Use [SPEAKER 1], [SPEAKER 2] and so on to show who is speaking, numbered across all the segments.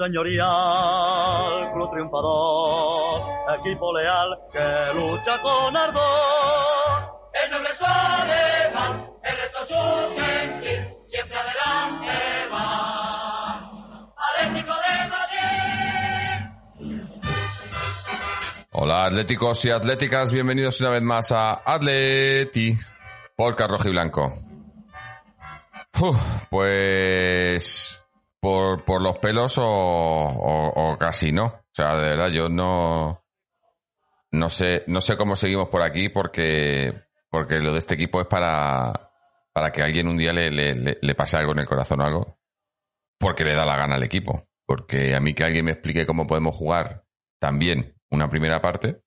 [SPEAKER 1] señorial, club triunfador, equipo leal que lucha con ardor. El noble su alemán, el reto su sentir, siempre adelante va. Atlético de Madrid.
[SPEAKER 2] Hola atléticos y atléticas, bienvenidos una vez más a Atleti por Rojo y Blanco. Uf, pues los pelos o, casi no. O sea, de verdad, yo no, no sé, no sé cómo seguimos por aquí porque, porque lo de este equipo es para, para que alguien un día le, le pase algo en el corazón o algo. Porque le da la gana al equipo. Porque a mí que alguien me explique cómo podemos jugar también una primera parte,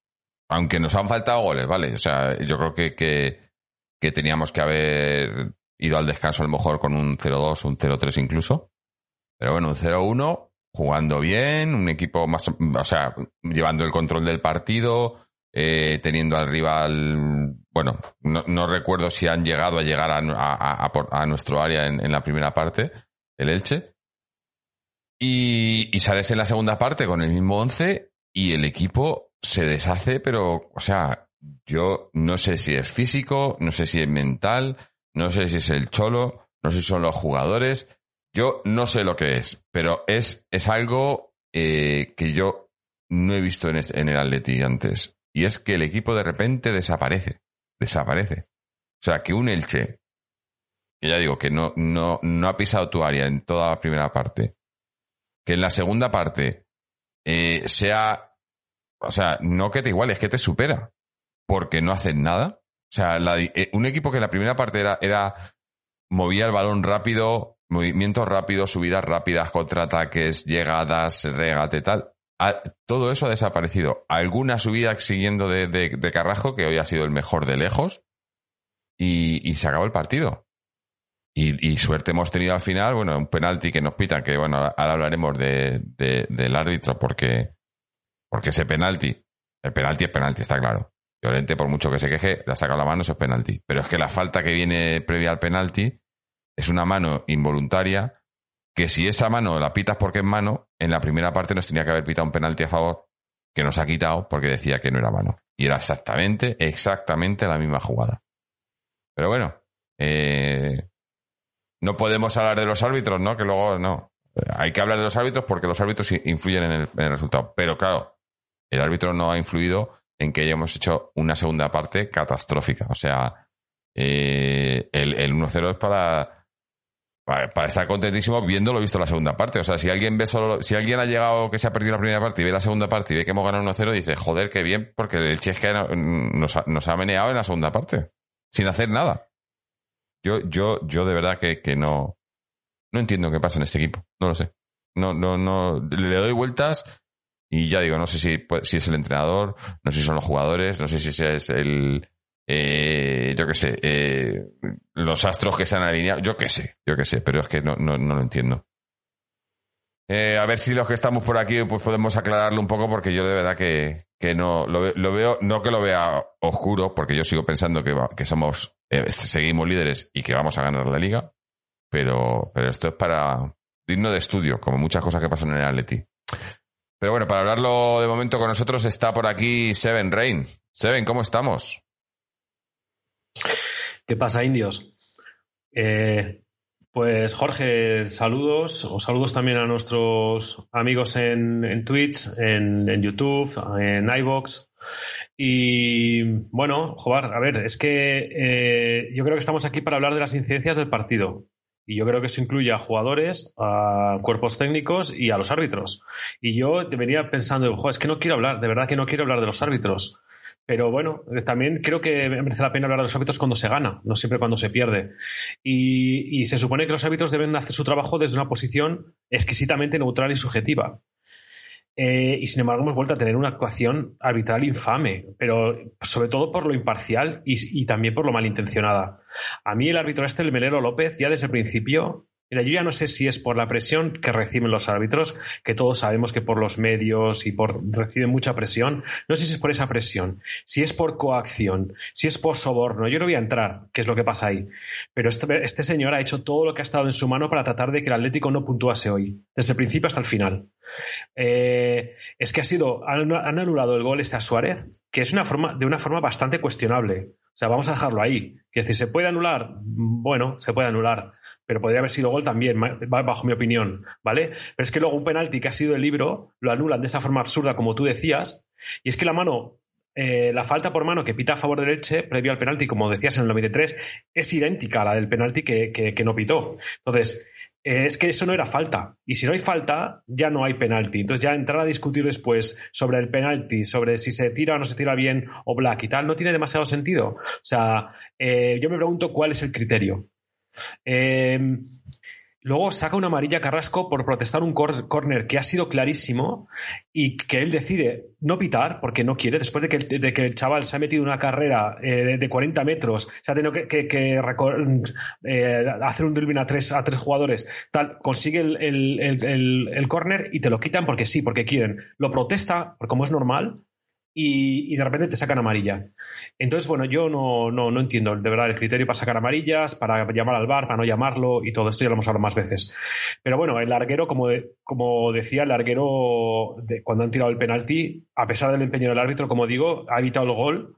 [SPEAKER 2] aunque nos han faltado goles, ¿vale? O sea, yo creo que, que, que teníamos que haber ido al descanso a lo mejor con un 0-2, un 0-3 incluso. Pero bueno, un 0-1, jugando bien, un equipo más, o sea, llevando el control del partido, eh, teniendo al rival, bueno, no, recuerdo si han llegado a llegar a, nuestro área en, en, la primera parte, el Elche. Y, y sales en la segunda parte con el mismo 11 y el equipo se deshace, pero, o sea, yo no sé si es físico, no sé si es mental, no sé si es el cholo, no sé si son los jugadores, yo no sé lo que es, pero es, es algo eh, que yo no he visto en, el Atleti antes. Y es que el equipo de repente desaparece. Desaparece. O sea, que un Elche, que ya digo, que no, no, no ha pisado tu área en toda la primera parte, que en la segunda parte eh, sea, o sea, no que te iguale, es que te supera, porque no hacen nada. O sea, eh, un equipo que en la primera parte era, era movía el balón rápido, movimientos rápidos, subidas rápidas, contraataques, llegadas, regate, tal. todo eso ha desaparecido. Alguna subida siguiendo de, de, de, que hoy ha sido el mejor de lejos, y, y se acabó el partido. Y, y, suerte hemos tenido al final, bueno, un penalti que nos pitan, que bueno, ahora hablaremos de, del árbitro, porque, porque ese penalti, el penalti es penalti, está claro. Llorente, por mucho que se queje, le ha sacado la mano, eso es penalti. Pero es que la falta que viene previa al penalti es una mano involuntaria que si esa mano la pitas porque es mano, en la primera parte nos tenía que haber pitado un penalti a favor que nos ha quitado porque decía que no era mano. Y era exactamente, exactamente la misma jugada. Pero bueno, eh, no podemos hablar de los árbitros, ¿no? Que luego no. Hay que hablar de los árbitros porque los árbitros influyen en el, resultado. Pero claro, el árbitro no ha influido en que hayamos hecho una segunda parte catastrófica. O sea, eh, el, el 1-0 es para para, estar contentísimo viendo lo visto la segunda parte. O sea, si alguien ve solo, si alguien ha llegado que se ha perdido la primera parte y ve la segunda parte y ve que hemos ganado 1-0, dice, joder, qué bien, porque el Chesque nos ha, nos ha meneado en la segunda parte, sin hacer nada. Yo, yo, yo de verdad que, que no, no entiendo qué pasa en este equipo. No lo sé. No, no, no, le doy vueltas y ya digo, no sé si, si es el entrenador, no sé si son los jugadores, no sé si es el, eh, yo qué sé, eh, los astros que se han alineado, yo qué sé, yo qué sé, pero es que no, no, no lo entiendo. Eh, a ver si los que estamos por aquí pues podemos aclararlo un poco porque yo de verdad que, que no lo, lo, veo, no que lo vea oscuro, porque yo sigo pensando que, que somos, eh, seguimos líderes y que vamos a ganar la liga, pero, pero esto es para digno de estudio, como muchas cosas que pasan en el Atleti. Pero bueno, para hablarlo de momento con nosotros está por aquí Seven Rain. Seven, ¿cómo estamos?
[SPEAKER 3] ¿Qué pasa, indios? Eh, pues Jorge, saludos, o saludos también a nuestros amigos en, en Twitch, en, en, YouTube, en iVox. Y bueno, Jobar, a ver, es que eh, yo creo que estamos aquí para hablar de las incidencias del partido. Y yo creo que eso incluye a jugadores, a cuerpos técnicos y a los árbitros. Y yo te venía pensando, es que no quiero hablar, de verdad que no quiero hablar de los árbitros. Pero bueno, también creo que merece la pena hablar de los árbitros cuando se gana, no siempre cuando se pierde. Y, y, se supone que los árbitros deben hacer su trabajo desde una posición exquisitamente neutral y subjetiva. Eh, y sin embargo hemos vuelto a tener una actuación arbitral infame, pero sobre todo por lo imparcial y, y también por lo malintencionada. A mí el árbitro este, el Melero López, ya desde el principio Mira, yo ya no sé si es por la presión que reciben los árbitros, que todos sabemos que por los medios y por reciben mucha presión. No sé si es por esa presión, si es por coacción, si es por soborno. Yo no voy a entrar, qué es lo que pasa ahí. Pero este, este señor ha hecho todo lo que ha estado en su mano para tratar de que el Atlético no puntuase hoy, desde el principio hasta el final. Eh, es que ha sido, han, anulado el gol este a Suárez, que es de una forma bastante cuestionable. O sea, vamos a dejarlo ahí. Que si se puede anular, bueno, se puede anular pero podría haber sido gol también, bajo mi opinión, ¿vale? Pero es que luego un penalti que ha sido el libro lo anulan de esa forma absurda como tú decías, y es que la mano, eh, la falta por mano que pita a favor de Leche previo al penalti, como decías en el 93, es idéntica a la del penalti que, no pitó. Entonces, eh, es que eso no era falta. Y si no hay falta, ya no hay penalti. Entonces, ya entrar a discutir después sobre el penalti, sobre si se tira o no se tira bien o black y tal, no tiene demasiado sentido. O sea, eh, yo me pregunto cuál es el criterio. Eh, luego saca una amarilla Carrasco por protestar un córner que ha sido clarísimo y que él decide no pitar porque no quiere, después de que, el chaval se ha metido una carrera eh, de 40 metros, se ha tenido que, eh, hacer un dribbling a tres, jugadores, tal, consigue el, el córner y te lo quitan porque sí, porque quieren. Lo protesta, como es normal, y, de repente te sacan amarilla. Entonces, bueno, yo no, no, no, entiendo de verdad el criterio para sacar amarillas, para llamar al bar, para no llamarlo y todo esto ya lo hemos hablado más veces. Pero bueno, el larguero, como, como decía, el larguero, cuando han tirado el penalti, a pesar del empeño del árbitro, como digo, ha evitado el gol.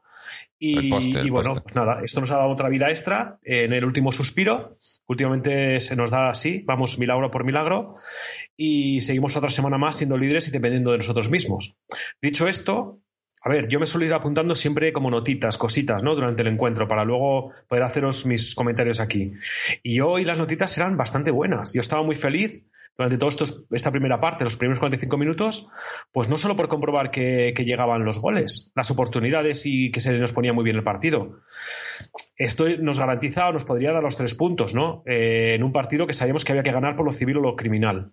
[SPEAKER 3] Y, bueno, pues nada, esto nos ha dado otra vida extra en el último suspiro. Últimamente se nos da así, vamos milagro por milagro, y seguimos otra semana más siendo líderes y dependiendo de nosotros mismos. Dicho esto, a ver, yo me suelo ir apuntando siempre como notitas, cositas, ¿no? Durante el encuentro, para luego poder haceros mis comentarios aquí. Y hoy las notitas eran bastante buenas. Yo estaba muy feliz durante toda esta primera parte, los primeros 45 minutos, pues no solo por comprobar que, llegaban los goles, las oportunidades y que se nos ponía muy bien el partido. Esto nos garantiza o nos podría dar los tres puntos, ¿no? Eh, en un partido que sabíamos que había que ganar por lo civil o lo criminal.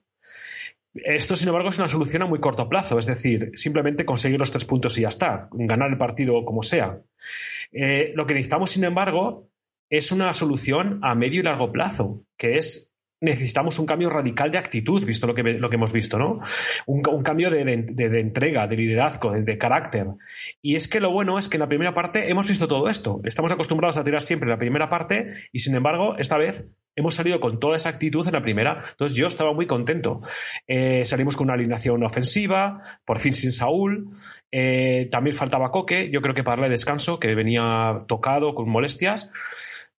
[SPEAKER 3] Esto, sin embargo, es una solución a muy corto plazo, es decir, simplemente conseguir los tres puntos y ya está, ganar el partido como sea. Eh, lo que necesitamos, sin embargo, es una solución a medio y largo plazo, que es necesitamos un cambio radical de actitud, visto lo que, lo que hemos visto, ¿no? Un, cambio de, entrega, de liderazgo, de, carácter. Y es que lo bueno es que en la primera parte hemos visto todo esto. Estamos acostumbrados a tirar siempre la primera parte y, sin embargo, esta vez hemos salido con toda esa actitud en la primera. Entonces yo estaba muy contento. Eh, salimos con una alineación ofensiva, por fin sin Saúl. Eh, también faltaba Coque, yo creo que para darle descanso, que venía tocado con molestias.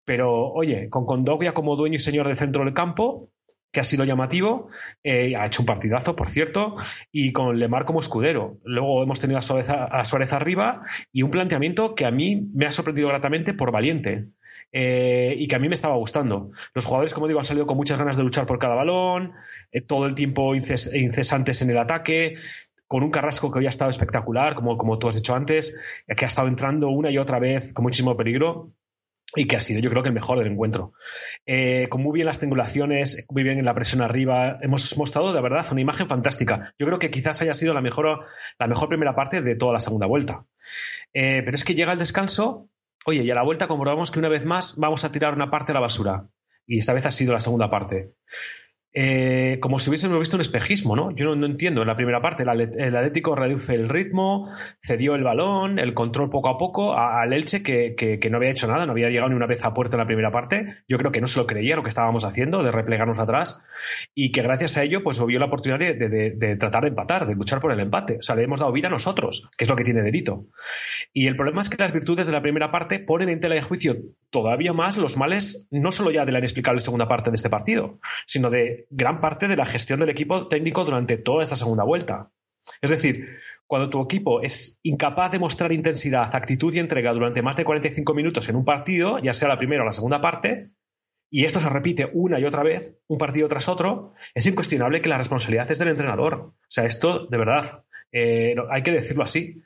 [SPEAKER 3] Pero, oye, con Condoglia como dueño y señor del centro del campo, que ha sido llamativo, eh, ha hecho un partidazo, por cierto, y con Lemar como escudero. Luego hemos tenido a Suárez, arriba y un planteamiento que a mí me ha sorprendido gratamente por valiente eh, y que a mí me estaba gustando. Los jugadores, como digo, han salido con muchas ganas de luchar por cada balón, eh, todo el tiempo incesantes en el ataque con un Carrasco que hoy ha estado espectacular, como, como tú has dicho antes, que ha estado entrando una y otra vez con muchísimo peligro y que ha sido yo creo que el mejor del encuentro. Eh, con muy bien las triangulaciones, muy bien en la presión arriba, hemos mostrado de verdad una imagen fantástica. Yo creo que quizás haya sido la mejor, la mejor primera parte de toda la segunda vuelta. Eh, pero es que llega el descanso, oye, y a la vuelta comprobamos que una vez más vamos a tirar una parte a la basura. Y esta vez ha sido la segunda parte. Eh, como si hubiésemos visto un espejismo, ¿no? Yo no, entiendo. En la primera parte, el, Atlético reduce el ritmo, cedió el balón, el control poco a poco al Elche, que, no había hecho nada, no había llegado ni una vez a puerta en la primera parte. Yo creo que no se lo creía lo que estábamos haciendo, de replegarnos atrás, y que gracias a ello, pues vio la oportunidad de, tratar de empatar, de luchar por el empate. O sea, le hemos dado vida a nosotros, que es lo que tiene delito. Y el problema es que las virtudes de la primera parte ponen en tela de juicio todavía más los males, no solo ya de la inexplicable segunda parte de este partido, sino de gran parte de la gestión del equipo técnico durante toda esta segunda vuelta. Es decir, cuando tu equipo es incapaz de mostrar intensidad, actitud y entrega durante más de 45 minutos en un partido, ya sea la primera o la segunda parte, y esto se repite una y otra vez, un partido tras otro, es incuestionable que la responsabilidad es del entrenador. O sea, esto de verdad, eh, hay que decirlo así.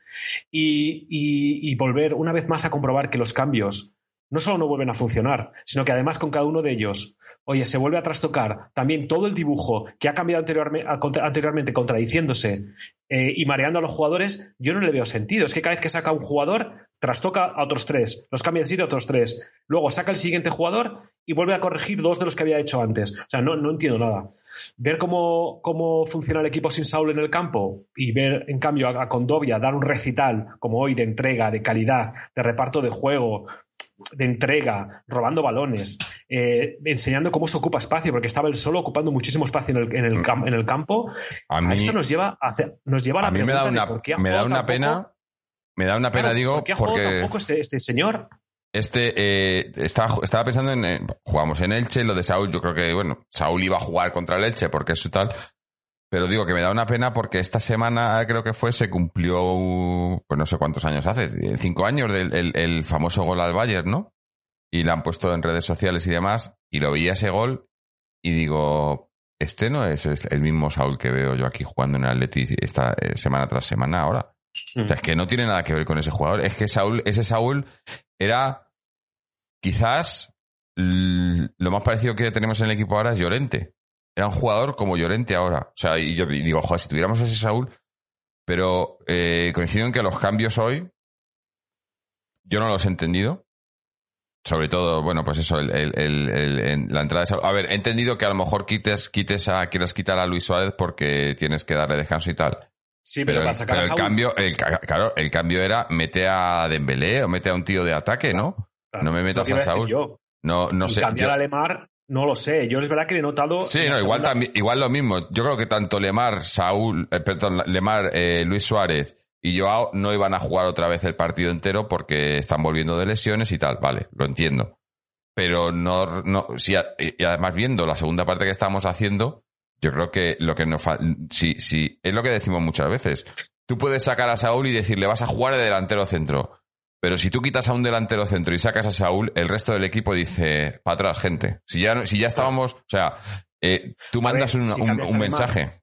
[SPEAKER 3] y, volver una vez más a comprobar que los cambios no solo no vuelven a funcionar, sino que además con cada uno de ellos, oye, se vuelve a trastocar también todo el dibujo que ha cambiado anteriormente contradiciéndose eh, y mareando a los jugadores, yo no le veo sentido. Es que cada vez que saca un jugador, trastoca a otros tres, los cambia de sitio a otros tres. Luego saca el siguiente jugador y vuelve a corregir dos de los que había hecho antes. O sea, no, no entiendo nada. Ver cómo, cómo funciona el equipo sin Saúl en el campo y ver, en cambio, a, a Condovia dar un recital como hoy de entrega, de calidad, de reparto de juego, de entrega, robando balones, eh, enseñando cómo se ocupa espacio, porque estaba él solo ocupando muchísimo espacio en el, en el, cam- en el campo.
[SPEAKER 2] A mí,
[SPEAKER 3] esto nos lleva a, hacer- nos lleva a la
[SPEAKER 2] a mí me da
[SPEAKER 3] de
[SPEAKER 2] una,
[SPEAKER 3] por qué ha
[SPEAKER 2] me da una pena. Me da una pena,
[SPEAKER 3] Claro,
[SPEAKER 2] digo,
[SPEAKER 3] ¿por qué ha
[SPEAKER 2] porque
[SPEAKER 3] tan poco este, este señor?
[SPEAKER 2] este eh, estaba, estaba pensando en. eh, jugamos en Elche, lo de Saúl, yo creo que, bueno, Saúl iba a jugar contra el Elche porque es su tal. Pero digo que me da una pena porque esta semana creo que fue, se cumplió, pues no sé cuántos años hace, eh, cinco años del el, famoso gol al Bayern, ¿no? Y la han puesto en redes sociales y demás, y lo veía ese gol y digo, este no es el mismo Saúl que veo yo aquí jugando en el Atleti esta eh, semana tras semana ahora. O sea, es que no tiene nada que ver con ese jugador. Es que Saúl, ese Saúl era quizás lo más parecido que tenemos en el equipo ahora es Llorente. Era un jugador como Llorente ahora. O sea, y yo digo, joder, si tuviéramos ese Saúl, pero eh, coincido en que los cambios hoy yo no los he entendido. Sobre todo, bueno, pues eso, el, el- el- el- en la entrada de Saúl. A ver, he entendido que a lo mejor quites, quites a, quieres quitar a Luis Suárez porque tienes que darle descanso y tal.
[SPEAKER 3] Sí, pero,
[SPEAKER 2] Pero,
[SPEAKER 3] para sacar
[SPEAKER 2] pero
[SPEAKER 3] a Saúl,
[SPEAKER 2] cambio, claro, el cambio era mete a Dembélé o mete a un tío de ataque, ¿no?
[SPEAKER 3] claro,
[SPEAKER 2] no me metas a Saúl.
[SPEAKER 3] yo.
[SPEAKER 2] No, no sé.
[SPEAKER 3] cambiar
[SPEAKER 2] yo-
[SPEAKER 3] a Lemar, no lo sé. Yo es verdad que le he notado.
[SPEAKER 2] sí, no, igual también, igual lo mismo. Yo creo que tanto Lemar, Saúl, eh, perdón, Lemar, eh, Luis Suárez y Joao no iban a jugar otra vez el partido entero porque están volviendo de lesiones y tal. Vale, lo entiendo. Pero no, no, sí, y además viendo la segunda parte que estamos haciendo, yo creo que lo que nos falta, sí, sí, es lo que decimos muchas veces. Tú puedes sacar a Saúl y decirle vas a jugar de delantero centro. Pero si tú quitas a un delantero centro y sacas a Saúl, el resto del equipo dice, para atrás, gente. Si ya, si ya estábamos, o sea, eh, tú mandas
[SPEAKER 3] ver,
[SPEAKER 2] un,
[SPEAKER 3] si
[SPEAKER 2] mensaje.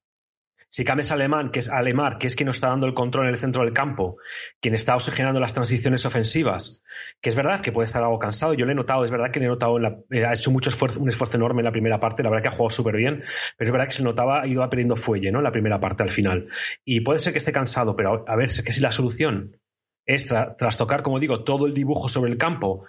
[SPEAKER 3] Si cambias a Alemán, que es a Lemar, que es quien nos está dando el control en el centro del campo, quien está oxigenando las transiciones ofensivas, que es verdad que puede estar algo cansado, yo le he notado, es verdad que le he notado, en la- eh, ha hecho mucho esfuerzo, un esfuerzo enorme en la primera parte, la verdad que ha jugado súper bien, pero es verdad que se notaba, ha ido perdiendo fuelle, ¿no? En la primera parte al final. Y puede ser que esté cansado, pero a a ver, es que si la solución es tra- trastocar, como digo, todo el dibujo sobre el campo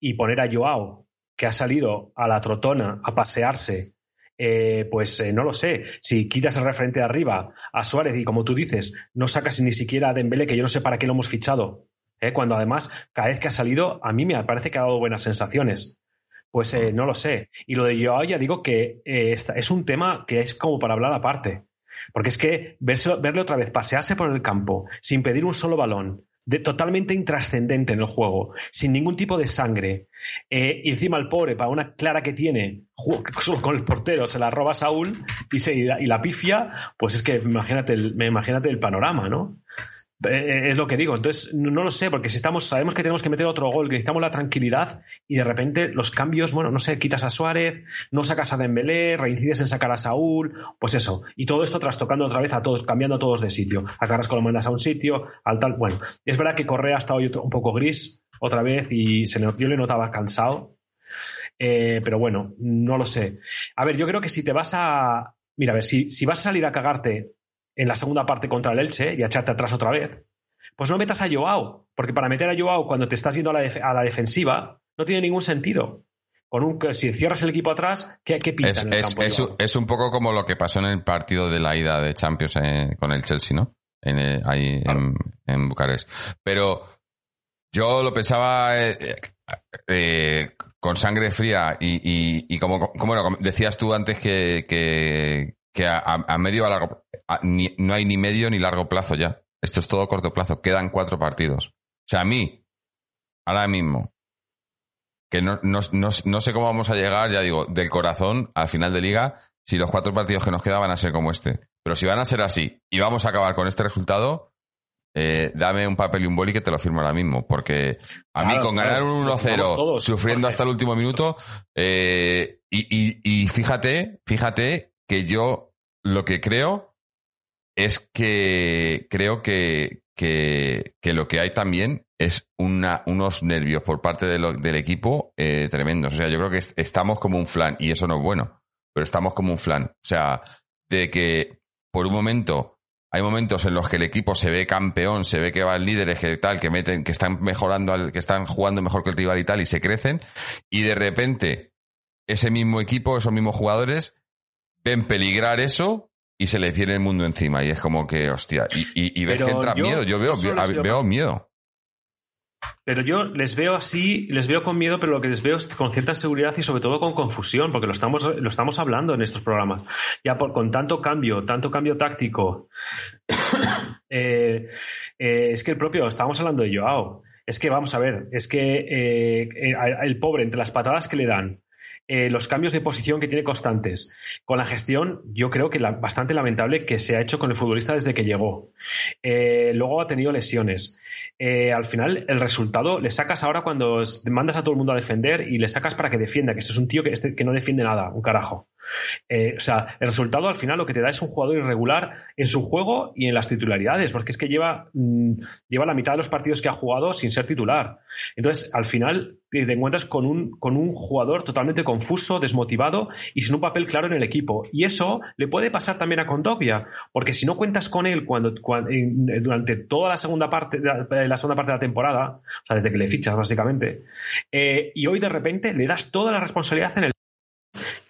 [SPEAKER 3] y poner a Joao, que ha salido a la trotona a pasearse eh, pues eh, no lo sé. Si quitas el referente de arriba a Suárez y como tú dices, no sacas ni siquiera a Dembélé, que yo no sé para qué lo hemos fichado, ¿eh? cuando además cada vez que ha salido a mí me parece que ha dado buenas sensaciones. Pues eh, no lo sé. Y lo de Joao ya digo que eh, es un tema que es como para hablar aparte. Porque es que verse- verle otra vez pasearse por el campo sin pedir un solo balón, de, totalmente intrascendente en el juego, sin ningún tipo de sangre, eh, y encima el pobre, para una clara que tiene, con el portero, se la roba Saúl y, se, y, la, pifia, pues es que imagínate el, me- imagínate el panorama, ¿no? Eh, es lo que digo. Entonces, no, lo sé, porque si estamos, sabemos que tenemos que meter otro gol, que necesitamos la tranquilidad, y de repente los cambios, bueno, no sé, quitas a Suárez, no sacas a Dembélé, reincides en sacar a Saúl, pues eso. Y todo esto trastocando otra vez a todos, cambiando a todos de sitio. A Carrasco lo mandas a un sitio, al tal. Bueno, es verdad que Correa está hoy otro- un poco gris otra vez y yo le notaba cansado. Eh, pero bueno, no lo sé. A ver, yo creo que si te vas a. Mira, a ver, si, si vas a salir a cagarte en la segunda parte contra el Elche y a echarte atrás otra vez, pues no metas a Joao, porque para meter a Joao cuando te estás yendo a la, def- a la defensiva no tiene ningún sentido. Con un, si cierras el equipo atrás, ¿qué, qué pinta
[SPEAKER 2] Es,
[SPEAKER 3] en el
[SPEAKER 2] es-
[SPEAKER 3] campo?
[SPEAKER 2] es un- es un poco como lo que pasó en el partido de la ida de Champions eh, con el Chelsea, ¿no? En, eh, ahí
[SPEAKER 3] Claro.
[SPEAKER 2] en, en Bucarest. Pero yo lo pensaba eh, con sangre fría y, y- y como, como bueno, decías tú antes que, que, que a, a medio a largo a- ni- no hay ni medio ni largo plazo ya. Esto es todo corto plazo. Quedan cuatro partidos. O sea, a mí, ahora mismo, que no, no, no, no sé cómo vamos a llegar, ya digo, del corazón al final de liga, si los cuatro partidos que nos quedan van a ser como este. Pero si van a ser así y vamos a acabar con este resultado, eh, dame un papel y un boli que te lo firmo ahora mismo. Porque a mí con
[SPEAKER 3] claro,
[SPEAKER 2] ganar un
[SPEAKER 3] lo firmamos
[SPEAKER 2] 1-0,
[SPEAKER 3] todos,
[SPEAKER 2] sufriendo
[SPEAKER 3] Jorge.
[SPEAKER 2] hasta el último minuto, eh, y, y, y fíjate, fíjate que yo lo que creo es que creo que, que, lo que hay también es una, unos nervios por parte de del equipo eh, tremendos. O sea, yo creo que est- estamos como un flan, y eso no es bueno, pero estamos como un flan. O sea, de que por un momento hay momentos en los que el equipo se ve campeón, se ve que van líderes, que tal, que meten, que están mejorando, que están jugando mejor que el rival y tal, y se crecen, y de repente ese mismo equipo, esos mismos jugadores, ven peligrar eso y se les viene el mundo encima. Y es como que, hostia, y, y, ves que entra miedo. Yo veo, veo miedo.
[SPEAKER 3] Pero yo les veo así, les veo con miedo, pero lo que les veo es con cierta seguridad y sobre todo con confusión, porque lo estamos, lo estamos hablando en estos programas. Ya por, con tanto cambio, tanto cambio táctico. Eh, eh, es que el propio, estábamos hablando de Joao. Es que vamos a ver, es que eh, el pobre, entre las patadas que le dan, los cambios de posición que tiene constantes. Con la gestión, yo creo que bastante lamentable que se ha hecho con el futbolista desde que llegó. luego ha tenido lesiones. Eh, al final el resultado le sacas ahora cuando mandas a todo el mundo a defender y le sacas para que defienda, que esto es un tío que, este, que no defiende nada, un carajo. Eh, o sea, el resultado al final lo que te da es un jugador irregular en su juego y en las titularidades, porque es que lleva, mm, lleva la mitad de los partidos que ha jugado sin ser titular. Entonces, al final te encuentras con un, con un jugador totalmente confuso, desmotivado y sin un papel claro en el equipo. Y eso le puede pasar también a Condovia, porque si no cuentas con él cuando, durante toda la segunda parte la segunda parte de la temporada, o sea, desde que le fichas básicamente, eh, y hoy de repente le das toda la responsabilidad en el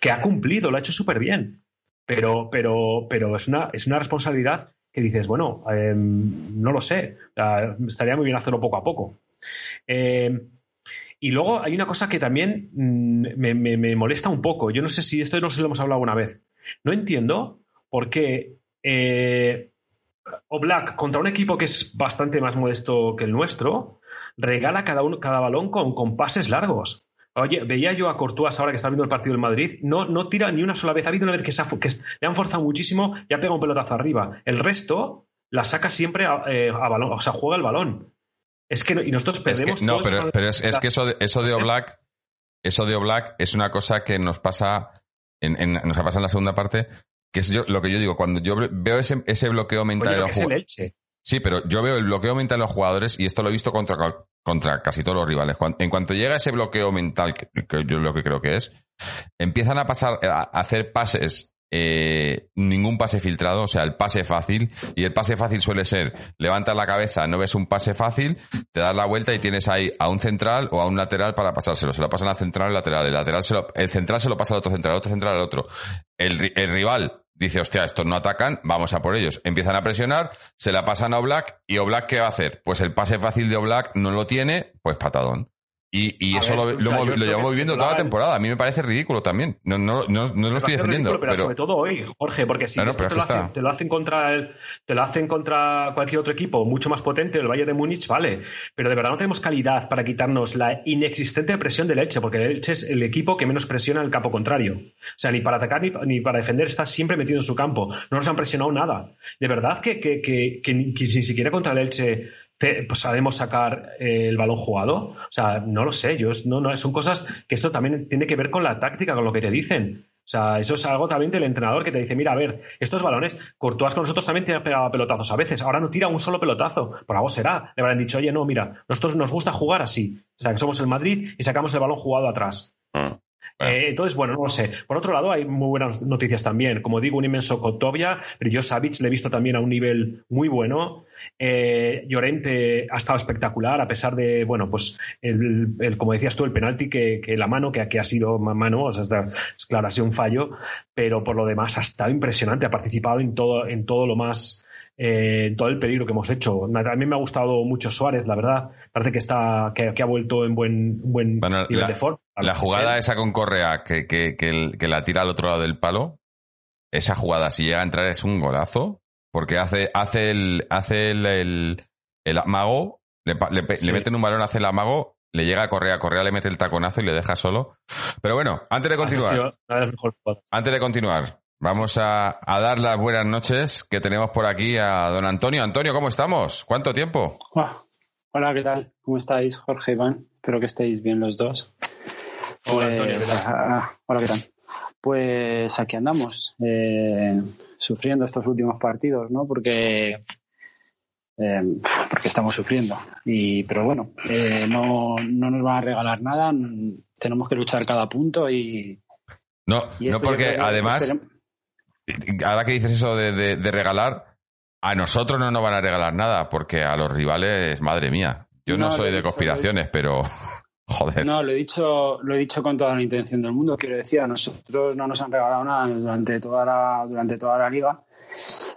[SPEAKER 3] que ha cumplido, lo ha hecho súper bien, pero, pero, pero es, una, es una responsabilidad que dices, bueno, em, no lo sé, estaría muy bien hacerlo poco a poco. Em, y luego hay una cosa que también mm, me, molesta un poco. Yo no sé si esto no se lo hemos hablado alguna vez. No entiendo por qué eh, o Black contra un equipo que es bastante más modesto que el nuestro, regala cada, uno, cada balón con, con pases largos. Oye, veía yo a Courtois ahora que está viendo el partido del Madrid, no, no tira ni una sola vez. Ha habido una vez que, se que le han forzado muchísimo y ha pegado un pelotazo arriba. El resto la saca siempre a, eh, balón, o sea, juega el balón. Es que y nosotros perdemos.
[SPEAKER 2] no, pero, es, que eso de, eso de Oblak, eso de Oblak es una cosa que nos pasa en, en, nos pasa en la segunda parte que es lo que yo digo, cuando yo veo ese, ese bloqueo mental en los jugadores. Sí, pero yo veo el bloqueo mental en los jugadores y esto lo he visto contra, contra casi todos los rivales. En cuanto llega ese bloqueo mental, que, yo lo que creo que es, empiezan a pasar a hacer pases eh, ningún pase filtrado, o sea, el pase fácil. Y el pase fácil suele ser, levantas la cabeza, no ves un pase fácil, te das la vuelta y tienes ahí a un central o a un lateral para pasárselo. Se lo pasan al central o al lateral. El, lateral se lo, el central se lo pasa al otro central, el otro central al otro. El, el rival dice, hostia, estos no atacan, vamos a por ellos. Empiezan a presionar, se la pasan a Oblak y Oblak, ¿qué va a hacer? Pues el pase fácil de Oblak no lo tiene, pues patadón. Y, eso lo, llevamos viviendo toda la temporada. A mí me parece ridículo también. No, no, no, no lo estoy defendiendo.
[SPEAKER 3] pero, sobre todo hoy, Jorge, porque si te, lo hacen, contra el, te lo hacen contra cualquier otro equipo mucho más potente, el Bayern de Múnich, vale. Pero de verdad no tenemos calidad para quitarnos la inexistente presión del Elche, porque el Elche es el equipo que menos presiona el campo contrario. O sea, ni para atacar ni, para defender está siempre metido en su campo. No nos han presionado nada. De verdad que, que, que, que ni siquiera contra el Elche pues, sabemos sacar eh, el balón jugado. O sea, no lo sé, yo, no, no, son cosas que esto también tiene que ver con la táctica, con lo que te dicen. O sea, eso es algo también del entrenador que te dice, mira, a ver, estos balones, Courtois con nosotros también te ha pegado pelotazos a veces, ahora no tira un solo pelotazo, por algo será. Le habrán dicho, oye, no, mira, nosotros nos gusta jugar así. O sea, que somos el Madrid y sacamos el balón jugado atrás. Eh, entonces, bueno, no lo sé. Por otro lado, hay muy buenas noticias también. Como digo, un inmenso Kotovia, pero yo Savic le he visto también a un nivel muy bueno. Eh, Llorente ha estado espectacular, a pesar de, bueno, pues, el, como decías tú, el penalti que, la mano, que aquí ha sido mano, o sea, es claro, ha sido un fallo, pero por lo demás ha estado impresionante, ha participado en todo, en todo lo más eh, todo el peligro que hemos hecho. A mí me ha gustado mucho Suárez, la verdad. Parece que está que, ha vuelto en buen, buen nivel de forma.
[SPEAKER 2] La jugada esa con Correa que, que, que, la tira al otro lado del palo, esa jugada, si llega a entrar, es un golazo. Porque hace, hace el, hace el, el, amago, le, le, meten un balón, hace el amago, le llega a Correa, Correa le mete el taconazo y le deja solo. Pero bueno, antes de continuar. Antes de continuar, Vamos a, dar las buenas noches que tenemos por aquí a don Antonio. Antonio, ¿cómo estamos? ¿Cuánto tiempo?
[SPEAKER 4] Hola, ¿qué tal? ¿Cómo estáis, Jorge Iván? Espero que estéis bien los dos. Hola, Antonio, ¿qué tal? Pues, ah, hola, ¿qué tal? Pues aquí andamos, eh, sufriendo estos últimos partidos, ¿no? Porque, eh, porque estamos sufriendo. Y, pero bueno, eh, no, no nos van a regalar nada, tenemos que luchar cada punto y...
[SPEAKER 2] No, no porque además ahora que dices eso de, regalar, a nosotros no nos van a regalar nada, porque a los rivales, madre mía. Yo no, soy de conspiraciones, pero joder.
[SPEAKER 4] No, lo he dicho, lo he dicho con toda la intención del mundo. Quiero decir, a nosotros no nos han regalado nada durante toda la, durante toda la liga.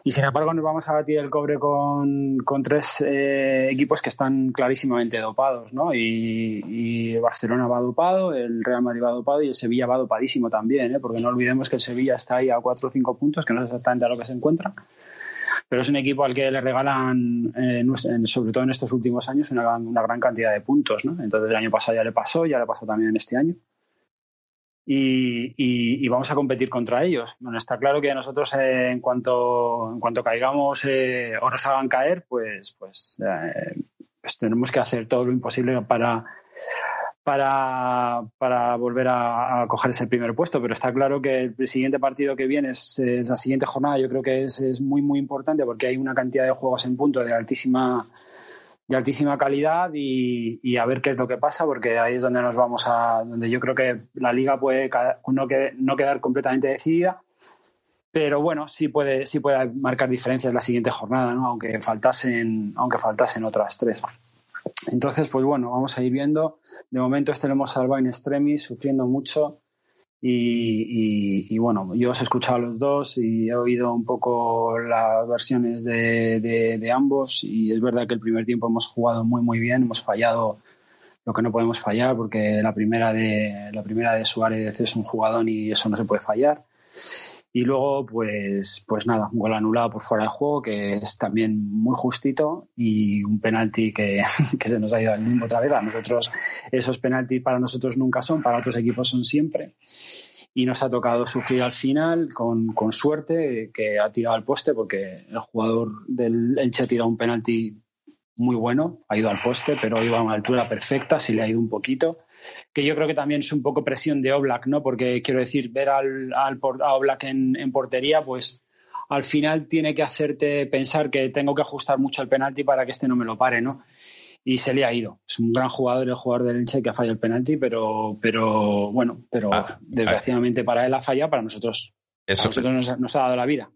[SPEAKER 4] Y sin embargo, nos vamos a batir el cobre con, con tres eh, equipos que están clarísimamente dopados, ¿no? Y, y, Barcelona va dopado, el Real Madrid va dopado y el Sevilla va dopadísimo también, ¿eh? Porque no olvidemos que el Sevilla está ahí a cuatro o cinco puntos, que no es exactamente a lo que se encuentra pero es un equipo al que le regalan, eh, sobre todo en estos últimos años, una, una, gran cantidad de puntos. ¿no? Entonces el año pasado ya le pasó, ya le pasó también este año. Y, y, vamos a competir contra ellos. Bueno, está claro que nosotros eh, en, cuanto, en cuanto caigamos eh, o nos hagan caer, pues, pues, eh, pues tenemos que hacer todo lo imposible para para, para volver a, coger ese primer puesto. Pero está claro que el siguiente partido que viene es la siguiente jornada. Yo creo que es, es, muy, muy importante porque hay una cantidad de juegos en punto de altísima, de altísima calidad y, y, a ver qué es lo que pasa, porque ahí es donde nos vamos a. donde yo creo que la liga puede no, que, no quedar completamente decidida. Pero bueno, sí puede, sí puede marcar diferencias la siguiente jornada, ¿no? aunque, faltasen, aunque faltasen otras tres. Entonces, pues bueno, vamos a ir viendo. De momento este lo hemos salvado en extremis, sufriendo mucho. Y, y, y, bueno, yo os he escuchado a los dos y he oído un poco las versiones de, de, ambos y es verdad que el primer tiempo hemos jugado muy muy bien, hemos fallado lo que no podemos fallar porque la primera de la primera de Suárez es un jugador y eso no se puede fallar. Y luego, pues, pues nada, un gol anulado por fuera de juego, que es también muy justito, y un penalti que, que se nos ha ido al mismo otra vez. A nosotros, esos penaltis para nosotros nunca son, para otros equipos son siempre. Y nos ha tocado sufrir al final, con, con suerte, que ha tirado al poste, porque el jugador del Elche ha tirado un penalti muy bueno, ha ido al poste, pero iba a una altura perfecta, si le ha ido un poquito que yo creo que también es un poco presión de Oblak, ¿no? Porque quiero decir, ver al, al a Oblak en, en, portería, pues al final tiene que hacerte pensar que tengo que ajustar mucho el penalti para que este no me lo pare, ¿no? Y se le ha ido. Es un gran jugador, el jugador del Elche que ha fallado el penalti, pero, pero bueno, pero ah, desgraciadamente ah, para él ha fallado, para nosotros, eso, a nosotros nos, nos, ha dado la vida.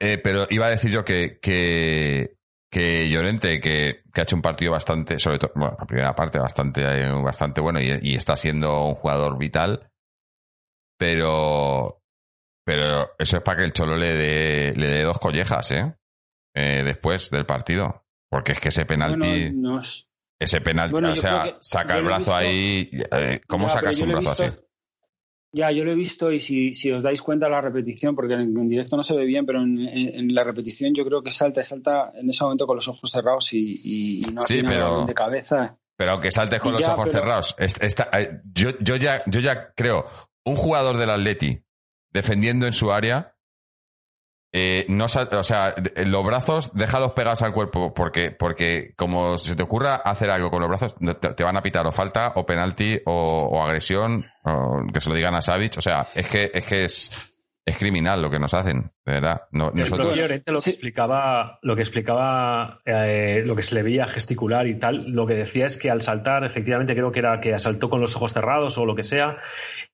[SPEAKER 2] Eh, pero iba a decir yo que, que que Llorente, que, que, ha hecho un partido bastante, sobre todo, bueno, la primera parte bastante, bastante bueno y, y, está siendo un jugador vital, pero, pero eso es para que el Cholo le dé, le dé dos collejas, ¿eh? ¿eh? Después del partido. Porque es que ese penalti, bueno, nos... ese penalti, bueno, o sea, saca el brazo ahí, eh, ¿cómo sacas un brazo
[SPEAKER 4] visto...
[SPEAKER 2] así?
[SPEAKER 4] Ya, yo lo he visto y si, si, os dais cuenta la repetición, porque en, en directo no se ve bien, pero en, en, en, la repetición yo creo que salta, salta en ese momento con los ojos cerrados y, y, y no
[SPEAKER 2] sí, pero,
[SPEAKER 4] de cabeza.
[SPEAKER 2] Pero aunque saltes con los ojos pero... cerrados, está, eh, yo, yo, ya, yo ya creo, un jugador del Atleti defendiendo en su área, eh, no, o sea, los brazos déjalos pegados al cuerpo porque, porque como se te ocurra hacer algo con los brazos, te, te van a pitar o falta o penalti o, o agresión, o que se lo digan a Savic. O sea, es que es, que es, es criminal lo que nos hacen, de verdad. No,
[SPEAKER 3] el
[SPEAKER 2] nosotros...
[SPEAKER 3] Lo que sí. explicaba, lo que explicaba, eh, lo que se le veía gesticular y tal, lo que decía es que al saltar, efectivamente creo que era que saltó con los ojos cerrados o lo que sea,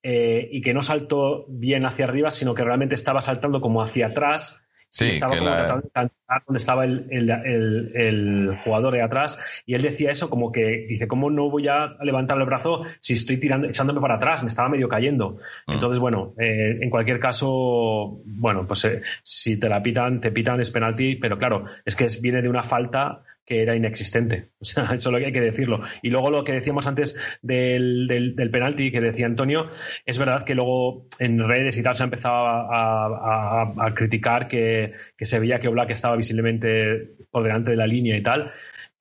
[SPEAKER 3] eh, y que no saltó bien hacia arriba, sino que realmente estaba saltando como hacia atrás.
[SPEAKER 2] Sí,
[SPEAKER 3] estaba como
[SPEAKER 2] la...
[SPEAKER 3] tratando de donde estaba el, el, el, el, jugador de atrás y él decía eso como que dice cómo no voy a levantar el brazo si estoy tirando echándome para atrás me estaba medio cayendo
[SPEAKER 2] Mm.
[SPEAKER 3] entonces bueno eh, en cualquier caso bueno pues eh, si te la pitan te pitan es penalti pero claro es que es, viene de una falta que era inexistente. O sea, eso es lo que hay que decirlo. Y luego lo que decíamos antes del, del, penalti que decía Antonio, es verdad que luego en redes y tal se ha empezado a, a, a criticar que, que, se veía que Oblak estaba visiblemente por delante de la línea y tal.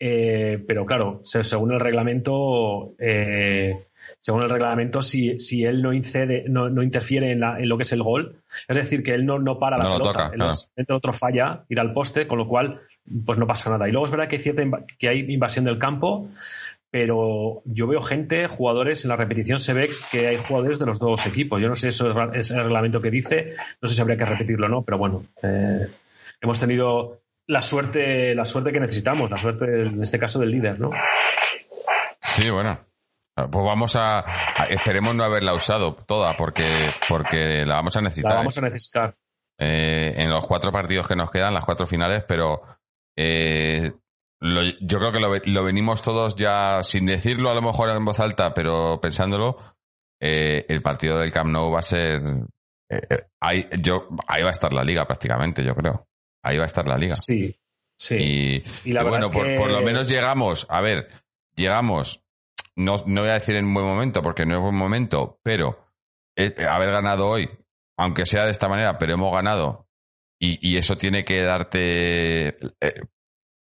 [SPEAKER 3] Eh, pero claro, según el reglamento, eh, según el reglamento, si, si él no, incede, no, no interfiere en, la, en, lo que es el gol, es decir, que él no, no para la
[SPEAKER 2] no
[SPEAKER 3] pelota,
[SPEAKER 2] toca,
[SPEAKER 3] el
[SPEAKER 2] claro.
[SPEAKER 3] otro falla, ir al poste, con lo cual pues no pasa nada. Y luego es verdad que hay cierta que hay invasión del campo, pero yo veo gente, jugadores, en la repetición se ve que hay jugadores de los dos equipos. Yo no sé eso es el reglamento que dice, no sé si habría que repetirlo o no, pero bueno, eh, hemos tenido la suerte, la suerte que necesitamos, la suerte en este caso del líder, ¿no?
[SPEAKER 2] Sí, bueno. Pues vamos a, a, esperemos no haberla usado toda porque porque la vamos a necesitar.
[SPEAKER 3] La vamos a necesitar.
[SPEAKER 2] eh, en los cuatro partidos que nos quedan, las cuatro finales, pero eh, yo creo que lo, venimos todos ya, sin decirlo a lo mejor en voz alta, pero pensándolo, eh, el partido del Camp Nou va a ser... ahí, yo, ahí va a estar la liga prácticamente, yo creo. Ahí va a estar la liga.
[SPEAKER 3] Sí, sí.
[SPEAKER 2] Y, bueno, por, lo menos llegamos, a ver, llegamos, no, no voy a decir en buen momento, porque no es buen momento, pero haber ganado hoy aunque sea de esta manera, pero hemos ganado y, eso tiene que darte, eh,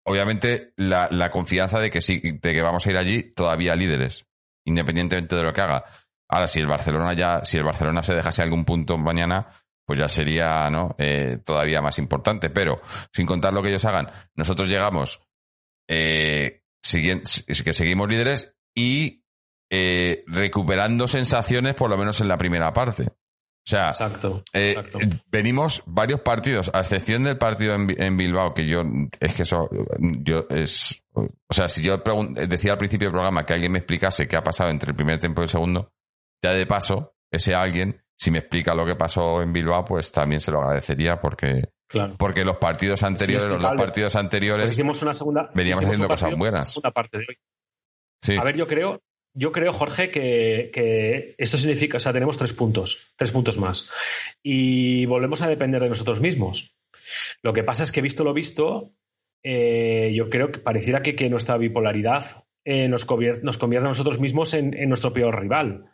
[SPEAKER 2] obviamente, la, confianza de que sí, de que vamos a ir allí todavía líderes, independientemente de lo que haga. Ahora, si el Barcelona ya, si el Barcelona se dejase algún punto mañana, pues ya sería ¿no? Eh, todavía más importante. Pero, sin contar lo que ellos hagan, nosotros llegamos eh, que seguimos líderes y eh, recuperando sensaciones, por lo menos en la primera parte. O sea, eh, venimos varios partidos, a excepción del partido en, Bilbao, que yo, es que eso, yo es, o sea, si yo decía al principio del programa que alguien me explicase qué ha pasado entre el primer tiempo y el segundo, ya de paso, ese alguien, si me explica lo que pasó en Bilbao, pues también se lo agradecería porque, porque los partidos anteriores, los dos partidos anteriores,
[SPEAKER 3] pues hicimos una segunda,
[SPEAKER 2] veníamos haciendo cosas buenas.
[SPEAKER 3] Parte de hoy. A ver, yo creo, yo creo, Jorge, que, esto significa, o sea, tenemos tres puntos, tres puntos más. Y volvemos a depender de nosotros mismos. Lo que pasa es que, visto lo visto, eh, yo creo que pareciera que, nuestra bipolaridad eh, nos, convierte, nos, convierte, a nosotros mismos en, nuestro peor rival.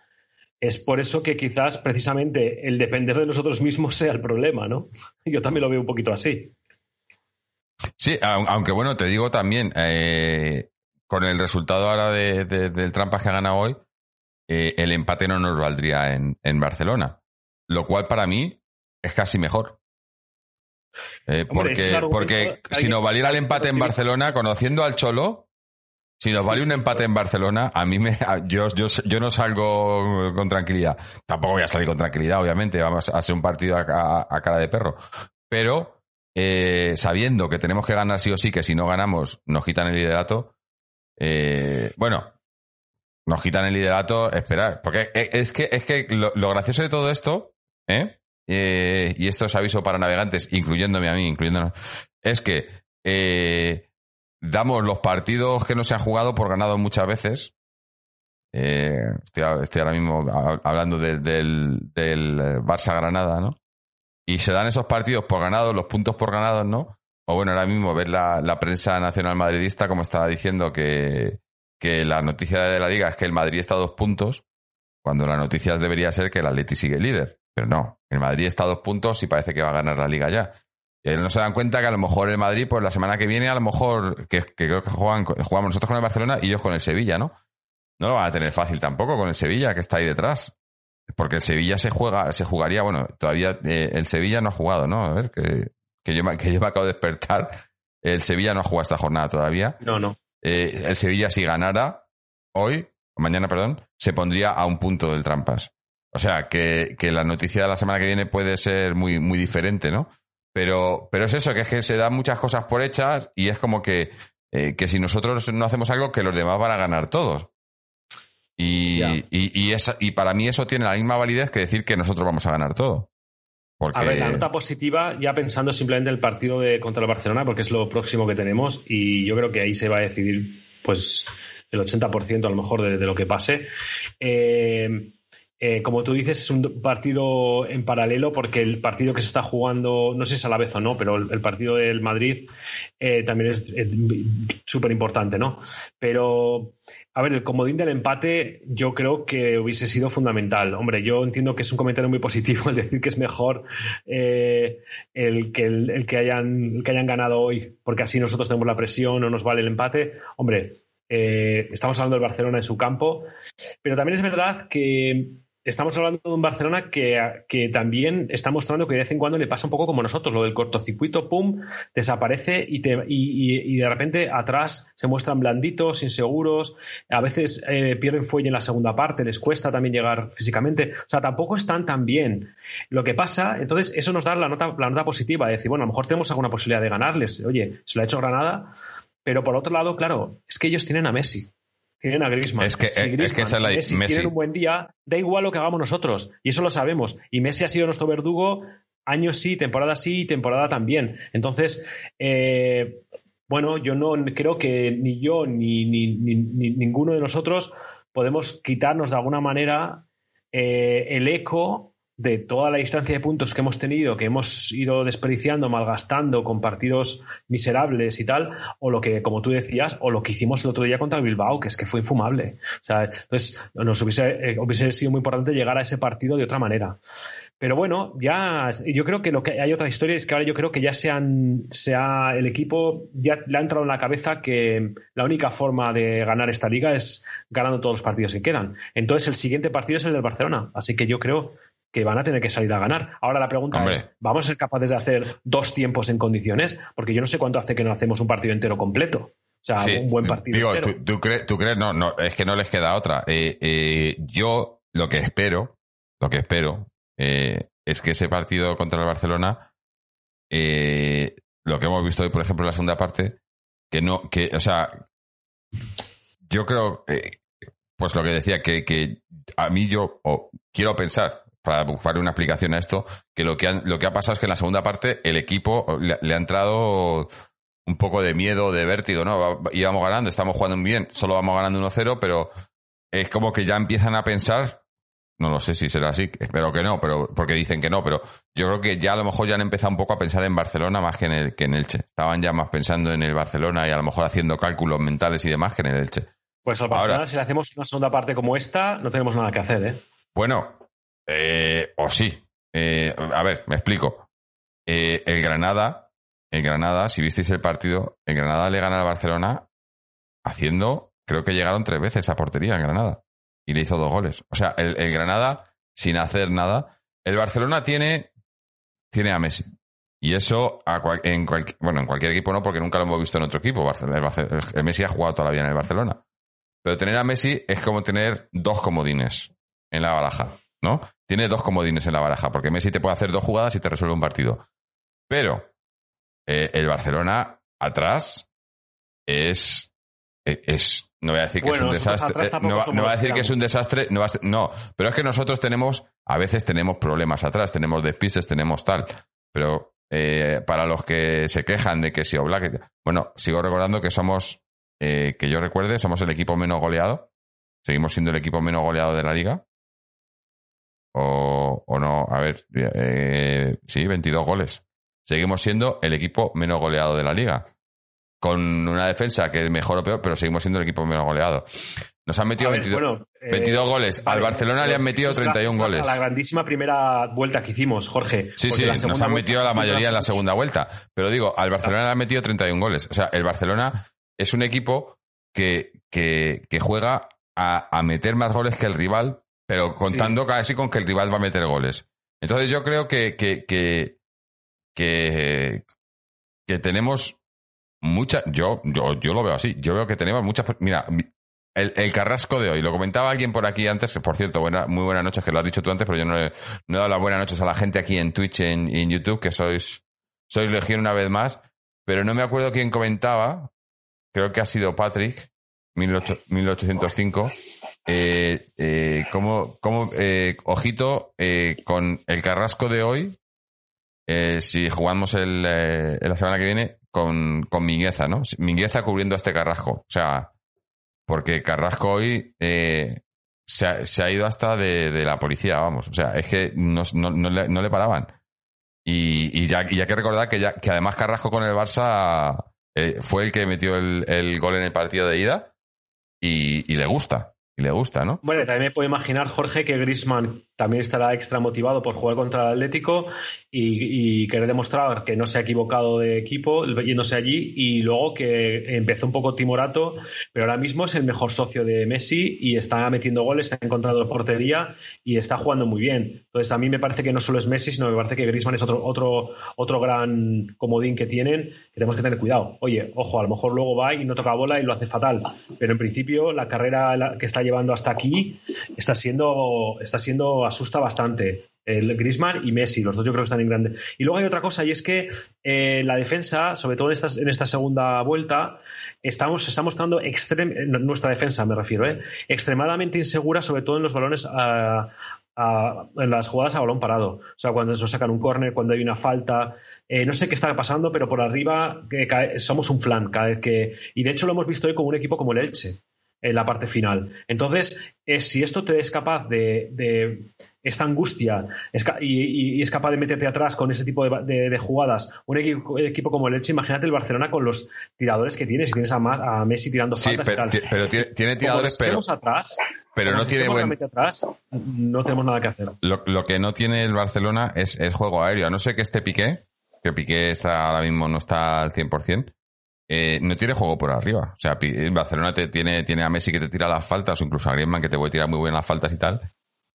[SPEAKER 3] Es por eso que quizás precisamente el depender de nosotros mismos sea el problema, ¿no? Yo también lo veo un poquito así.
[SPEAKER 2] Sí, aunque bueno, te digo también, eh, con el resultado ahora de, del Trampas que ha ganado hoy, eh, el empate no nos valdría en, en, Barcelona. Lo cual para mí es casi mejor. Eh, porque porque si nos valiera el empate en Barcelona, conociendo al Cholo, si nos vale un empate en Barcelona, a mí me, yo, yo, yo no salgo con tranquilidad. Tampoco voy a salir con tranquilidad, obviamente. Vamos a hacer un partido a, cara de perro. Pero eh, sabiendo que tenemos que ganar sí o sí, que si no ganamos nos quitan el liderato, eh, bueno, nos quitan el liderato, esperar. Porque es que, es que lo, gracioso de todo esto, ¿eh? ¿eh? y esto es aviso para navegantes, incluyéndome a mí, incluyéndonos, es que eh, damos los partidos que no se han jugado por ganado muchas veces. Eh, estoy, ahora mismo hablando del, del Barça Granada, ¿no? Y se dan esos partidos por ganados, los puntos por ganados, ¿no? O bueno, ahora mismo ver la, prensa nacional madridista como estaba diciendo que, que, la noticia de la liga es que el Madrid está a dos puntos, cuando la noticia debería ser que el Atleti sigue líder. Pero no, el Madrid está a dos puntos y parece que va a ganar la liga ya. Y no se dan cuenta que a lo mejor el Madrid, pues la semana que viene, a lo mejor, que, creo que juegan, jugamos nosotros con el Barcelona y ellos con el Sevilla, ¿no? No lo van a tener fácil tampoco con el Sevilla, que está ahí detrás. Porque el Sevilla se juega, se jugaría, bueno, todavía eh, el Sevilla no ha jugado, ¿no? A ver, que que yo, me, que yo me acabo de despertar. El Sevilla no ha jugado esta jornada todavía.
[SPEAKER 3] No, no.
[SPEAKER 2] Eh, el Sevilla, si ganara hoy, mañana, perdón, se pondría a un punto del Trampas. O sea, que, que, la noticia de la semana que viene puede ser muy, muy diferente, ¿no? Pero, pero es eso, que es que se dan muchas cosas por hechas y es como que, eh, que si nosotros no hacemos algo, que los demás van a ganar todos. Y, y, y, y para mí eso tiene la misma validez que decir que nosotros vamos a ganar todo.
[SPEAKER 3] A ver, la nota positiva, ya pensando simplemente el partido de, contra el Barcelona, porque es lo próximo que tenemos, y yo creo que ahí se va a decidir, pues, el 80% a lo mejor de, lo que pase. Eh, eh, como tú dices, es un partido en paralelo porque el partido que se está jugando, no sé si es a la vez o no, pero el, partido del Madrid eh, también es súper importante, ¿no? Pero a ver, el comodín del empate yo creo que hubiese sido fundamental. Hombre, yo entiendo que es un comentario muy positivo el decir que es mejor eh, el, que, el, que hayan, que hayan ganado hoy, porque así nosotros tenemos la presión o nos vale el empate. Hombre, eh, estamos hablando del Barcelona en su campo, pero también es verdad que estamos hablando de un Barcelona que, también está mostrando que de vez en cuando le pasa un poco como nosotros, lo del cortocircuito, pum, desaparece y, de repente atrás se muestran blanditos, inseguros, a veces eh, pierden fuelle en la segunda parte, les cuesta también llegar físicamente, o sea, tampoco están tan bien. Lo que pasa, entonces, eso nos da la nota, la nota positiva, de decir, bueno, a lo mejor tenemos alguna posibilidad de ganarles, oye, se lo ha hecho Granada, pero por otro lado, claro, es que ellos tienen a Messi tienen a Griezmann.
[SPEAKER 2] Es que, si es que esa la,
[SPEAKER 3] Messi, Messi. un buen día, da igual lo que hagamos nosotros. Y eso lo sabemos. Y Messi ha sido nuestro verdugo año sí, temporada sí, temporada también. Entonces, eh, bueno, yo no creo que ni yo ni, ni, ninguno de nosotros podemos quitarnos de alguna manera eh, el eco de toda la distancia de puntos que hemos tenido, que hemos ido desperdiciando, malgastando con partidos miserables y tal, o lo que, como tú decías, o lo que hicimos el otro día contra Bilbao, que es que fue infumable. O sea, entonces nos hubiese, eh, hubiese sido muy importante llegar a ese partido de otra manera. Pero bueno, ya yo creo que lo que hay otra historia es que ahora yo creo que ya se, ha el equipo ya le ha entrado en la cabeza que la única forma de ganar esta liga es ganando todos los partidos que quedan. Entonces el siguiente partido es el del Barcelona. Así que yo creo que van a tener que salir a ganar. Ahora la pregunta es, ¿vamos a ser capaces de hacer dos tiempos en condiciones? Porque yo no sé cuánto hace que no hacemos un partido entero completo. O sea, un buen partido.
[SPEAKER 2] Digo, ¿tú, crees? No, no, es que no les queda otra. Eh, eh, yo lo que espero, lo que espero, eh, es que ese partido contra el Barcelona, lo que hemos visto hoy, por ejemplo, en la segunda parte, que no, que, o sea, yo creo, pues lo que decía, que, que a mí yo quiero pensar, para buscar una explicación a esto, que lo que, lo que ha pasado es que en la segunda parte el equipo le, ha entrado un poco de miedo, de vértigo, ¿no? Íbamos ganando, estamos jugando bien, solo vamos ganando 1-0, pero es como que ya empiezan a pensar, no lo sé si será así, espero que no, pero porque dicen que no, pero yo creo que ya a lo mejor ya han empezado un poco a pensar en Barcelona más que en el que en Elche. Estaban ya más pensando en el Barcelona y a lo mejor haciendo cálculos mentales y demás que en el Elche.
[SPEAKER 3] Pues al Barcelona, si le hacemos una segunda parte como esta, no tenemos nada que hacer, ¿eh?
[SPEAKER 2] Bueno, eh, o sí. Eh, a ver, me explico. Eh, el Granada, el Granada, si visteis el partido, el Granada le gana al Barcelona haciendo, creo que llegaron tres veces a portería en Granada y le hizo dos goles. O sea, el, Granada, sin hacer nada, el Barcelona tiene, tiene a Messi. Y eso en, bueno, en cualquier equipo no, porque nunca lo hemos visto en otro equipo. el Messi ha jugado toda la vida en el Barcelona. Pero tener a Messi es como tener dos comodines en la baraja. ¿no? Tiene dos comodines en la baraja, porque Messi te puede hacer dos jugadas y te resuelve un partido. Pero eh, el Barcelona atrás es, e, es, no voy a decir que es un desastre, no, voy a decir que es un desastre, no, no, pero es que nosotros tenemos, a veces tenemos problemas atrás, tenemos despises, tenemos tal, pero eh, para los que se quejan de que si Oblak, bueno, sigo recordando que somos, eh, que yo recuerde, somos el equipo menos goleado, seguimos siendo el equipo menos goleado de la liga, o, no. A ver, eh, sí, 22 goles. Seguimos siendo el equipo menos goleado de la liga. Con una defensa que es mejor o peor, pero seguimos siendo el equipo menos goleado. Nos han metido 22, eh, goles. Al Barcelona le han metido 31 goles.
[SPEAKER 3] La grandísima primera vuelta que hicimos, Jorge.
[SPEAKER 2] Sí, sí, nos han metido la mayoría en la segunda vuelta. Pero digo, al Barcelona le han metido 31 goles. O sea, el Barcelona es un equipo que, que, que juega a, a, meter más goles que el rival, pero contando casi con que el rival va a meter goles. Entonces yo creo que, que, que, que, tenemos mucha, yo, yo, yo lo veo así, yo veo que tenemos muchas, mira, el, carrasco de hoy, lo comentaba alguien por aquí antes, por cierto, buena, muy buenas noches, que lo has dicho tú antes, pero yo no he, no he dado las buenas noches a la gente aquí en Twitch y en, YouTube, que sois, sois legión una vez más, pero no me acuerdo quién comentaba, creo que ha sido Patrick, 1805, eh, eh, como, como eh, ojito, eh, con el Carrasco de hoy, si jugamos el, la semana que viene, con, con Mingueza, ¿no? Mingueza cubriendo a este Carrasco. O sea, porque Carrasco hoy se ha, se, ha, ido hasta de, la policía, vamos. O sea, es que no, no, no, le, no le, paraban. Y, ya, que recordar que, ya, que además Carrasco con el Barça fue el que metió el, gol en el partido de ida y le gusta y le gusta, ¿no?
[SPEAKER 3] Bueno, también me puedo imaginar, Jorge, que Grisman también estará extra motivado por jugar contra el Atlético y, querer demostrar que no se ha equivocado de equipo yéndose allí y luego que empezó un poco timorato, pero ahora mismo es el mejor socio de Messi y está metiendo goles, está encontrando portería y está jugando muy bien. Entonces a mí me parece que no solo es Messi, sino me parece que Grisman es otro, otro, otro gran comodín que tienen, que tenemos que tener cuidado. Oye, ojo, a lo mejor luego va y no toca bola y lo hace fatal, pero en principio la carrera que está llevando hasta aquí está siendo, está siendo asusta bastante. El Griezmann y Messi, los dos yo creo que están en grande. Y luego hay otra cosa, y es que eh, la defensa, sobre todo en esta, en esta segunda vuelta, estamos, está mostrando nuestra defensa, me refiero, eh, extremadamente insegura, sobre todo en los balones a, en las jugadas a balón parado. O sea, cuando nos sacan un córner, cuando hay una falta. Eh, no sé qué está pasando, pero por arriba somos un flan cada vez que. Y de hecho lo hemos visto hoy con un equipo como el Elche en la parte final. Entonces, si esto te es capaz de, esta angustia y, es capaz de meterte atrás con ese tipo de, jugadas, un equipo, como el Elche, imagínate el Barcelona con los tiradores que tiene, si tienes a, Messi tirando faltas
[SPEAKER 2] pero,
[SPEAKER 3] y tal.
[SPEAKER 2] pero tiene, tiradores, pero,
[SPEAKER 3] atrás,
[SPEAKER 2] pero no tiene buen...
[SPEAKER 3] atrás, no tenemos nada que hacer.
[SPEAKER 2] Lo, que no tiene el Barcelona es el juego aéreo, a no sé que esté Piqué, que Piqué está ahora mismo no está al 100%, eh, no tiene juego por arriba. O sea, Barcelona te, tiene, tiene a Messi que te tira las faltas, o incluso a Griezmann que te puede tirar muy buenas faltas y tal.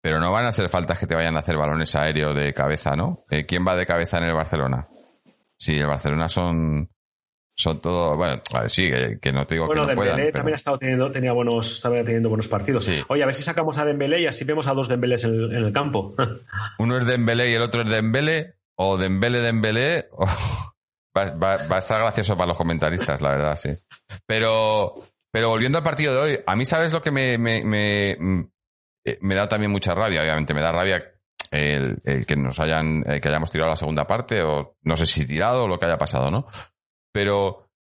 [SPEAKER 2] Pero no van a ser faltas que te vayan a hacer balones aéreos de cabeza, ¿no? Eh, ¿Quién va de cabeza en el Barcelona? Sí, el Barcelona son son todos, bueno, sí, que, no te digo que no
[SPEAKER 3] Dembélé también ha estado teniendo, tenía buenos, estaba teniendo buenos partidos. Oye, a ver si sacamos a Dembélé y así vemos a dos Dembélés en el, en el campo.
[SPEAKER 2] Uno es Dembélé y el otro es Dembélé, o Dembélé Dembélé, o, Va, a estar gracioso para los comentaristas, la verdad, sí. Pero, pero volviendo al partido de hoy, a mí, ¿sabes lo que me, me, mm, eh, da también mucha rabia? Obviamente, me da rabia el, que nos hayan, que hayamos tirado la segunda parte, o no sé si tirado o lo que haya pasado, ¿no? Pero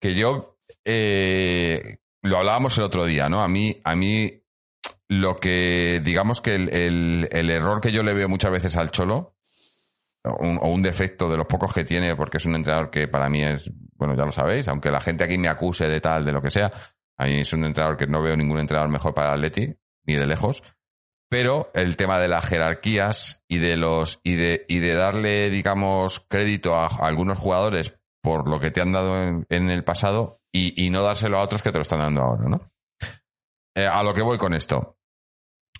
[SPEAKER 2] que yo, eh, lo hablábamos el otro día, ¿no? A mí, a mí, lo que, digamos que el, el error que yo le veo muchas veces al Cholo, o un defecto de los pocos que tiene, porque es un entrenador que para mí es, bueno, ya lo sabéis, aunque la gente aquí me acuse de tal, de lo que sea, a mí es un entrenador que no veo ningún entrenador mejor para el Atleti, ni de lejos. Pero el tema de las jerarquías y de los, y de, y de darle, digamos, crédito a, algunos jugadores por lo que te han dado en, el pasado y, no dárselo a otros que te lo están dando ahora, ¿no? Eh, a lo que voy con esto.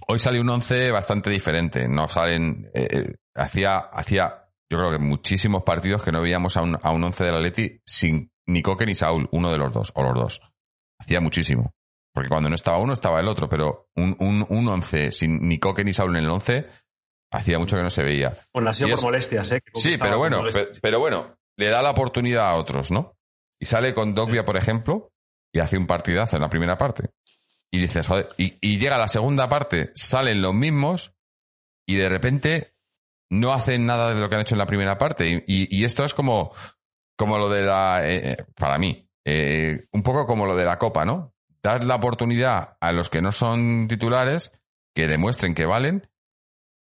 [SPEAKER 2] Hoy sale un once bastante diferente. No salen. Eh, eh, hacía, hacía, yo creo que muchísimos partidos que no veíamos a un, a un once del Atleti sin ni Coque ni Saúl, uno de los dos, o los dos. Hacía muchísimo. Porque cuando no estaba uno, estaba el otro, pero un, un, un once sin ni Coque ni Saúl en el once, hacía mucho que no se veía.
[SPEAKER 3] Ha sido por molestias, ¿eh?
[SPEAKER 2] sí, pero bueno, pero, bueno, le da la oportunidad a otros, ¿no? Y sale con Dogbia, por ejemplo, y hace un partidazo en la primera parte. Y dices, joder, y, y llega la segunda parte, salen los mismos, y de repente no hacen nada de lo que han hecho en la primera parte. Y, esto es como, como lo de la, eh, eh, para mí, eh, un poco como lo de la Copa, ¿no? Dar la oportunidad a los que no son titulares que demuestren que valen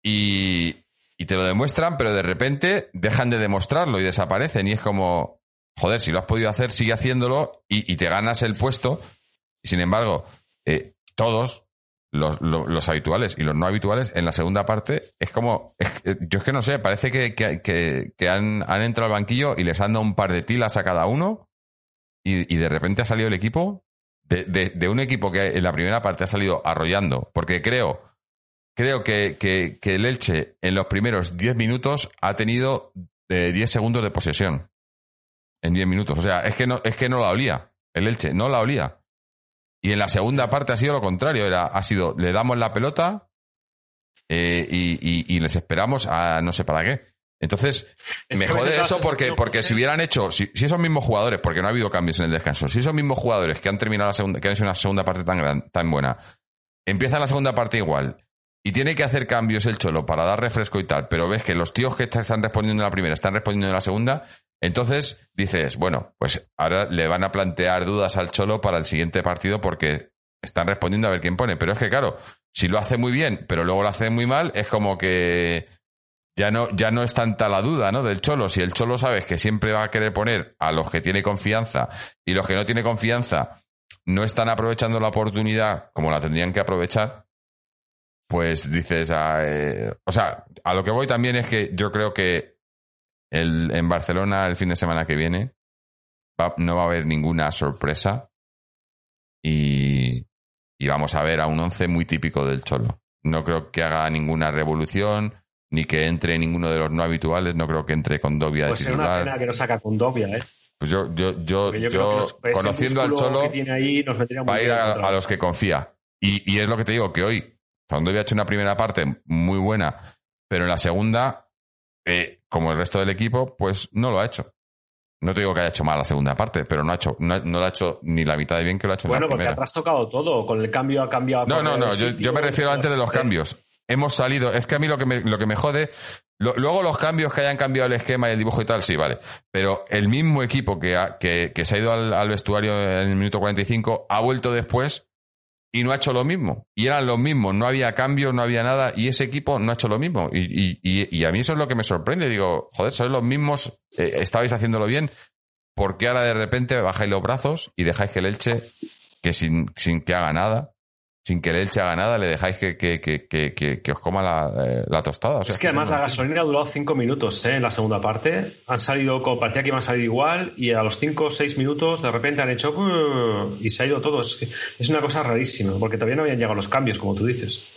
[SPEAKER 2] y, y te lo demuestran, pero de repente dejan de demostrarlo y desaparecen. Y es como, joder, si lo has podido hacer, sigue haciéndolo y, te ganas el puesto. Sin embargo, todos, los, los, habituales y los no habituales en la segunda parte es como eh, yo es que no sé parece que, que, que, han, han, entrado al banquillo y les han dado un par de tilas a cada uno y, y de repente ha salido el equipo de, de, un equipo que en la primera parte ha salido arrollando porque creo creo que, que, el Elche en los primeros 10 minutos ha tenido 10 eh, segundos de posesión en 10 minutos. O sea es que no es que no la olía el Elche no la olía y en la segunda parte ha sido lo contrario, era, ha sido, le damos la pelota eh, y, les esperamos a no sé para qué. Entonces, me jode eso porque, porque si hubieran hecho, si, esos mismos jugadores, porque no ha habido cambios en el descanso, si esos mismos jugadores que han terminado la segunda, que han hecho una segunda parte tan gran, tan buena, empiezan la segunda parte igual y tiene que hacer cambios el cholo para dar refresco y tal, pero ves que los tíos que están respondiendo en la primera están respondiendo en la segunda, entonces dices, bueno, pues ahora le van a plantear dudas al Cholo para el siguiente partido porque están respondiendo a ver quién pone. Pero es que, claro, si lo hace muy bien, pero luego lo hace muy mal, es como que ya no, ya no es tanta la duda, ¿no? Del Cholo. Si el Cholo sabes que siempre va a querer poner a los que tiene confianza y los que no tiene confianza no están aprovechando la oportunidad como la tendrían que aprovechar, pues dices, ah, eh, o sea, a lo que voy también es que yo creo que el, en Barcelona el fin de semana que viene no va a haber ninguna sorpresa y, vamos a ver a un once muy típico del Cholo. No creo que haga ninguna revolución ni que entre ninguno de los no habituales. No creo que entre con Dobia
[SPEAKER 3] pues de titular. una pena que no saca con Dobia, ¿eh?
[SPEAKER 2] Pues yo, yo, yo, yo, conociendo al Cholo, va a ir a, los que confía. Y, y, es lo que te digo, que hoy, cuando había hecho una primera parte muy buena, pero en la segunda eh, como el resto del equipo, pues no lo ha hecho. No te digo que haya hecho mal la segunda parte, pero no ha hecho, no, lo ha hecho ni la mitad de bien que lo ha hecho
[SPEAKER 3] bueno,
[SPEAKER 2] en la
[SPEAKER 3] primera. Bueno, porque has tocado todo, con el cambio ha cambiado.
[SPEAKER 2] No, no, no, yo, me refiero antes de los cambios. hemos salido. Es que a mí lo que me, lo que me jode. luego los cambios que hayan cambiado el esquema y el dibujo y tal, sí, vale. Pero el mismo equipo que, que, que se ha ido al, al, vestuario en el minuto 45 ha vuelto después y no ha hecho lo mismo. Y eran los mismos, no había cambios, no había nada, y ese equipo no ha hecho lo mismo. Y, y, y a mí eso es lo que me sorprende. Digo, joder, sois los mismos, eh, estabais haciéndolo bien, ¿por qué ahora de repente bajáis los brazos y dejáis que el Elche, que sin, sin que haga nada, sin que el Elche haga nada, le dejáis que, que, que, que os coma la, eh, la tostada.
[SPEAKER 3] es que además la gasolina ha durado cinco minutos ¿eh? en la segunda parte. Han salido, como parecía que iban a salir igual, y a los cinco o seis minutos de repente han hecho y se ha ido todo. Es, es, una cosa rarísima, porque todavía no habían llegado los cambios, como tú dices.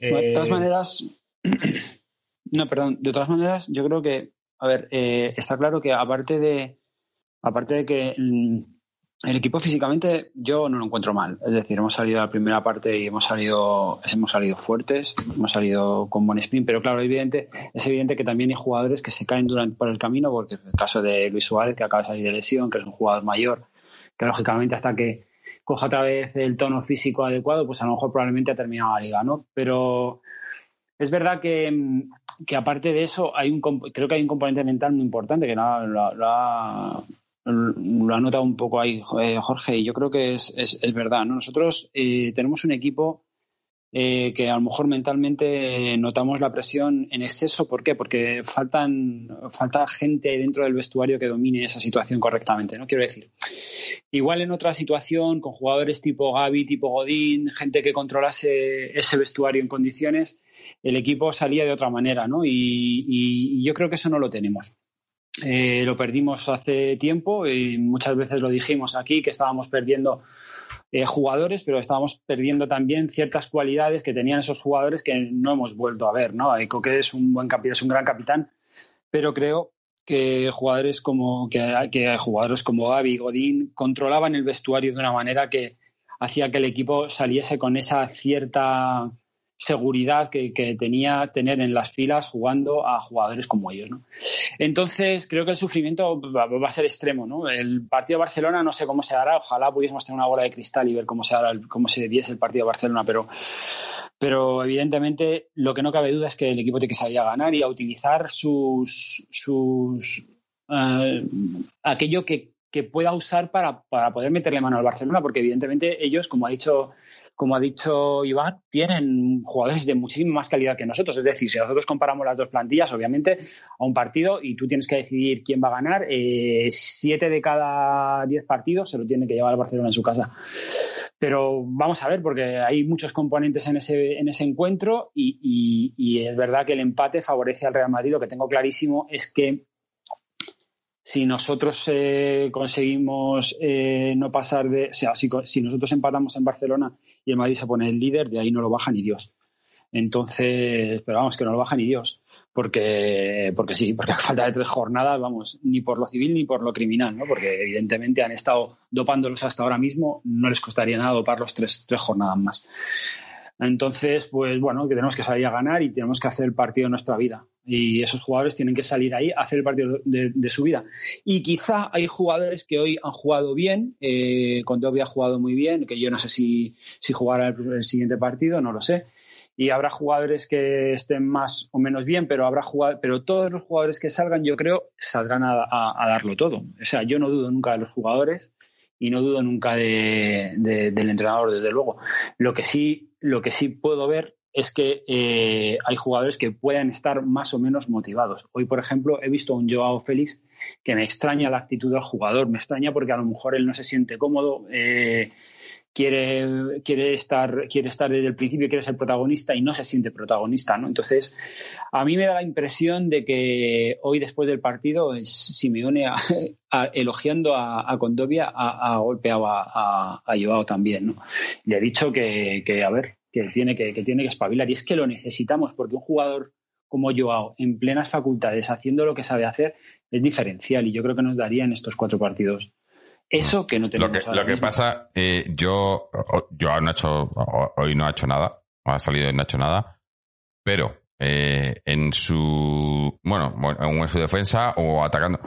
[SPEAKER 4] de todas maneras, no, perdón, de todas maneras, yo creo que, a ver, eh, está claro que aparte de aparte de que mm, el equipo físicamente yo no lo encuentro mal. Es decir, hemos salido a la primera parte y hemos salido, hemos salido fuertes, hemos salido con buen sprint, pero claro, evidente, es evidente que también hay jugadores que se caen durante, por el camino, porque el caso de Luis Suárez, que acaba de salir de lesión, que es un jugador mayor, que lógicamente hasta que coja otra vez el tono físico adecuado, pues a lo mejor probablemente ha terminado la liga, ¿no? Pero es verdad que, que aparte de eso, hay un, creo que hay un componente mental muy importante que no, lo, lo ha lo ha notado un poco ahí eh, Jorge y yo creo que es, es, es verdad. ¿no? Nosotros eh, tenemos un equipo eh, que a lo mejor mentalmente notamos la presión en exceso. ¿Por qué? Porque faltan, falta gente dentro del vestuario que domine esa situación correctamente. ¿no? Quiero decir, igual en otra situación, con jugadores tipo Gaby, tipo Godín, gente que controlase ese vestuario en condiciones, el equipo salía de otra manera. ¿no? y, y yo creo que eso no lo tenemos. Eh, lo perdimos hace tiempo y muchas veces lo dijimos aquí que estábamos perdiendo eh, jugadores, pero estábamos perdiendo también ciertas cualidades que tenían esos jugadores que no hemos vuelto a ver. ¿no? que es un buen capitán, es un gran capitán, pero creo que jugadores como que, que jugadores como Gaby Godín controlaban el vestuario de una manera que hacía que el equipo saliese con esa cierta seguridad que, tenía tener en las filas jugando a jugadores como ellos. ¿no? Entonces, creo que el sufrimiento va, a ser extremo. ¿no? El partido de Barcelona no sé cómo se dará, ojalá pudiésemos tener una bola de cristal y ver cómo se, dará cómo se diese el partido de Barcelona, pero, pero evidentemente lo que no cabe duda es que el equipo tiene que salir a ganar y a utilizar sus, sus eh, aquello que, que pueda usar para, para, poder meterle mano al Barcelona, porque evidentemente ellos, como ha dicho como ha dicho Iván, tienen jugadores de muchísima más calidad que nosotros. Es decir, si nosotros comparamos las dos plantillas, obviamente, a un partido y tú tienes que decidir quién va a ganar, eh, siete de cada diez partidos se lo tiene que llevar el Barcelona en su casa. Pero vamos a ver, porque hay muchos componentes en ese, en ese encuentro y, y es verdad que el empate favorece al Real Madrid. Lo que tengo clarísimo es que si nosotros eh, conseguimos eh, no pasar de, o sea, si, si, nosotros empatamos en Barcelona y el Madrid se pone el líder, de ahí no lo baja ni Dios. Entonces, pero vamos, que no lo baja ni Dios, porque, porque sí, porque a falta de tres jornadas, vamos, ni por lo civil ni por lo criminal, ¿no? Porque evidentemente han estado dopándolos hasta ahora mismo, no les costaría nada doparlos tres, tres jornadas más. Entonces, pues bueno, que tenemos que salir a ganar y tenemos que hacer el partido de nuestra vida. Y esos jugadores tienen que salir ahí a hacer el partido de, su vida. Y quizá hay jugadores que hoy han jugado bien, eh, Condovia ha jugado muy bien, que yo no sé si, si jugará el, siguiente partido, no lo sé. Y habrá jugadores que estén más o menos bien, pero habrá pero todos los jugadores que salgan, yo creo, saldrán a, darlo todo. O sea, yo no dudo nunca de los jugadores y no dudo nunca de, del entrenador, desde luego. Lo que sí lo que sí puedo ver es que eh, hay jugadores que pueden estar más o menos motivados. Hoy, por ejemplo, he visto a un Joao Félix que me extraña la actitud del jugador, me extraña porque a lo mejor él no se siente cómodo, eh, quiere, quiere, estar, quiere estar desde el principio, quiere ser protagonista y no se siente protagonista. ¿no? Entonces, a mí me da la impresión de que hoy, después del partido, Simeone, a, elogiando a, a Condovia, ha, golpeado a, a, Joao también. ¿no? Le he dicho que, que a ver, que tiene que, que tiene que espabilar. Y es que lo necesitamos, porque un jugador como Joao, en plenas facultades, haciendo lo que sabe hacer, es diferencial. Y yo creo que nos daría en estos cuatro partidos eso que no tenemos.
[SPEAKER 2] Lo que, lo que pasa, eh, yo, yo no he hecho, hoy no ha hecho nada, ha salido y no ha hecho nada, pero eh, en su, bueno, en su defensa o atacando,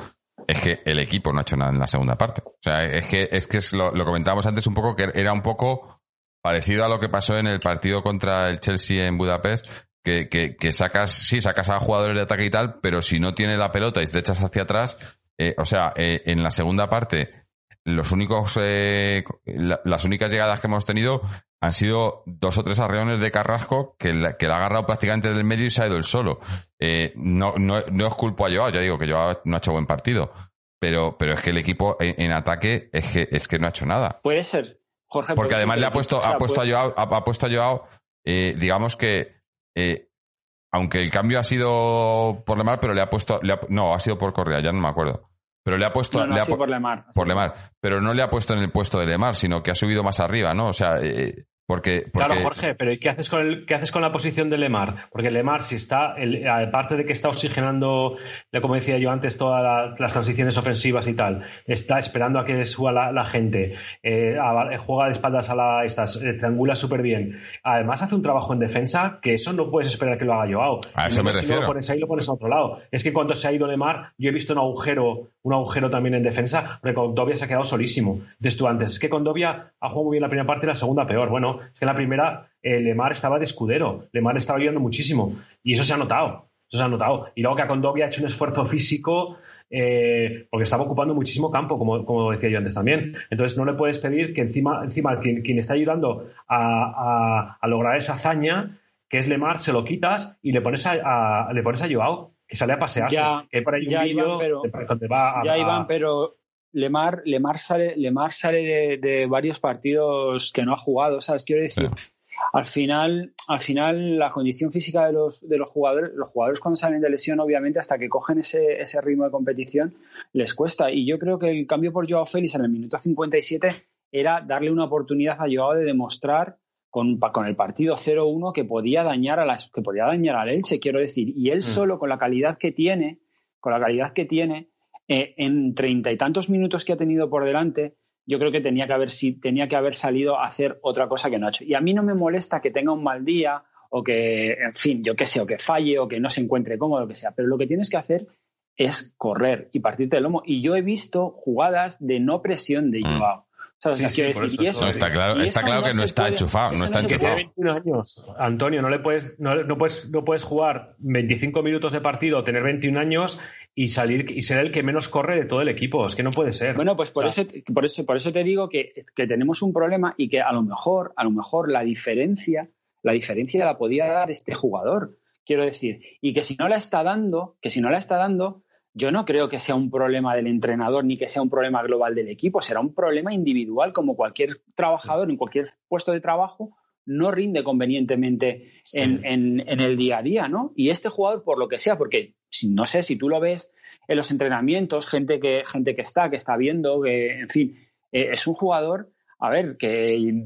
[SPEAKER 2] es que el equipo no ha hecho nada en la segunda parte. O sea, es que, es que lo, lo comentábamos antes un poco, que era un poco parecido a lo que pasó en el partido contra el Chelsea en Budapest, que, que, que sacas, sí, sacas a jugadores de ataque y tal, pero si no tiene la pelota y te echas hacia atrás, eh, o sea, eh, en la segunda parte, los únicos, eh, la- las únicas llegadas que hemos tenido han sido dos o tres arreones de Carrasco que, la- que la ha agarrado prácticamente del medio y se ha ido el solo. Eh, no, no, no os culpo a Joao, ya digo que Joao no ha hecho buen partido. Pero, pero es que el equipo en, en ataque es que, es que no ha hecho nada.
[SPEAKER 4] Puede ser, Jorge.
[SPEAKER 2] Porque además le ha puesto, ha puesto a Joao, ha, ha puesto a Joao, eh, digamos que, eh, aunque el cambio ha sido por Lemar, pero le ha puesto, le ha- no, ha sido por Correa, ya no me acuerdo. Pero le ha puesto,
[SPEAKER 4] No, no,
[SPEAKER 2] le ha
[SPEAKER 4] sí, por Lemar.
[SPEAKER 2] por Lemar, pero no le ha puesto en el puesto de Lemar, sino que ha subido más arriba, ¿no? O sea, eh, porque, porque
[SPEAKER 3] Claro, Jorge, pero ¿y qué haces con el, qué haces con la posición de Lemar? Porque Lemar, si está, el- aparte de que está oxigenando, como decía yo antes, todas la- las transiciones ofensivas y tal, está esperando a que suba la, la gente, eh, a- juega de espaldas a la estas, eh, triangula súper bien. Además hace un trabajo en defensa que eso no puedes esperar que lo haga Joao.
[SPEAKER 2] A eso
[SPEAKER 3] no,
[SPEAKER 2] me
[SPEAKER 3] si no
[SPEAKER 2] refiero.
[SPEAKER 3] lo pones ahí, lo pones a otro lado. Es que cuando se ha ido Lemar, yo he visto un agujero, un agujero también en defensa, porque Condovia se ha quedado solísimo. Dices tú antes, es que Condovia ha jugado muy bien la primera parte y la segunda peor. Bueno, es que en la primera eh, Lemar estaba de escudero, Lemar estaba ayudando muchísimo. Y eso se ha notado. Eso se ha notado. Y luego que a Condovia ha hecho un esfuerzo físico eh, porque estaba ocupando muchísimo campo, como, como decía yo antes también. Entonces no le puedes pedir que encima, encima quien, quien está ayudando a, a- a lograr esa hazaña, que es Lemar, se lo quitas y le pones a, a- le pones a Joao, que sale a pasearse.
[SPEAKER 4] Ya,
[SPEAKER 3] que hay por ahí un
[SPEAKER 4] ya, Iván, pero-
[SPEAKER 3] donde va a,
[SPEAKER 4] Ya, Iván, pero Lemar, Lemar sale, Lemar sale de, de varios partidos que no ha jugado, ¿sabes? Quiero decir, al final, al final la condición física de los, de los jugadores, los jugadores cuando salen de lesión, obviamente, hasta que cogen ese, ese ritmo de competición, les cuesta. Y yo creo que el cambio por Joao Félix en el minuto 57 era darle una oportunidad a Joao de demostrar con, con el partido 0-1 que podía dañar a las, que podía dañar al Elche, quiero decir. Y él solo, con la calidad que tiene, con la calidad que tiene, eh, en treinta y tantos minutos que ha tenido por delante, yo creo que tenía que haber tenía que haber salido a hacer otra cosa que no ha hecho. Y a mí no me molesta que tenga un mal día o que, en fin, yo qué sé, o que falle o que no se encuentre cómodo, lo que sea. Pero lo que tienes que hacer es correr y partirte el lomo. Y yo he visto jugadas de no presión de
[SPEAKER 2] Mm.
[SPEAKER 4] Joao. ¿Sabes? O sea,
[SPEAKER 3] sí,
[SPEAKER 4] quiero
[SPEAKER 3] por
[SPEAKER 4] decir,
[SPEAKER 3] eso
[SPEAKER 4] y
[SPEAKER 3] estoy-
[SPEAKER 2] No, está claro,
[SPEAKER 4] y
[SPEAKER 2] está
[SPEAKER 4] eso
[SPEAKER 2] claro que no está
[SPEAKER 4] puede-
[SPEAKER 2] enchufado,
[SPEAKER 4] eso
[SPEAKER 2] no está enchufado.
[SPEAKER 3] tiene 21 años. Antonio, no le puedes, no, no puedes, no puedes jugar 25 minutos de partido, tener 21 años y salir y ser el que menos corre de todo el equipo. Es que no puede ser.
[SPEAKER 4] Bueno, pues por,
[SPEAKER 3] O sea,
[SPEAKER 4] eso, por, eso, por eso te digo que, que tenemos un problema y que a lo mejor, a lo mejor la diferencia, la diferencia la podía dar este jugador, quiero decir, y que si no la está dando, que si no la está dando, yo no creo que sea un problema del entrenador ni que sea un problema global del equipo, será un problema individual como cualquier trabajador en cualquier puesto de trabajo no rinde convenientemente en, en- en el día a día, ¿no? Y este jugador, por lo que sea, porque no sé si tú lo ves en los entrenamientos, gente que, gente que está, que está viendo, que, en fin, eh, es un jugador, a ver, que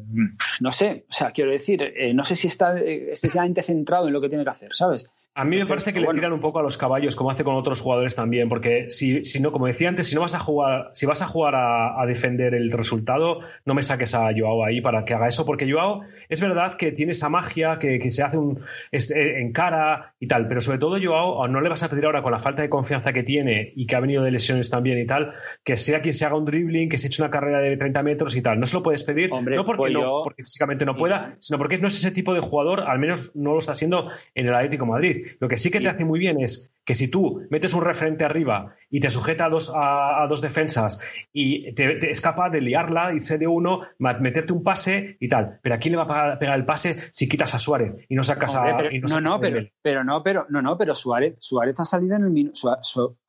[SPEAKER 4] no sé, o sea, quiero decir, eh, no sé si está eh, excesivamente centrado en lo que tiene que hacer, ¿sabes?
[SPEAKER 3] A mí me
[SPEAKER 4] Entonces,
[SPEAKER 3] parece que
[SPEAKER 4] bueno.
[SPEAKER 3] le tiran un poco a los caballos, como hace con otros jugadores también, porque si, si no, como decía antes, si no vas a jugar, si vas a jugar a, a defender el resultado, no me saques a Joao ahí para que haga eso, porque Joao es verdad que tiene esa magia, que, que se hace un es- eh, en cara y tal, pero sobre todo Joao no le vas a pedir ahora con la falta de confianza que tiene y que ha venido de lesiones también y tal, que sea quien se haga un dribbling, que se eche una carrera de 30 metros y tal. No se lo puedes pedir,
[SPEAKER 4] Hombre,
[SPEAKER 3] no porque
[SPEAKER 4] pues
[SPEAKER 3] no,
[SPEAKER 4] yo-
[SPEAKER 3] porque físicamente no pueda, sino porque no es ese tipo de jugador, al menos no lo está haciendo en el Atlético de Madrid. Lo que sí que te hace muy bien es que si tú metes un referente arriba y te sujeta a dos, a, a dos defensas y te, te es capaz de liarla, irse de uno, meterte un pase y tal. Pero ¿a quién le va a pegar el pase si quitas a Suárez y no sacas
[SPEAKER 4] Hombre,
[SPEAKER 3] a.
[SPEAKER 4] pero-
[SPEAKER 3] y
[SPEAKER 4] no,
[SPEAKER 3] sacas
[SPEAKER 4] no,
[SPEAKER 3] a
[SPEAKER 4] pero, no, pero no, no, pero Suárez, Suárez ha salido en el minuto.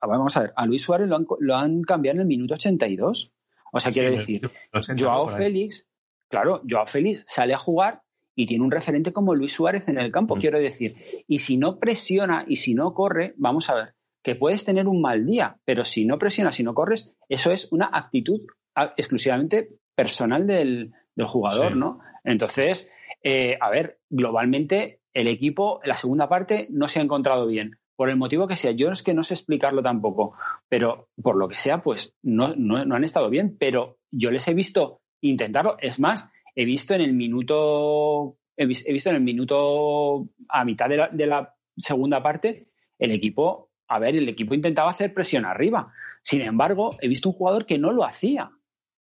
[SPEAKER 4] vamos a ver, a Luis Suárez lo han, lo han cambiado en el minuto 82. O sea,
[SPEAKER 3] Sí,
[SPEAKER 4] quiero decir, Joao. Félix, claro, Joao Félix sale a jugar y tiene un referente como Luis Suárez en el campo,
[SPEAKER 3] Mm.
[SPEAKER 4] quiero decir. Y si no presiona y si no corre, vamos a ver, que puedes tener un mal día, pero si no presionas, si no corres, eso es una actitud a- exclusivamente personal del, del jugador,
[SPEAKER 3] Sí.
[SPEAKER 4] ¿no? Entonces, eh, a ver, globalmente el equipo, la segunda parte, no se ha encontrado bien. Por el motivo que sea, yo es que no sé explicarlo tampoco, pero por lo que sea, pues no, no, no han estado bien, pero yo les he visto intentarlo. Es más, he visto en el minuto, he, vis- he visto en el minuto a mitad de la, de la segunda parte, el equipo, a ver, el equipo intentaba hacer presión arriba. Sin embargo, he visto un jugador que no lo hacía,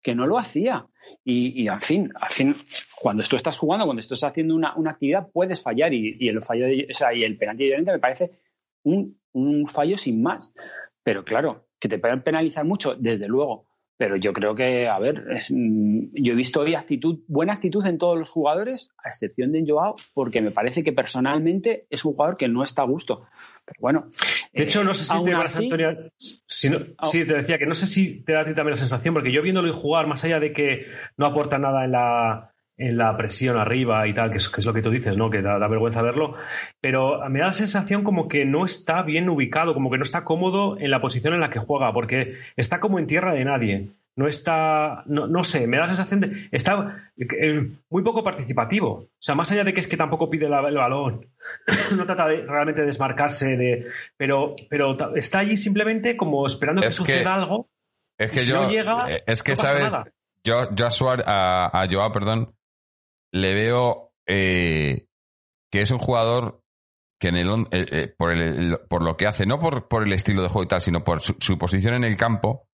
[SPEAKER 4] que no lo hacía. Y, en fin, al fin, cuando tú estás jugando, cuando estás haciendo una, una actividad, puedes fallar y, el fallo de, o sea, y el penalti de me parece un, un fallo sin más. Pero claro, que te pueden penalizar mucho, desde luego. Pero yo creo que, a ver, es, mm, yo he visto hoy actitud, buena actitud en todos los jugadores, a excepción de Joao, porque me parece que personalmente es un jugador que no está a gusto. Pero bueno.
[SPEAKER 3] De hecho, no sé si te Antonio. si no- sí, te decía que no sé si te da a ti también la sensación, porque yo viéndolo jugar, más allá de que no aporta nada en la, en la presión arriba y tal, que es, que es lo que tú dices, ¿no? Que da, da vergüenza verlo, pero me da la sensación como que no está bien ubicado, como que no está cómodo en la posición en la que juega, porque está como en tierra de nadie. No está, no, no sé, me da la sensación de. Está eh, muy poco participativo. O sea, más allá de que es que tampoco pide la- el balón, no trata de realmente desmarcarse de. Pero, pero está allí simplemente como esperando que
[SPEAKER 2] Es que-
[SPEAKER 3] suceda algo.
[SPEAKER 2] Es que
[SPEAKER 3] Y si
[SPEAKER 2] yo.
[SPEAKER 3] no llega,
[SPEAKER 2] eh, es que,
[SPEAKER 3] no pasa
[SPEAKER 2] ¿sabes?
[SPEAKER 3] nada.
[SPEAKER 2] Yo, yo a, Suárez- a, a Joao, perdón, le veo eh, que es un jugador que en el, eh, eh, por, el, por lo que hace, no por, por el estilo de juego y tal, sino por su, su posición en el campo,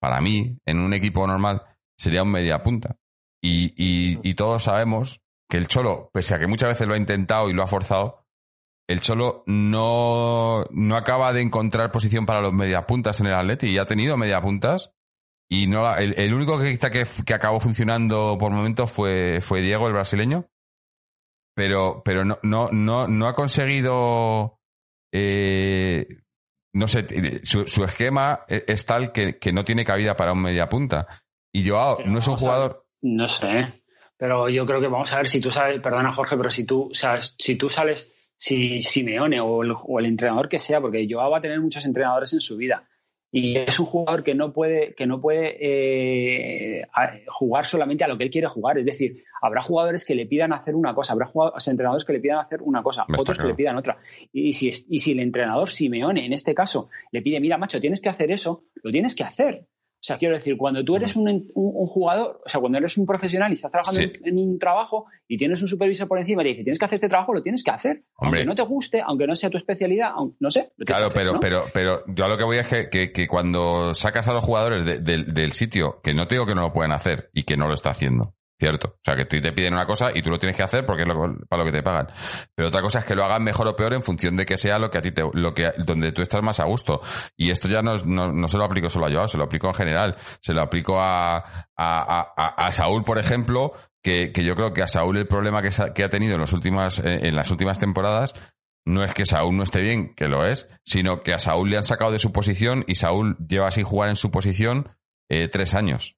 [SPEAKER 2] para mí, en un equipo normal, sería un media punta. Y, y, y todos sabemos que el Cholo, pese a que muchas veces lo ha intentado y lo ha forzado, el Cholo no, no acaba de encontrar posición para los mediapuntas en el Atleti y ha tenido mediapuntas y no la- el, el único que, que, que acabó funcionando por momentos fue, fue Diego, el brasileño. Pero, pero no, no, no, no ha conseguido. eh, no sé, su, su esquema e- es tal que, que no tiene cabida para un mediapunta. Y Joao
[SPEAKER 4] Pero
[SPEAKER 2] no es un jugador.
[SPEAKER 4] No sé, pero yo creo que vamos a ver si tú sabes, perdona Jorge, pero si tú, o sea, si tú sales, si Simeone o el, o el entrenador que sea, porque Joao va a tener muchos entrenadores en su vida y es un jugador que no puede, que no puede eh, jugar solamente a lo que él quiere jugar, es decir, habrá jugadores que le pidan hacer una cosa, habrá jugadores, entrenadores que le pidan hacer una cosa, otros que le pidan otra. Y si, es- y si el entrenador Simeone, en este caso, le pide, mira, macho, tienes que hacer eso, lo tienes que hacer. O sea, quiero decir, cuando tú eres un, un- un jugador, o sea, cuando eres un profesional y estás trabajando
[SPEAKER 2] Sí.
[SPEAKER 4] en, en un trabajo y tienes un supervisor por encima y te dice, tienes que hacer este trabajo, lo tienes que hacer.
[SPEAKER 2] Hombre.
[SPEAKER 4] Aunque no te guste, aunque no sea tu especialidad, aunque- no sé.
[SPEAKER 2] Claro,
[SPEAKER 4] que hacer,
[SPEAKER 2] pero,
[SPEAKER 4] ¿no?
[SPEAKER 2] pero, pero yo a lo que voy es que, que, que cuando sacas a los jugadores de- del- del sitio, que no te digo que no lo pueden hacer y que no lo está haciendo, ¿cierto? O sea, que te piden una cosa y tú lo tienes que hacer porque es lo- para lo que te pagan. Pero otra cosa es que lo hagan mejor o peor en función de que sea lo que a ti te, lo que, donde tú estás más a gusto. Y esto ya no, no, no se lo aplico solo a Joao, se lo aplico en general. Se lo aplico a, a, a, a- Saúl, por ejemplo, que, que yo creo que a Saúl el problema que, que ha tenido en, los últimas, en, en las últimas temporadas no es que Saúl no esté bien, que lo es, sino que a Saúl le han sacado de su posición y Saúl lleva sin jugar en su posición eh, tres años.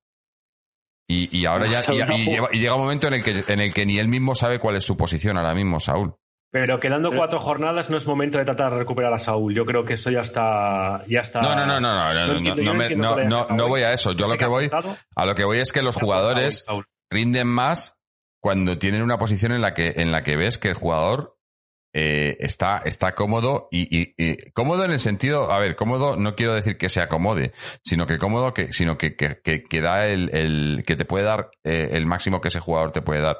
[SPEAKER 2] Y, y ahora ya y, llega un momento en el que en el que ni él mismo sabe cuál es su posición ahora mismo, Saúl.
[SPEAKER 3] Pero quedando cuatro jornadas no es momento de tratar de recuperar a Saúl. Yo creo que eso ya está. Ya está
[SPEAKER 2] No, no, no, no, no, no, no,
[SPEAKER 3] entiendo,
[SPEAKER 2] me- voy a eso. Yo a lo que voy, a lo que voy es que los jugadores rinden más cuando tienen una posición en la que, en la que ves que el jugador eh, está, está cómodo y, cómodo en el sentido, a ver, cómodo no quiero decir que se acomode, sino que cómodo que, sino que, que, da el, que te puede dar eh, el máximo que ese jugador te puede dar.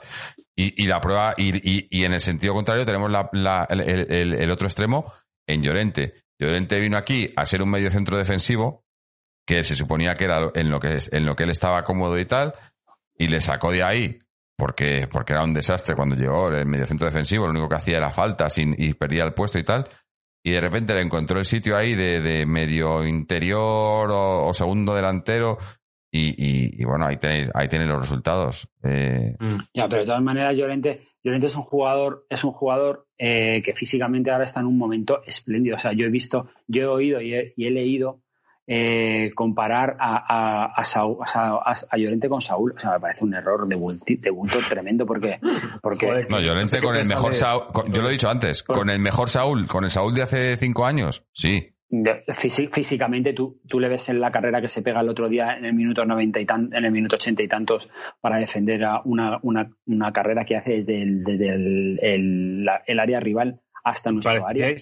[SPEAKER 2] Y, la prueba, y, en el sentido contrario tenemos la, la- el, el- el otro extremo en Llorente. Llorente vino aquí a ser un medio centro defensivo, que se suponía que era en lo que, en lo que él estaba cómodo y tal, y le sacó de ahí porque, porque era un desastre cuando llegó el mediocentro defensivo, lo único que hacía era faltas y, y perdía el puesto y tal. Y de repente le encontró el sitio ahí de, medio interior o, segundo delantero. Y bueno, ahí tenéis, ahí tenéis los resultados. Eh,
[SPEAKER 3] Mm.
[SPEAKER 4] Ya, pero de todas maneras, Llorente, Llorente es un jugador, es un jugador eh, que físicamente ahora está en un momento espléndido. O sea, yo he visto, yo he oído y he, y he leído eh, comparar a, a, a, Saúl- a Llorente con Saúl. O sea, me parece un error de bulto, de bulto tremendo porque, porque
[SPEAKER 3] Joder,
[SPEAKER 2] no,
[SPEAKER 3] No
[SPEAKER 2] Llorente
[SPEAKER 3] sé
[SPEAKER 2] con el mejor
[SPEAKER 3] de-
[SPEAKER 2] Saúl, con- yo lo he dicho antes, con el mejor Saúl, con el Saúl de hace cinco años, sí.
[SPEAKER 4] físicamente tú, tú le ves en la carrera que se pega el otro día en el minuto 90 y tan, en el minuto 80 y tantos para defender a una, una, una carrera que hace desde el, desde el, el- la- el área rival hasta nuestro área.
[SPEAKER 3] Parecía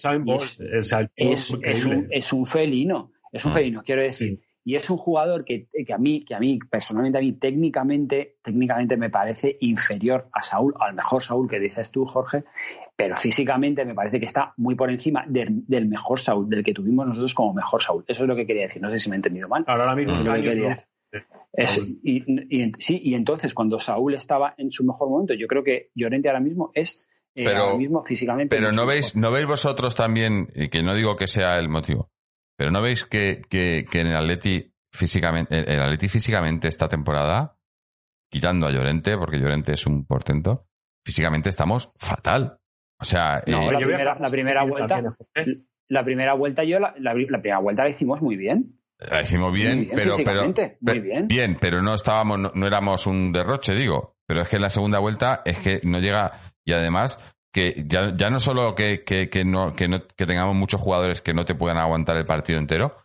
[SPEAKER 4] un, es un felino, es un
[SPEAKER 2] Mm.
[SPEAKER 4] felino, quiero decir.
[SPEAKER 3] Sí.
[SPEAKER 4] Y es un jugador que, que a mí, que a mí, personalmente a mí, técnicamente, técnicamente me parece inferior a Saúl, al mejor Saúl que dices tú, Jorge, pero físicamente me parece que está muy por encima del, del mejor Saúl, del que tuvimos nosotros como mejor Saúl. Eso es lo que quería decir. No sé si me he entendido mal.
[SPEAKER 3] Ahora mismo
[SPEAKER 4] es lo que y, sí, y entonces cuando Saúl estaba en su mejor momento, yo creo que Llorente ahora mismo es eh, ahora mismo físicamente.
[SPEAKER 2] Pero no veis, no veis vosotros también, y que no digo que sea el motivo, pero no veis que, que, en el Atleti físicamente, el Atleti físicamente esta temporada, quitando a Llorente, porque Llorente es un portento, físicamente estamos fatal. O sea,
[SPEAKER 4] no, eh, la, primera, la, primera, vuelta, la primera vuelta yo la, la, primera vuelta la hicimos muy bien.
[SPEAKER 2] La hicimos bien, pero, pero
[SPEAKER 4] muy bien.
[SPEAKER 2] bien, pero no estábamos, no, éramos un derroche, digo. Pero es que en la segunda vuelta es que no llega y además que ya, ya no solo que, que, que, no, que, no, que tengamos muchos jugadores que no te puedan aguantar el partido entero,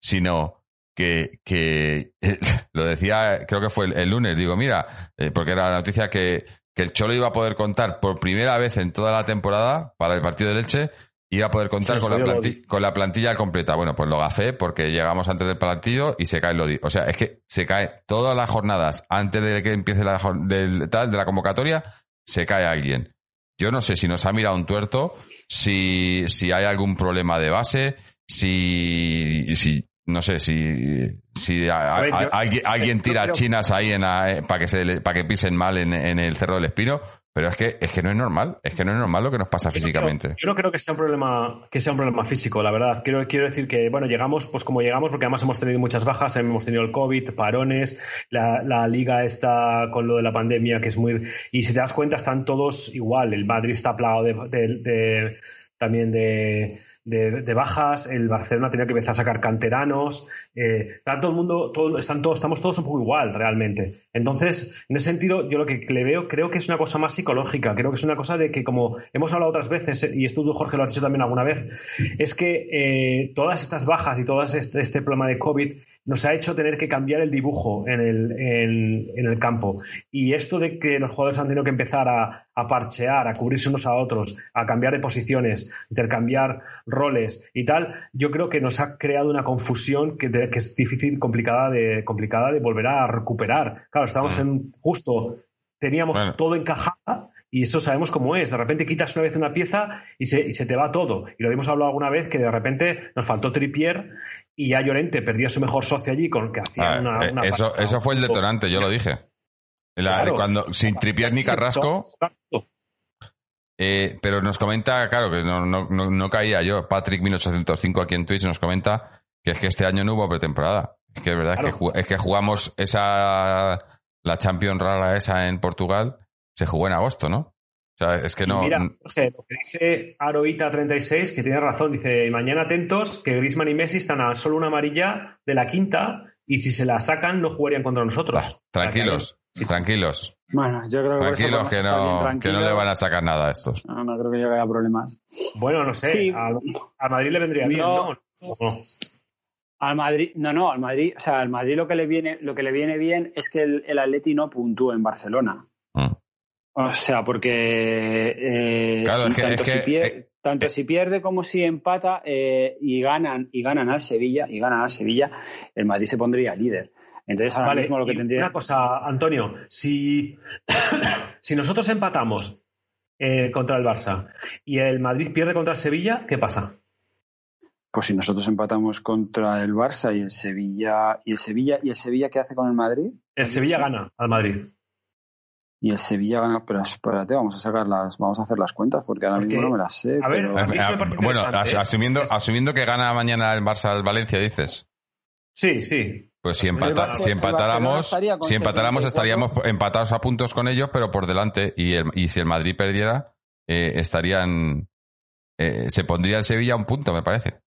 [SPEAKER 2] sino que, que lo decía, creo que fue el, lunes, digo, mira, eh, porque era la noticia que, que el Cholo iba a poder contar por primera vez en toda la temporada para el partido de Leche iba a poder contar con, la plantilla, con la plantilla completa. Bueno, pues lo gafé porque llegamos antes del partido y se cae el Lodi. O sea, es que se cae todas las jornadas antes de que empiece la del, tal, de la convocatoria, se cae alguien. Yo no sé si nos ha mirado un tuerto, si, si hay algún problema de base, si, si no sé, si, si alguien, tira chinas ahí en eh, para que se para que pisen mal en, en el Cerro del Espino, pero es que, es que no es normal, es que no es normal lo que nos pasa físicamente.
[SPEAKER 3] yo no creo que sea un problema, que sea un problema físico, la verdad. Quiero, quiero decir que, bueno, llegamos, pues como llegamos, porque además hemos tenido muchas bajas, hemos tenido el COVID, parones, la, liga está con lo de la pandemia, que es muy. Y si te das cuenta, están todos igual. El Madrid está plagado de también de de, bajas, el Barcelona tenía que empezar a sacar canteranos, eh, todo el mundo, todo, están todos, estamos todos un poco igual realmente. Entonces, en ese sentido, yo lo que le veo creo que es una cosa más psicológica, creo que es una cosa de que como hemos hablado otras veces, y esto Jorge lo has dicho también alguna vez, es que eh, todas estas bajas y todo este, este problema de COVID nos ha hecho tener que cambiar el dibujo en el, en, el campo. Y esto de que los jugadores han tenido que empezar a, a, parchear, a cubrirse unos a otros, a cambiar de posiciones, intercambiar roles y tal, yo creo que nos ha creado una confusión que, que es difícil, complicada de, complicada de volver a recuperar. Claro, estamos en justo, teníamos todo encajado y eso sabemos cómo es. De repente quitas una vez una pieza y se, y se, te va todo. Y lo habíamos hablado alguna vez que de repente nos faltó Tripier y ya Llorente perdió su mejor socio allí con que hacía ah, una,
[SPEAKER 2] eh, eso, eso fue el detonante, yo lo dije. cuando sin tripiar ni Carrasco. Eh, pero nos comenta, claro, que no, no, no, caía yo. Patrick 1805 aquí en Twitch nos comenta que es que este año no hubo pretemporada. Es que es verdad que, es que jugamos esa la Champions rara esa en Portugal, se jugó en agosto, ¿no? O sea, es que no.
[SPEAKER 3] mira, lo que dice Aroita36, que tiene razón, dice: mañana atentos que Grisman y Messi están a solo una amarilla de la quinta y si se la sacan no jugarían contra nosotros.
[SPEAKER 2] tranquilos, tranquilos.
[SPEAKER 4] Bueno, yo creo que
[SPEAKER 2] tranquilos que no, que no le van a sacar nada a estos.
[SPEAKER 4] No, no creo que haya problemas.
[SPEAKER 3] Bueno, no sé. A, Madrid le vendría bien, ¿no?
[SPEAKER 4] Al Madrid, no, no, al Madrid, o sea, al Madrid lo que le viene, lo que le viene bien es que el, el Atleti no puntúe en Barcelona. Mm. O sea, porque eh, tanto, si pierde, como si empata eh, y ganan y ganan al Sevilla y ganan al Sevilla, el Madrid se pondría líder. Entonces ahora mismo lo que tendría.
[SPEAKER 3] Una cosa, Antonio, si, si nosotros empatamos eh, contra el Barça y el Madrid pierde contra el Sevilla, ¿qué pasa?
[SPEAKER 4] Pues si nosotros empatamos contra el Barça y el Sevilla y el Sevilla y el Sevilla qué hace con el Madrid?
[SPEAKER 3] El Sevilla gana al Madrid
[SPEAKER 4] y el Sevilla gana, pero espérate, vamos a sacar las, vamos a hacer las cuentas porque ahora mismo no me las sé. A ver,
[SPEAKER 2] bueno, ¿eh? asumiendo, asumiendo que gana mañana el Barça al Valencia, dices.
[SPEAKER 3] Sí, sí.
[SPEAKER 2] Pues si, empata, si empatáramos, si empatáramos estaríamos empatados a puntos con ellos, pero por delante. Y, el, y si el Madrid perdiera, eh, estarían, eh, se pondría el Sevilla un punto, me parece.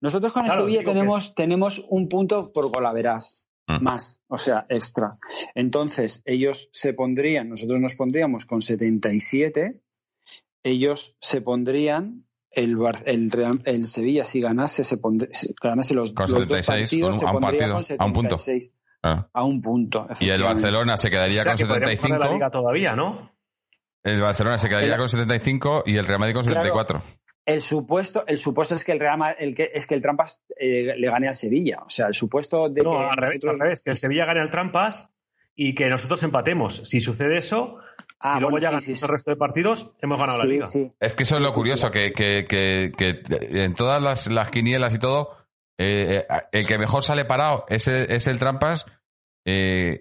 [SPEAKER 4] Nosotros con el Sevilla tenemos, tenemos un punto por golaveras. Mm. más, o sea, extra. Entonces, ellos se pondrían, nosotros nos pondríamos con 77, ellos se pondrían, el, el, el Sevilla si ganase, se pondría, ganase los,
[SPEAKER 2] con dos partidos, a un partido, a un punto.
[SPEAKER 4] A un punto.
[SPEAKER 2] Y el Barcelona se quedaría con 75.
[SPEAKER 3] La todavía, ¿no?
[SPEAKER 2] El Barcelona se quedaría con 75 y el Real Madrid con 74.
[SPEAKER 4] El supuesto, el supuesto es que el Real el que, es que el Trampas eh, le gane al Sevilla. O sea, el supuesto de
[SPEAKER 3] no,
[SPEAKER 4] que.
[SPEAKER 3] Al revés, que el Sevilla gane al Trampas y que nosotros empatemos. Si sucede eso, ah, si luego ya el resto de partidos, hemos ganado la liga.
[SPEAKER 2] Es que eso es lo curioso, que, que, que, en todas las, las, quinielas y todo, eh, eh, el que mejor sale parado es el, es el Trampas eh,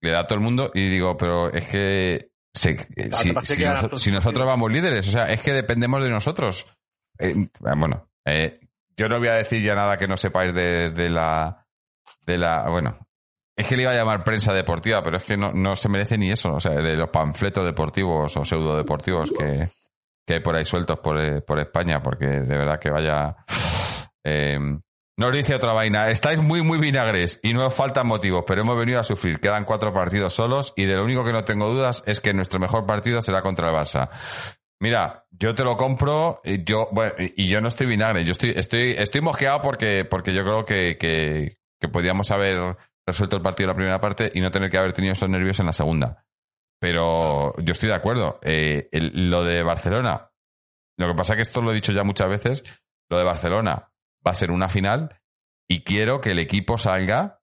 [SPEAKER 2] le da a todo el mundo y digo, pero es que se- eh, si, si noso- nosotros vamos líderes, o sea, es que dependemos de nosotros. Eh, bueno, eh, yo no voy a decir ya nada que no sepáis de, de la de la bueno. Es que le iba a llamar prensa deportiva, pero es que no, no se merece ni eso, o sea, de los panfletos deportivos o pseudo deportivos que, que hay por ahí sueltos por, eh, por España, porque de verdad que vaya. Eh, nos dice otra vaina. Estáis muy, muy vinagres y no os faltan motivos, pero hemos venido a sufrir. Quedan cuatro partidos solos y de lo único que no tengo dudas es que nuestro mejor partido será contra el Barça. Mira, yo te lo compro y yo, bueno, y yo no estoy vinagre. Yo estoy, estoy, estoy mosqueado porque, porque yo creo que, que, podíamos haber resuelto el partido en la primera parte y no tener que haber tenido esos nervios en la segunda. Pero yo estoy de acuerdo. Eh, lo de Barcelona, lo que pasa es que esto lo he dicho ya muchas veces, lo de Barcelona va a ser una final y quiero que el equipo salga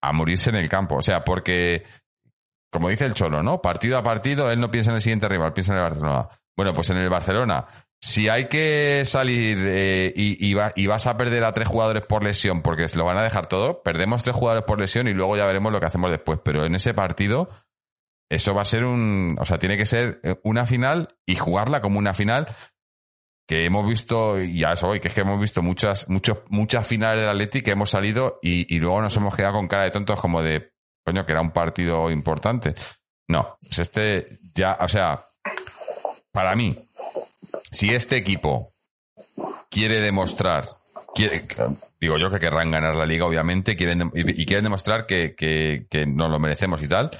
[SPEAKER 2] a morirse en el campo. O sea, porque, como dice el Cholo, ¿no? Partido a partido, él no piensa en el siguiente rival, piensa en el Barcelona. Bueno, pues en el Barcelona, si hay que salir eh, y, y y vas a perder a tres jugadores por lesión porque lo van a dejar todo, perdemos tres jugadores por lesión y luego ya veremos lo que hacemos después. Pero en ese partido, eso va a ser un. O sea, tiene que ser eh, una final y jugarla como una final que hemos visto, y a eso voy, que es que hemos visto muchas, muchos, muchas finales del Atleti que hemos salido y, y luego nos hemos quedado con cara de tontos como de, coño, que era un partido importante. No, pues este ya, o sea, para mí, si este equipo quiere demostrar, quiere, digo yo que querrán ganar la liga, obviamente, quieren, y, quieren demostrar que, que, que nos lo merecemos y tal,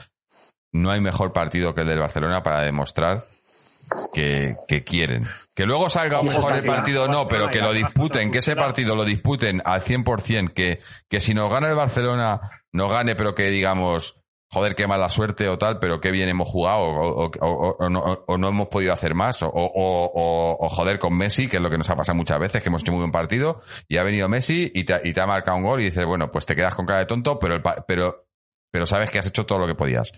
[SPEAKER 2] no hay mejor partido que el del Barcelona para demostrar que, que quieren. Que luego salga mejor el partido, no, pero que lo disputen, que ese partido lo disputen al 100%, que, que si nos gana el Barcelona, no gane, pero que digamos, joder, qué mala suerte o tal, pero qué bien hemos jugado o, o- o- no, o no hemos podido hacer más, o, joder con Messi, que es lo que nos ha pasado muchas veces, que hemos hecho muy buen partido, y ha venido Messi y te, y te ha marcado un gol y dices, bueno, pues te quedas con cara de tonto, pero, el pero, pero sabes que has hecho todo lo que podías.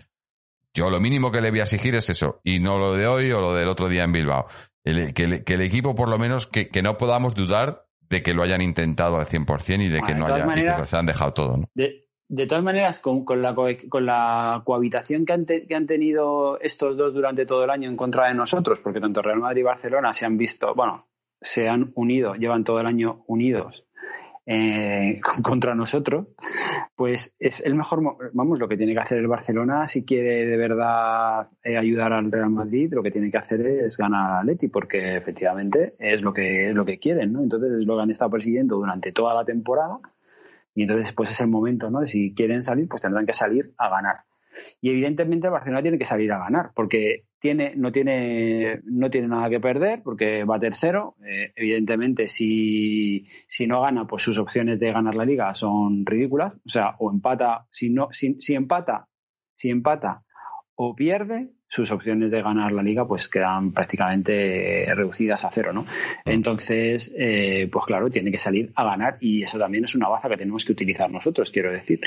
[SPEAKER 2] Yo lo mínimo que le voy a exigir es eso, y no lo de hoy o lo del otro día en Bilbao. El- que, el, que el equipo, por lo menos, que, que no podamos dudar de que lo hayan intentado al 100% y de que no haya, y que
[SPEAKER 4] maneras-
[SPEAKER 2] se han dejado todo, ¿no?
[SPEAKER 4] De, de todas maneras, con, con la, co- con la cohabitación que han, te- que han tenido estos dos durante todo el año en contra de nosotros, porque tanto Real Madrid y Barcelona se han visto, bueno, se han unido, llevan todo el año unidos eh, contra nosotros, pues es el mejor, mo- vamos, lo que tiene que hacer el Barcelona si quiere de verdad eh, ayudar al Real Madrid, lo que tiene que hacer es ganar al Atleti, porque efectivamente es lo que es lo que quieren, ¿no? Entonces es lo que han estado persiguiendo durante toda la temporada y entonces pues es el momento, ¿no? Si quieren salir, pues tendrán que salir a ganar. Y evidentemente el Barcelona tiene que salir a ganar, porque tiene, no, tiene, no tiene nada que perder, porque va tercero. Eh, evidentemente, si, si no gana, pues sus opciones de ganar la liga son ridículas. O sea, o empata, si no, si, si empata, si empata o pierde, sus opciones de ganar la liga pues quedan prácticamente reducidas a cero, ¿no? Entonces, eh, pues claro, tiene que salir a ganar y eso también es una baza que tenemos que utilizar nosotros, quiero decir.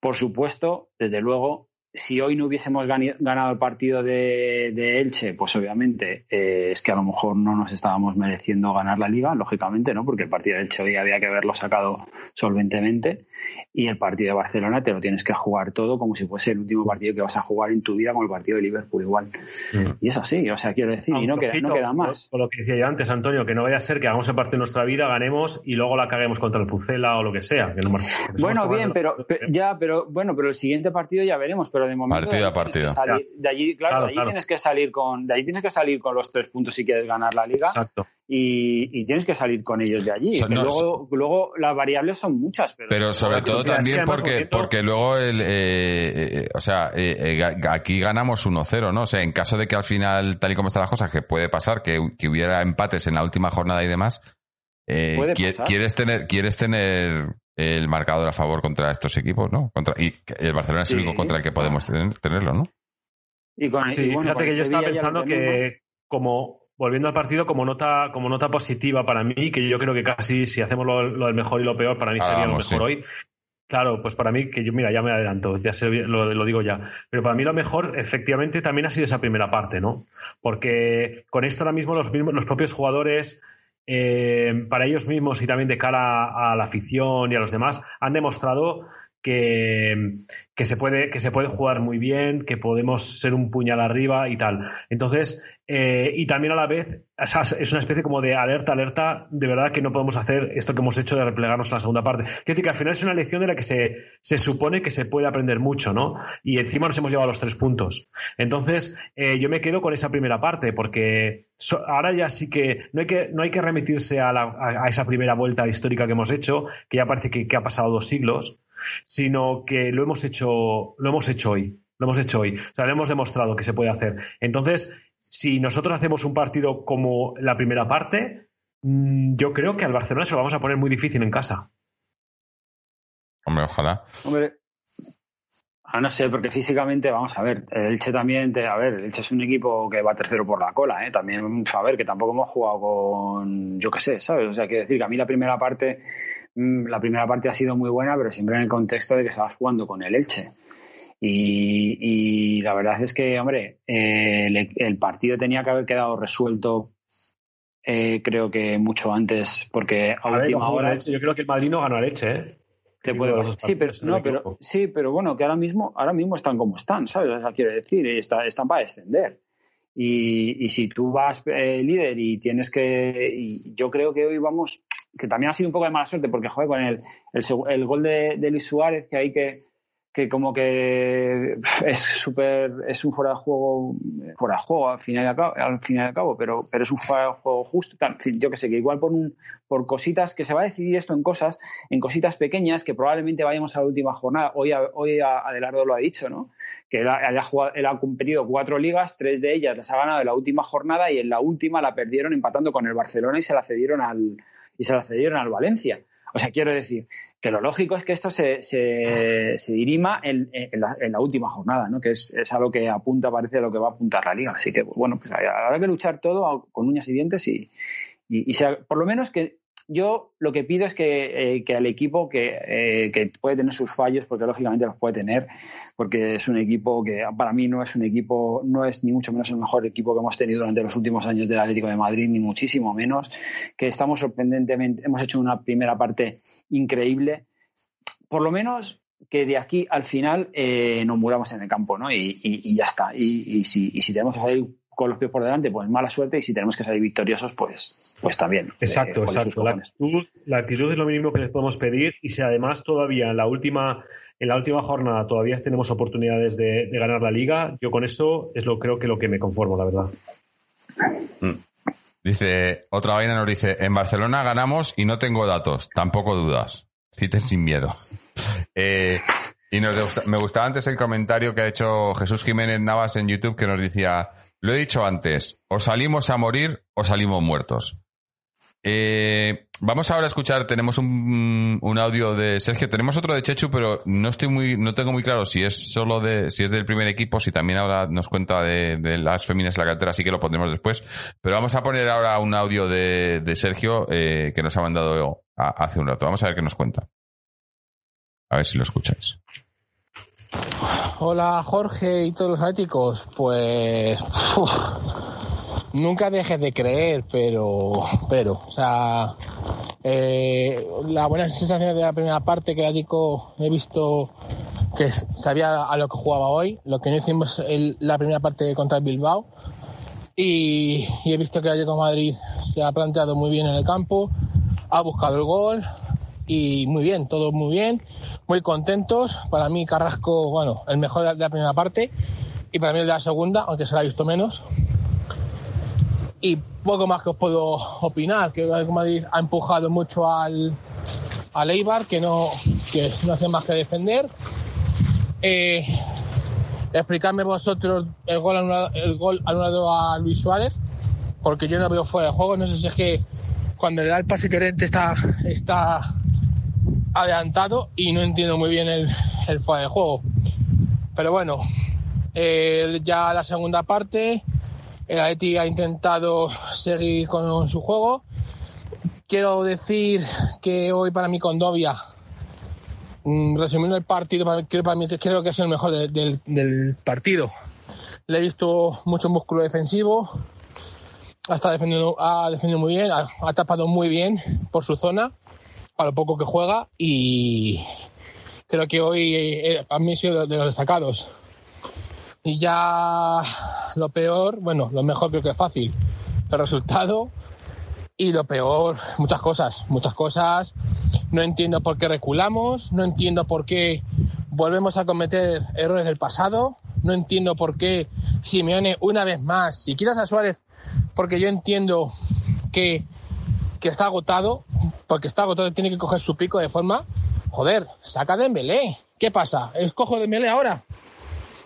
[SPEAKER 4] Por supuesto, desde luego, si hoy no hubiésemos ganado el partido de, de Elche, pues obviamente eh, es que a lo mejor no nos estábamos mereciendo ganar la liga, lógicamente, ¿no? Porque el partido de Elche hoy había que haberlo sacado solventemente y el partido de Barcelona te lo tienes que jugar todo como si fuese el último partido que vas a jugar en tu vida como el partido de Liverpool igual. Y es así, o sea, quiero decir, y no queda, no queda más.
[SPEAKER 3] Por lo que decía yo antes, Antonio, que no vaya a ser que hagamos el partido de nuestra vida, ganemos y luego la caguemos contra el Pucela o lo que sea. que no
[SPEAKER 4] Bueno, bien, pero, pe- ya, pero bueno, pero el siguiente partido ya veremos, pero de momento
[SPEAKER 2] Partido a partido.
[SPEAKER 4] salir- de allí, claro,
[SPEAKER 3] Claro,
[SPEAKER 4] de allí
[SPEAKER 3] claro.
[SPEAKER 4] tienes que salir con, de ahí tienes que salir con los tres puntos si quieres ganar la liga
[SPEAKER 3] Exacto.
[SPEAKER 4] y, y tienes que salir con ellos de allí.
[SPEAKER 2] So-
[SPEAKER 4] que
[SPEAKER 2] no,
[SPEAKER 4] luego, luego las variables son muchas, pero,
[SPEAKER 2] Pero sobre
[SPEAKER 3] Exacto,
[SPEAKER 2] todo también porque, porque luego, el, eh, eh, o sea, eh, eh, ga- aquí ganamos 1-0, ¿no? O sea, en caso de que al final, tal y como están las cosas, que puede pasar, que, que hubiera empates en la última jornada y demás, eh,
[SPEAKER 4] Puede
[SPEAKER 2] qui-
[SPEAKER 4] pasar.
[SPEAKER 2] quieres tener quieres tener el marcador a favor contra estos equipos, ¿no? Contra, y el Barcelona es el único contra el que podemos tener- tenerlo, ¿no?
[SPEAKER 4] y con,
[SPEAKER 3] Sí,
[SPEAKER 4] y bueno,
[SPEAKER 3] fíjate
[SPEAKER 4] con
[SPEAKER 3] que yo estaba pensando que como volviendo al partido como nota como nota positiva para mí, que yo creo que casi si hacemos lo, lo del mejor y lo peor para mí
[SPEAKER 2] Ah,
[SPEAKER 3] sería
[SPEAKER 2] vamos,
[SPEAKER 3] lo mejor
[SPEAKER 2] sí.
[SPEAKER 3] hoy. Claro, pues para mí que yo mira ya me adelanto, ya sé, lo, lo digo ya, pero para mí lo mejor efectivamente también ha sido esa primera parte, ¿no? Porque con esto ahora mismo los mismos los propios jugadores eh, para ellos mismos y también de cara a la afición y a los demás han demostrado que, se puede, que se puede jugar muy bien, que podemos ser un puñal arriba y tal. Entonces, eh, y también a la vez es una especie como de alerta, alerta, de verdad que no podemos hacer esto que hemos hecho de replegarnos en la segunda parte. Quiero decir que al final es una lección de la que se, se supone que se puede aprender mucho, ¿no? Y encima nos hemos llevado los tres puntos. Entonces, eh, yo me quedo con esa primera parte, porque ahora ya sí que no hay que, no hay que remitirse a, a, esa primera vuelta histórica que hemos hecho, que ya parece que ha pasado dos siglos, sino que lo hemos hecho, lo hemos hecho hoy. Lo hemos hecho hoy. O sea, lo hemos demostrado que se puede hacer. Entonces, si nosotros hacemos un partido como la primera parte, mm, yo creo que al Barcelona se lo vamos a poner muy difícil en casa.
[SPEAKER 2] Hombre, ojalá.
[SPEAKER 4] Hombre, ah, no sé, porque físicamente, vamos a ver, el Elche también, a ver, el Elche es un equipo que va tercero por la cola, ¿eh? También, a ver, que tampoco hemos jugado con, yo qué sé, ¿sabes? O sea, quiero decir que a mí la primera parte, la primera parte ha sido muy buena, pero siempre en el contexto de que estabas jugando con el Elche. Y, la verdad es que, hombre, eh, el, partido tenía que haber quedado resuelto, eh, creo que mucho antes, porque a, última hora.
[SPEAKER 3] Yo creo que el Madrid no ganó a leche, ¿eh?
[SPEAKER 4] Te puedo... sí, pero, no, pero, sí, pero bueno, que ahora mismo, ahora mismo están como están, ¿sabes? O sea, quiero decir, está, están para descender. Y, y, si tú vas eh, líder y tienes que. Y yo creo que hoy vamos. Que también ha sido un poco de mala suerte, porque, joder, con el, el, gol de, Luis Suárez, que hay que que como que es súper es un fuera de juego fuera de juego al final y al cabo, al final y cabo pero pero es un fuera de juego justo. Yo que sé que igual por un por cositas que se va a decidir esto en cosas en cositas pequeñas que probablemente vayamos a la última jornada. Hoy hoy Adelardo lo ha dicho no que él ha, jugado, él ha competido cuatro ligas tres de ellas las ha ganado en la última jornada y en la última la perdieron empatando con el Barcelona y se la cedieron al y se la cedieron al Valencia o sea, quiero decir que lo lógico es que esto se, se, dirima en, en, la, última jornada, ¿no? que es, es, a lo que apunta, parece, a lo que va a apuntar la liga. Así que, bueno, pues habrá que luchar todo con uñas y dientes y, y, por lo menos que yo lo que pido es que, eh, que al equipo que, eh, que, puede tener sus fallos, porque lógicamente los puede tener, porque es un equipo que para mí no es un equipo, no es ni mucho menos el mejor equipo que hemos tenido durante los últimos años del Atlético de Madrid, ni muchísimo menos, que estamos sorprendentemente, hemos hecho una primera parte increíble. Por lo menos que de aquí al final eh, nos muramos en el campo, ¿no? Y, y, y ya está. Y, si, y si tenemos que salir con los pies por delante, pues mala suerte y si tenemos que salir victoriosos, pues, pues también.
[SPEAKER 3] Exacto, exacto. La actitud, la actitud, es lo mínimo que les podemos pedir y si además todavía en la última, en la última jornada todavía tenemos oportunidades de, ganar la liga, yo con eso es lo creo que lo que me conformo, la verdad.
[SPEAKER 2] Mm. Dice, otra vaina nos dice, en Barcelona ganamos y no tengo datos, tampoco dudas. Citen sin miedo. Eh, y nos, me gustaba antes el comentario que ha hecho Jesús Jiménez Navas en YouTube que nos decía, lo he dicho antes, o salimos a morir o salimos muertos. Eh, vamos ahora a escuchar, tenemos un, un, audio de Sergio, tenemos otro de Chechu, pero no estoy muy, no tengo muy claro si es solo de, si es del primer equipo, si también ahora nos cuenta de, las féminas de la cartera, así que lo pondremos después. Pero vamos a poner ahora un audio de, de Sergio eh, que nos ha mandado hace un rato. Vamos a ver qué nos cuenta. A ver si lo escucháis.
[SPEAKER 5] Hola Jorge y todos los atléticos. Pues nunca dejes de creer, pero, pero, o sea, eh, la buena sensación de la primera parte que he visto que sabía a lo que jugaba hoy, lo que no hicimos en la primera parte contra el Bilbao. Y, y he visto que el Atlético Madrid se ha planteado muy bien en el campo, ha buscado el gol, y muy bien, todo muy bien, muy contentos. Para mí Carrasco, bueno, el mejor de la primera parte y para mí el de la segunda, aunque se la ha visto menos. Y poco más que os puedo opinar, que Madrid ha empujado mucho al, al Eibar, que no, que no hace más que defender. Eh, explicarme vosotros el gol, anulado, el gol anulado a Luis Suárez, porque yo no veo fuera de juego. No sé si es que cuando le da el pase querente está, está adelantado y no entiendo muy bien el, el de juego. Pero bueno, ya la segunda parte, el Atleti ha intentado seguir con su juego. Quiero decir que hoy para mí Condovia, mm, resumiendo el partido, creo, para mí, creo que es el mejor del, partido. Le he visto mucho músculo defensivo, ha, defendiendo, ha defendido muy bien, ha tapado muy bien por su zona a lo poco que juega y, creo que hoy eh, a mí sido de los destacados. Y ya lo peor, bueno, lo mejor creo que es fácil. El resultado y lo peor, muchas cosas, muchas cosas. No entiendo por qué reculamos, no entiendo por qué volvemos a cometer errores del pasado, no entiendo por qué Simeone una vez más, si quitas a Suárez, porque yo entiendo que, que está agotado, porque está agotado, tiene que coger su pico de forma, joder, saca Dembélé. ¿Qué pasa? ¿Escojo Dembélé ahora?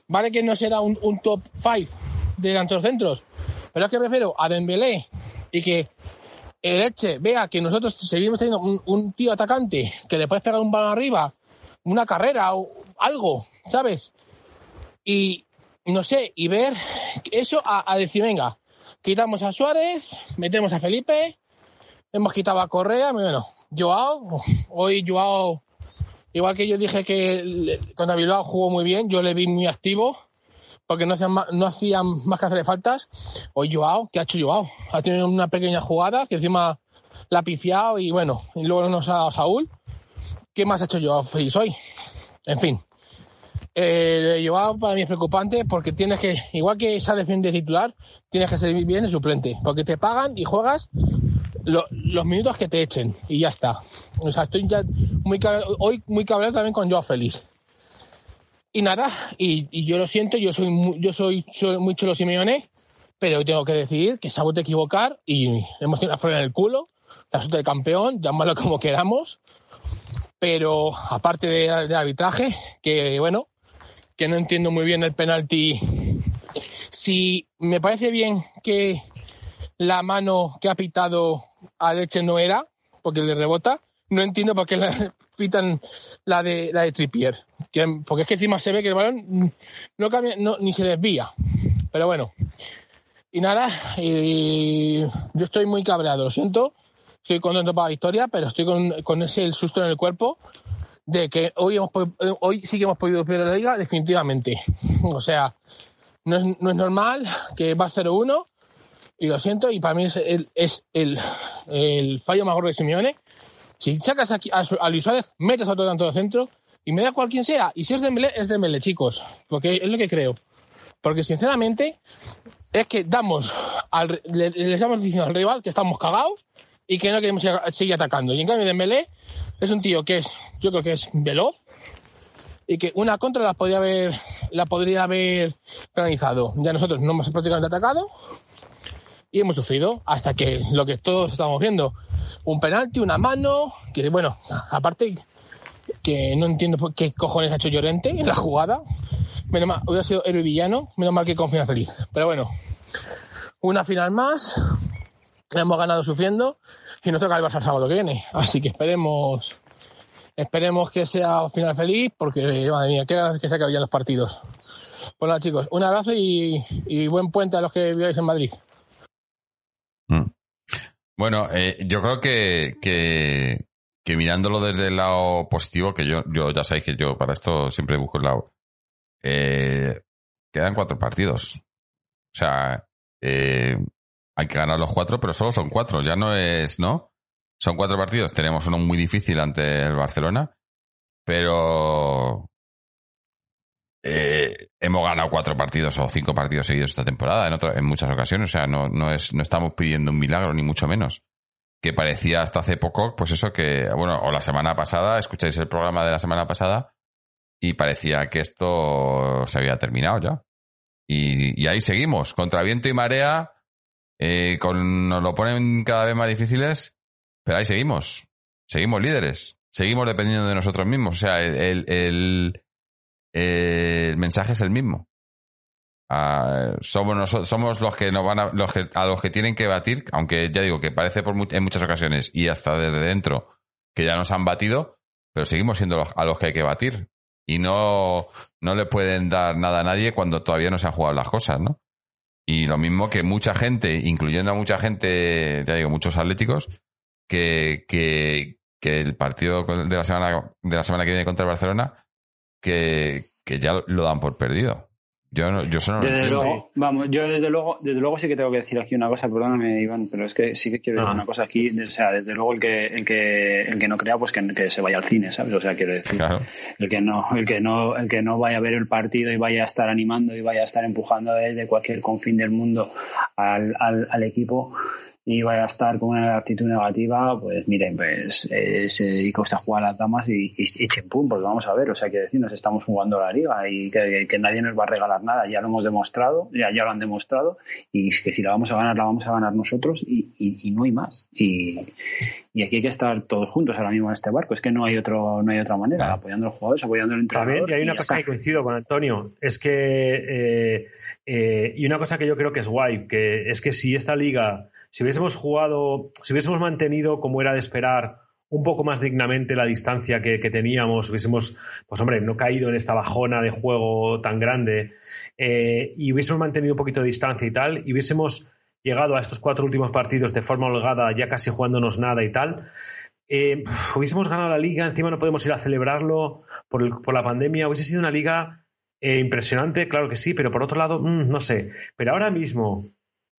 [SPEAKER 5] Vale que no será un, top 5 de los centros, pero es que prefiero a Dembélé y que el Eche vea que nosotros seguimos teniendo un, tío atacante que le puedes pegar un balón arriba, una carrera o algo, ¿sabes? Y no sé, y ver eso a, decir, venga, quitamos a Suárez, metemos a Felipe, hemos quitado a Correa, bueno, Joao, hoy Joao Igual que yo dije que contra Bilbao jugó muy bien, yo le vi muy activo, porque no hacían más, no hacían más que hacerle faltas. Hoy Joao, ¿qué ha hecho Joao? Ha tenido una pequeña jugada que encima la ha pifiado y bueno, y luego nos ha dado Saúl. ¿Qué más ha hecho Joao feliz hoy? En fin. Eh, Joao para mí es preocupante porque tienes que, igual que sales bien de titular, tienes que ser bien de suplente, porque te pagan y juegas los minutos que te echen y ya está. O sea, estoy ya muy hoy muy cabreado también con Joao Félix. Y nada, y, yo lo siento, yo soy yo soy, muy chulo Simeone, pero hoy tengo que decir que vuelto a equivocar y hemos tenido una flor en el culo, la suerte del campeón, llamarlo como queramos, pero aparte del de arbitraje, que bueno, que no entiendo muy bien el penalti. Si me parece bien que la mano que ha pitado a Leche no era, porque le rebota. No entiendo por qué le pitan la de, la de Trippier. porque es que encima se ve que el balón no cambia, ni se desvía. Pero bueno. Y nada, yo estoy muy cabreado, lo siento. Estoy contento para la victoria, pero estoy con, ese el susto en el cuerpo de que hoy, hemos, hoy sí que hemos podido perder la liga, definitivamente. O sea, no es, no es normal que va 0-1 y lo siento, y para mí es el, es el, el fallo más gordo de Simeone. Si sacas aquí a, Luis Suárez, metes a otro tanto de centro, y me da cual quien sea. Y si es Dembélé, es Dembélé, chicos. Porque es lo que creo. Porque sinceramente, es que damos al, le, estamos diciendo al rival que estamos cagados y que no queremos seguir atacando. Y en cambio, Dembélé es un tío que es, yo creo que es veloz, y que una contra la podría haber, la podría haber organizado. Ya nosotros no hemos prácticamente atacado, y hemos sufrido hasta que lo que todos estamos viendo, un penalti, una mano, que bueno, aparte que no entiendo por qué cojones ha hecho Llorente en la jugada. Menos mal, hubiera sido héroe villano, menos mal que con final feliz. Pero bueno, una final más, hemos ganado sufriendo y nos toca el Barça el sábado que viene. Así que esperemos esperemos que sea final feliz porque, madre mía, qué que se acaben los partidos. Bueno chicos, un abrazo y, y buen puente a los que viváis en Madrid.
[SPEAKER 2] Mm. Bueno, eh, yo creo que, que, mirándolo desde el lado positivo, que yo, yo ya sabéis que yo para esto siempre busco el lado, eh, quedan cuatro partidos. O sea, eh, hay que ganar los cuatro, pero solo son cuatro, ya no es, ¿no? Son cuatro partidos, tenemos uno muy difícil ante el Barcelona, pero eh, hemos ganado cuatro partidos o cinco partidos seguidos esta temporada en, en muchas ocasiones. O sea, no, no, es, no estamos pidiendo un milagro, ni mucho menos. Que parecía hasta hace poco, pues eso que, bueno, o la semana pasada, escucháis el programa de la semana pasada y parecía que esto se había terminado ya. Y, ahí seguimos, contra viento y marea, eh, con, nos lo ponen cada vez más difíciles, pero ahí seguimos. Seguimos líderes. Seguimos dependiendo de nosotros mismos. O sea, el, el el mensaje es el mismo. Ah, somos nosotros, somos los que nos van a, los que, a los que tienen que batir, aunque ya digo que parece por en muchas ocasiones y hasta desde dentro que ya nos han batido, pero seguimos siendo los, a los que hay que batir. Y no, no le pueden dar nada a nadie cuando todavía no se han jugado las cosas, ¿no? Y lo mismo que mucha gente, incluyendo a mucha gente, ya digo, muchos atléticos, que, que, el partido de la semana, de la semana que viene contra el Barcelona que, ya lo dan por perdido. Yo, no, yo solo
[SPEAKER 4] desde luego, vamos, yo desde luego, desde luego sí que tengo que decir aquí una cosa, perdóname Iván, pero es que sí que quiero decir ah. una cosa aquí, o sea, desde luego el que, el que, el que no crea, pues que, que se vaya al cine, ¿sabes? O sea, quiero decir, el que no, el que no, el que no vaya a ver el partido y vaya a estar animando y vaya a estar empujando desde cualquier confín del mundo al, al, al equipo, y vaya a estar con una actitud negativa, pues miren, pues eh, se dedica usted a jugar a las damas y, y, chimpum, pues vamos a ver, o sea, que decir, nos estamos jugando la liga y que, que, nadie nos va a regalar nada, ya lo hemos demostrado, ya, ya lo han demostrado y que si la vamos a ganar, la vamos a ganar nosotros y, y no hay más. Y, aquí hay que estar todos juntos ahora mismo en este barco, es que no hay otro no hay otra manera, apoyando a los jugadores, apoyando al entrenador.
[SPEAKER 3] También, y hay una cosa que coincido con Antonio, es que, eh, eh, y una cosa que yo creo que es guay, que es que si esta liga si hubiésemos jugado, si hubiésemos mantenido como era de esperar un poco más dignamente la distancia que, teníamos, hubiésemos, pues hombre, no caído en esta bajona de juego tan grande eh, y hubiésemos mantenido un poquito de distancia y tal, y hubiésemos llegado a estos cuatro últimos partidos de forma holgada, ya casi jugándonos nada y tal, eh, hubiésemos ganado la liga, encima no podemos ir a celebrarlo por, la pandemia, hubiese sido una liga eh, impresionante, claro que sí, pero por otro lado, mm, no sé, pero ahora mismo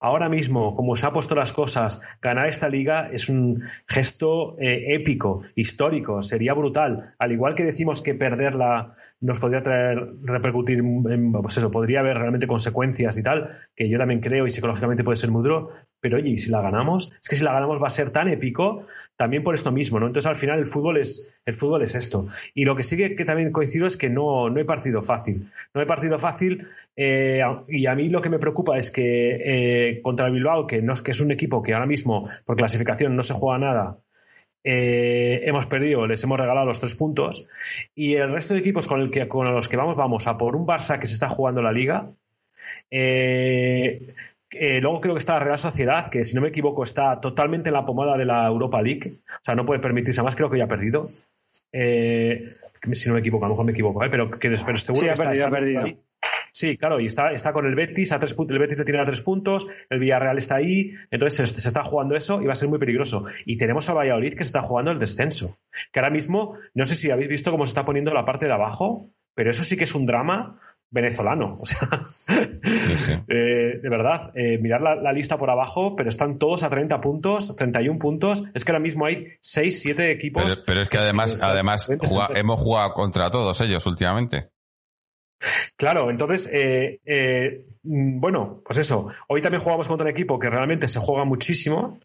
[SPEAKER 3] ahora mismo, como se ha puesto las cosas, ganar esta liga es un gesto eh, épico, histórico, sería brutal. Al igual que decimos que perderla nos podría traer, repercutir, en, pues eso, podría haber realmente consecuencias y tal, que yo también creo y psicológicamente puede ser muy duro, pero oye, y si la ganamos, es que si la ganamos va a ser tan épico también por esto mismo, ¿no? Entonces al final el fútbol es, el fútbol es esto. Y lo que sigue que también coincido es que no, no hay partido fácil. No hay partido fácil eh, y a mí lo que me preocupa es que eh, contra el Bilbao, que, no, que es un equipo que ahora mismo por clasificación no se juega nada, eh, hemos perdido, les hemos regalado los tres puntos. Y el resto de equipos con, el que, con los que vamos, vamos a por un Barça que se está jugando la liga. Eh, eh, luego creo que está la Real Sociedad, que si no me equivoco está totalmente en la pomada de la Europa League. O sea, no puede permitirse más, creo que ya ha perdido. Eh, si no me equivoco, a lo mejor me equivoco, ¿eh? pero, que, pero seguro
[SPEAKER 4] sí,
[SPEAKER 3] que
[SPEAKER 4] ha perdido, ha perdido.
[SPEAKER 3] Sí, claro, y está, está con el Betis, a tres puntos, el Betis le tiene a tres puntos, el Villarreal está ahí, entonces se, está jugando eso y va a ser muy peligroso. Y tenemos a Valladolid que se está jugando el descenso, que ahora mismo, no sé si habéis visto cómo se está poniendo la parte de abajo, pero eso sí que es un drama venezolano. O sea, eh, de verdad, eh, mirar la, lista por abajo, pero están todos a 30 puntos, 31 puntos. Es que ahora mismo hay 6, 7 equipos.
[SPEAKER 2] Pero, es que además, además hemos jugado contra todos ellos últimamente.
[SPEAKER 3] Claro, entonces, eh, mm, bueno, pues eso. Hoy también jugamos contra un equipo que realmente se juega muchísimo.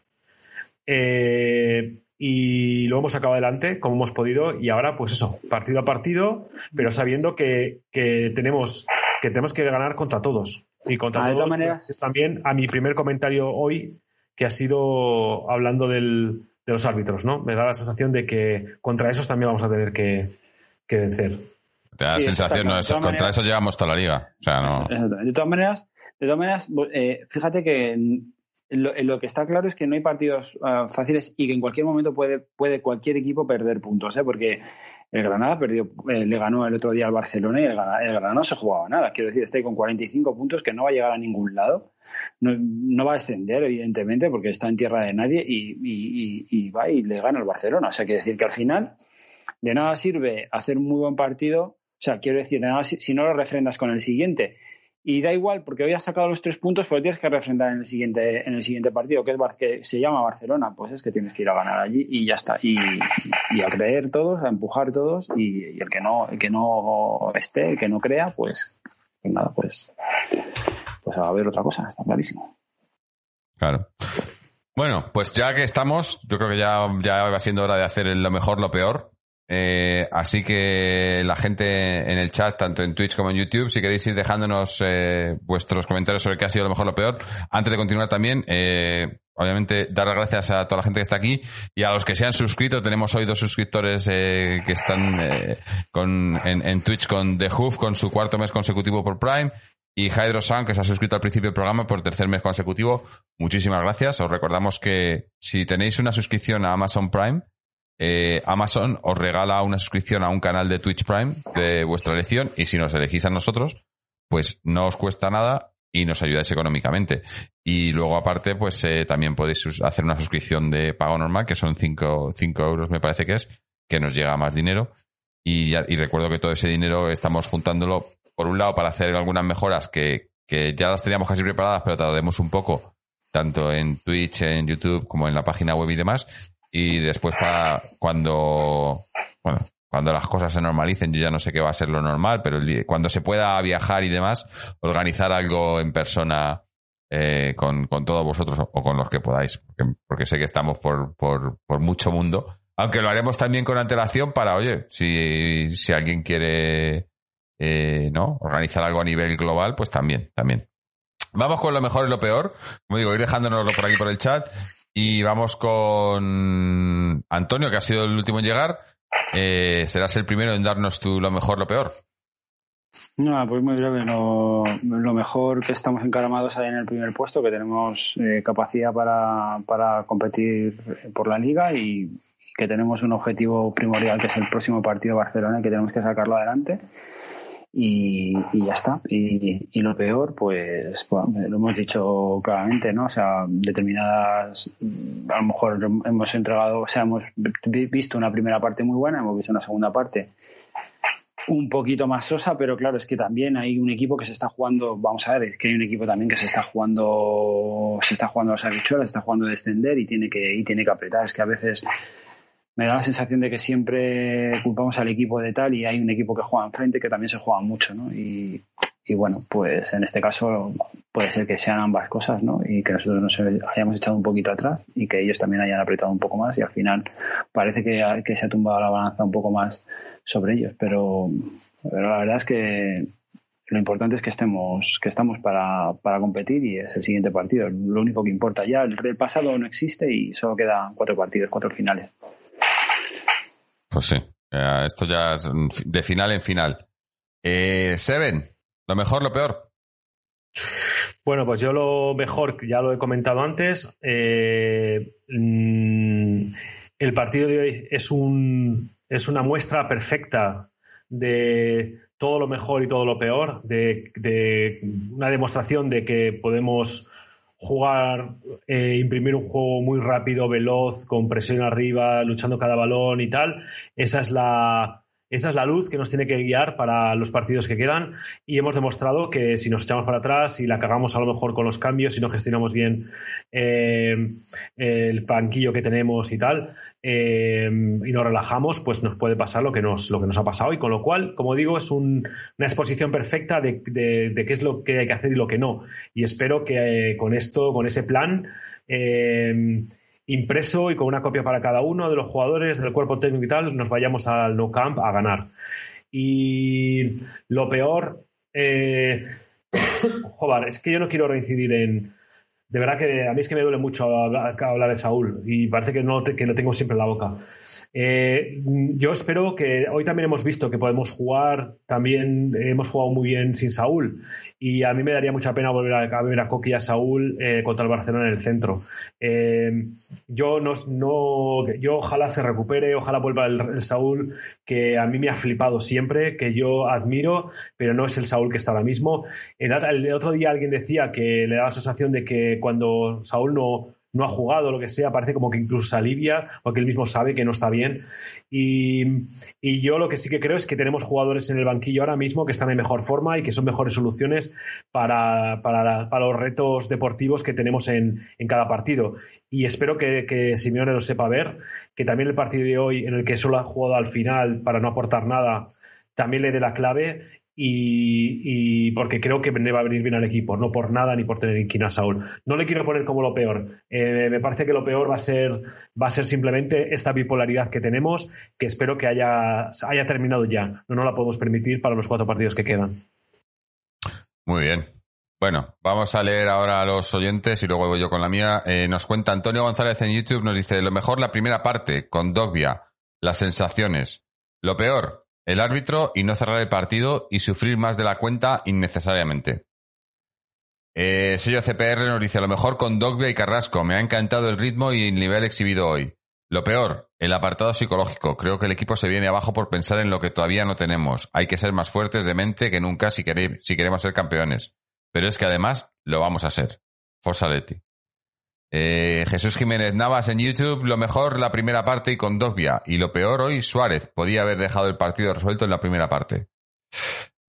[SPEAKER 3] Eh, y lo hemos sacado adelante como hemos podido y ahora pues eso, partido a partido, pero sabiendo que, tenemos que tenemos que ganar contra todos y contra ah, todos maneras... es también a mi primer comentario hoy que ha sido hablando del, de los árbitros, ¿no? Me da la sensación de que contra esos también vamos a tener que, vencer.
[SPEAKER 2] Te da la sensación, no, contra eso llevamos toda la liga. O sea, no...
[SPEAKER 4] De todas maneras, de todas maneras, eh, fíjate que lo, que está claro es que no hay partidos ah, fáciles y que en cualquier momento puede, puede cualquier equipo perder puntos, ¿eh? porque el Granada perdió, eh, le ganó el otro día al Barcelona y el Granada, no se jugaba nada. Quiero decir, está con 45 puntos que no va a llegar a ningún lado. No, va a descender, evidentemente, porque está en tierra de nadie y, va y le gana al Barcelona. O sea, quiere decir que al final de nada sirve hacer un muy buen partido. O sea, quiero decir, nada, si no lo refrendas con el siguiente y da igual, porque hoy has sacado los tres puntos, pues tienes que refrendar en el siguiente, en el siguiente partido, que es que se llama Barcelona, pues es que tienes que ir a ganar allí y ya está. Y, a creer todos, a empujar todos, y, el que no, el que no esté, el que no crea, pues, pues nada, pues, pues a ver otra cosa, está clarísimo.
[SPEAKER 2] Claro. Bueno, pues ya que estamos, yo creo que ya, ya va siendo hora de hacer lo mejor, lo peor. Eh, así que la gente en el chat, tanto en Twitch como en YouTube, si queréis ir dejándonos eh, vuestros comentarios sobre qué ha sido lo mejor o lo peor. Antes de continuar también, eh, obviamente dar las gracias a toda la gente que está aquí y a los que se han suscrito. Tenemos hoy dos suscriptores que están con, en, Twitch con The Hoof, con su cuarto mes consecutivo por Prime. Y Hydro Sun, que se ha suscrito al principio del programa por tercer mes consecutivo. Muchísimas gracias. Os recordamos que si tenéis una suscripción a Amazon Prime, eh, Amazon os regala una suscripción a un canal de Twitch Prime de vuestra elección y si nos elegís a nosotros, pues no os cuesta nada y nos ayudáis económicamente. Y luego aparte, pues eh, también podéis hacer una suscripción de pago normal, que son 5 euros me parece que es, que nos llega más dinero. Y, y recuerdo que todo ese dinero estamos juntándolo por un lado, para hacer algunas mejoras que, que ya las teníamos casi preparadas, pero tardaremos un poco, tanto en Twitch, en YouTube, como en la página web y demás. Y después para cuando, bueno, cuando las cosas se normalicen, yo ya no sé qué va a ser lo normal, pero cuando se pueda viajar y demás, organizar algo en persona eh, con, con, todos vosotros o con los que podáis, porque, sé que estamos por, por, por, mucho mundo. Aunque lo haremos también con antelación para, oye, si, si alguien quiere eh, ¿no? organizar algo a nivel global, pues también, también. Vamos con lo mejor y lo peor. Como digo, ir dejándonoslo por aquí por el chat. Y vamos con Antonio, que ha sido el último en llegar. Eh, serás el primero en darnos tú lo mejor, lo peor.
[SPEAKER 4] No, pues muy breve. Lo, mejor que estamos encaramados ahí en el primer puesto, que tenemos eh, capacidad para, competir por la liga y que tenemos un objetivo primordial que es el próximo partido de Barcelona y que tenemos que sacarlo adelante. Y, ya está. Y, lo peor, pues lo hemos dicho claramente, ¿no? O sea, determinadas, a lo mejor hemos entregado, o sea, hemos visto una primera parte muy buena, hemos visto una segunda parte un poquito más sosa, pero claro, es que también hay un equipo que se está jugando, vamos a ver, es que hay un equipo también que se está jugando, se está jugando a las habichuelas, está jugando a descender y tiene que, y tiene que apretar. Es que a veces me da la sensación de que siempre culpamos al equipo de tal y hay un equipo que juega enfrente que también se juega mucho, ¿no? Y, y bueno, pues en este caso puede ser que sean ambas cosas, ¿no? Y que nosotros nos hayamos echado un poquito atrás y que ellos también hayan apretado un poco más y al final parece que, que se ha tumbado la balanza un poco más sobre ellos, pero, pero la verdad es que lo importante es que estemos que estamos para, para, competir y es el siguiente partido lo único que importa ya el pasado no existe y solo quedan cuatro partidos cuatro finales
[SPEAKER 2] pues sí, esto ya es de final en final. Eh, Seven, ¿lo mejor, lo peor?
[SPEAKER 3] Bueno, pues yo lo mejor, ya lo he comentado antes, eh, mm, el partido de hoy es, un, es una muestra perfecta de todo lo mejor y todo lo peor, de, de una demostración de que podemos jugar, eh, imprimir un juego muy rápido, veloz, con presión arriba, luchando cada balón y tal. Esa es la, esa es la luz que nos tiene que guiar para los partidos que quedan y hemos demostrado que si nos echamos para atrás y la cagamos a lo mejor con los cambios, si no gestionamos bien eh, el banquillo que tenemos y tal, eh, y nos relajamos, pues nos puede pasar lo que nos, lo que nos ha pasado. Y con lo cual, como digo, es una exposición perfecta de, qué es lo que hay que hacer y lo que no. Y espero que eh, con esto, con ese plan, impreso y con una copia para cada uno de los jugadores, del cuerpo técnico y tal, nos vayamos al No Camp a ganar. Y lo peor, eh, joder, es que yo no quiero reincidir en, de verdad que a mí es que me duele mucho hablar, de Saúl y parece que, no que lo tengo siempre en la boca. Eh, yo espero que hoy también hemos visto que podemos jugar, también hemos jugado muy bien sin Saúl y a mí me daría mucha pena volver a, ver a Coqui y a Saúl eh, contra el Barcelona en el centro. Eh, yo, no, no, yo ojalá se recupere, ojalá vuelva el, Saúl que a mí me ha flipado siempre, que yo admiro, pero no es el Saúl que está ahora mismo. El, el otro día alguien decía que le daba la sensación de que cuando Saúl no, no ha jugado, lo que sea, parece como que incluso se alivia, porque él mismo sabe que no está bien. Y, yo lo que sí que creo es que tenemos jugadores en el banquillo ahora mismo que están en mejor forma y que son mejores soluciones para, para, los retos deportivos que tenemos en, cada partido. Y espero que, que, Simeone lo sepa ver, que también el partido de hoy, en el que solo ha jugado al final para no aportar nada, también le dé la clave y, porque creo que va a venir bien al equipo, no por nada ni por tener inquina a Saúl. No le quiero poner como lo peor. Eh, me parece que lo peor va a ser va a ser simplemente esta bipolaridad que tenemos, que espero que haya, haya terminado ya. No nos la podemos permitir para los cuatro partidos que quedan.
[SPEAKER 2] Muy bien. Bueno, vamos a leer ahora a los oyentes y luego voy yo con la mía. Eh, nos cuenta Antonio González en YouTube, nos dice, lo mejor la primera parte, con Dogbia, las sensaciones. Lo peor, el árbitro y no cerrar el partido y sufrir más de la cuenta innecesariamente. Eh, sello CPR nos dice, lo mejor con Dogbia y Carrasco. Me ha encantado el ritmo y el nivel exhibido hoy. Lo peor, el apartado psicológico. Creo que el equipo se viene abajo por pensar en lo que todavía no tenemos. Hay que ser más fuertes de mente que nunca si, si queremos ser campeones. Pero es que además lo vamos a ser. Forza Leti. Eh, Jesús Jiménez Navas en YouTube, lo mejor la primera parte y con Dogbia. Y lo peor hoy, Suárez. Podía haber dejado el partido resuelto en la primera parte.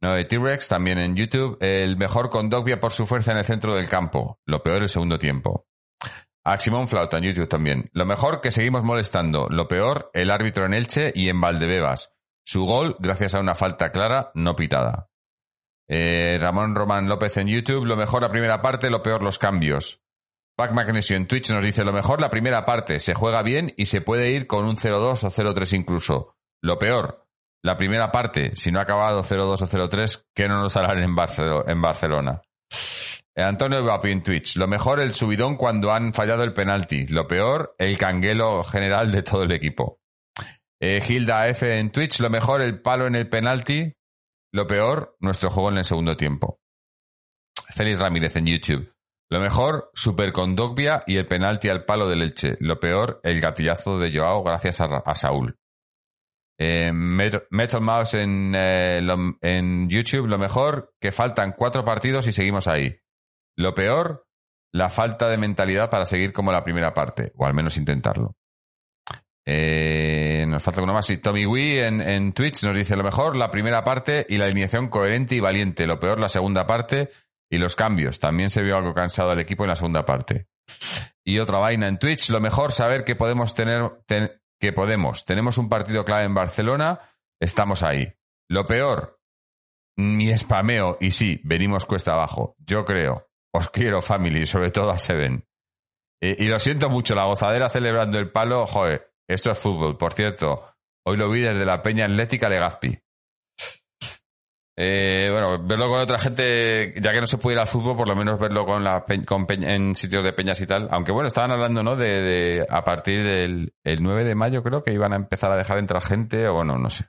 [SPEAKER 2] No, de T-Rex también en YouTube. El mejor con Dogbia por su fuerza en el centro del campo. Lo peor el segundo tiempo. Aximón Flauta en YouTube también. Lo mejor que seguimos molestando. Lo peor el árbitro en Elche y en Valdebebas. Su gol gracias a una falta clara, no pitada. Eh, Ramón Román López en YouTube. Lo mejor la primera parte, lo peor los cambios. Pac Magnesio en Twitch nos dice lo mejor la primera parte. Se juega bien y se puede ir con un 0-2 o 0-3 incluso. Lo peor, la primera parte, si no ha acabado 0-2 o 0-3, que no nos harán en, Barcelona. Eh, Antonio Vapi en Twitch. Lo mejor el subidón cuando han fallado el penalti. Lo peor, el canguelo general de todo el equipo. Eh, Gilda F en Twitch. Lo mejor el palo en el penalti. Lo peor, nuestro juego en el segundo tiempo. Félix Ramírez en YouTube. Lo mejor, Super Condogbia y el penalti al palo de leche. Lo peor, el gatillazo de Joao gracias a Saúl. Eh, Metal Mouse en, eh, en YouTube, lo mejor, que faltan cuatro partidos y seguimos ahí. Lo peor, la falta de mentalidad para seguir como la primera parte, o al menos intentarlo. Eh, nos falta uno más. Y Tommy Wee en, en, Twitch nos dice lo mejor, la primera parte y la alineación coherente y valiente. Lo peor, la segunda parte y los cambios. También se vio algo cansado el equipo en la segunda parte. Y otra vaina en Twitch, lo mejor saber que podemos tener, que podemos. Tenemos un partido clave en Barcelona, estamos ahí. Lo peor, ni spameo, y sí, venimos cuesta abajo. Yo creo. Os quiero, family, sobre todo a Seven. Y, lo siento mucho, la gozadera celebrando el palo, joder, esto es fútbol. Por cierto, hoy lo vi desde la Peña Atlética Legazpi. Eh, bueno, verlo con otra gente, ya que no se puede ir al fútbol, por lo menos verlo con la con en sitios de peñas y tal. Aunque bueno, estaban hablando, ¿no? De, a partir del el 9 de mayo creo que iban a empezar a dejar entrar gente o bueno, no sé.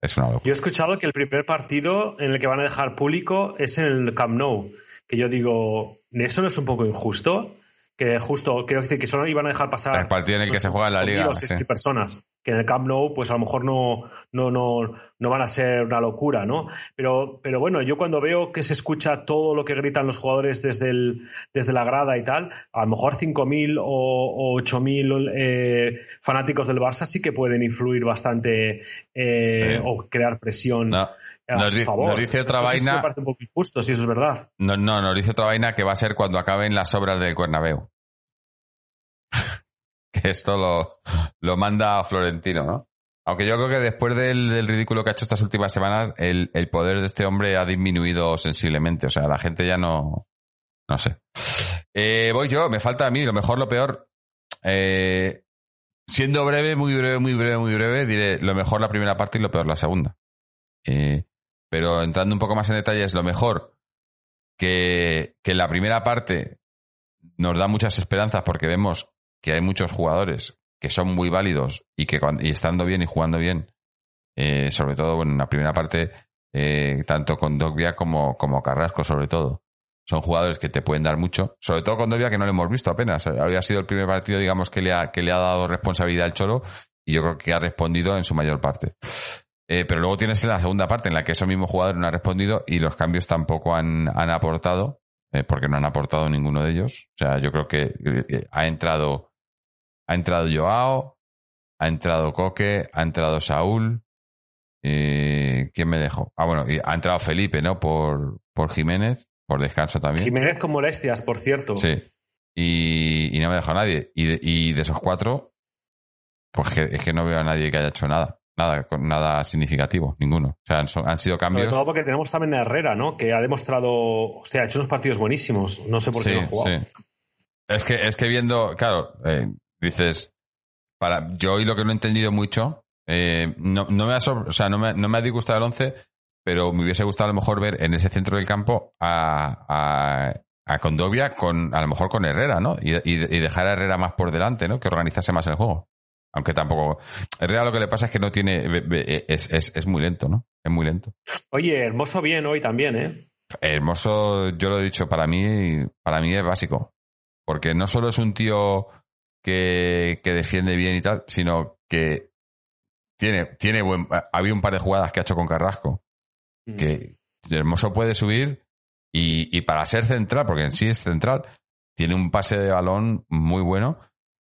[SPEAKER 2] Es una locura.
[SPEAKER 3] Yo he escuchado que el primer partido en el que van a dejar público es en el Camp Nou. Que yo digo, ¿eso no es un poco injusto? Que justo, quiero decir, que solo iban a dejar pasar.
[SPEAKER 2] El partido en el que se juega en la liga.
[SPEAKER 3] personas. Que en el Camp Nou, pues a lo mejor no, no, no, no van a ser una locura, ¿no? Pero, pero bueno, yo cuando veo que se escucha todo lo que gritan los jugadores desde, el, desde la grada y tal, a lo mejor 5.000 o, 8.000 eh, fanáticos del Barça sí que pueden influir bastante eh, o crear presión.
[SPEAKER 2] Nos, dice otra vaina.
[SPEAKER 3] un poco injusto, si eso es verdad.
[SPEAKER 2] No, no, nos dice otra vaina que va a ser cuando acaben las obras del Cuernabeu. que esto lo, lo manda a Florentino, ¿no? Aunque yo creo que después del, ridículo que ha hecho estas últimas semanas, el, poder de este hombre ha disminuido sensiblemente. O sea, la gente ya no. No sé. Eh, voy yo, me falta a mí, lo mejor, lo peor. Eh, siendo breve, muy breve, muy breve, muy breve, diré lo mejor la primera parte y lo peor la segunda. Eh, pero entrando un poco más en detalles, lo mejor que, que la primera parte nos da muchas esperanzas porque vemos que hay muchos jugadores que son muy válidos y que y estando bien y jugando bien, eh, sobre todo bueno, en la primera parte, eh, tanto con Dogbia como, como Carrasco, sobre todo. Son jugadores que te pueden dar mucho, sobre todo con Dogbia que no lo hemos visto apenas. Había sido el primer partido, digamos, que le ha, que le ha dado responsabilidad al Cholo y yo creo que ha respondido en su mayor parte. Eh, pero luego tienes la segunda parte en la que esos mismos jugadores no han respondido y los cambios tampoco han, han aportado, eh, porque no han aportado ninguno de ellos. O sea, yo creo que eh, ha entrado, ha entrado Joao, ha entrado Coque, ha entrado Saúl. ¿Quién me dejó? Ah, bueno, ha entrado Felipe, ¿no? Por, por Jiménez, por descanso también.
[SPEAKER 3] Jiménez con molestias, por cierto.
[SPEAKER 2] Sí. Y, y no me dejó nadie. Y de, y de esos cuatro, pues es que no veo a nadie que haya hecho nada nada, nada significativo, ninguno. O sea, han, sido cambios. Sobre
[SPEAKER 3] todo porque tenemos también a Herrera, ¿no? Que ha demostrado, o sea, ha hecho unos partidos buenísimos. No sé por qué no ha jugado.
[SPEAKER 2] Es que, es que viendo, claro, eh, dices, para, yo hoy lo que no he entendido mucho, eh, no, no, me ha, o sea, no me, no me ha disgustado el 11, pero me hubiese gustado a lo mejor ver en ese centro del campo a, a, a Condovia con, a lo mejor con Herrera, ¿no? Y, y, y, dejar a Herrera más por delante, ¿no? Que organizase más el juego. Aunque tampoco. En realidad lo que le pasa es que no tiene. Es, es, es muy lento, ¿no? Es muy lento.
[SPEAKER 3] Oye, Hermoso bien hoy también, ¿eh?
[SPEAKER 2] Hermoso, yo lo he dicho, para mí, para mí es básico. Porque no solo es un tío que, que defiende bien y tal, sino que tiene, tiene buen. Había un par de jugadas que ha hecho con Carrasco. Mm. Que Hermoso puede subir y, y para ser central, porque en sí es central, tiene un pase de balón muy bueno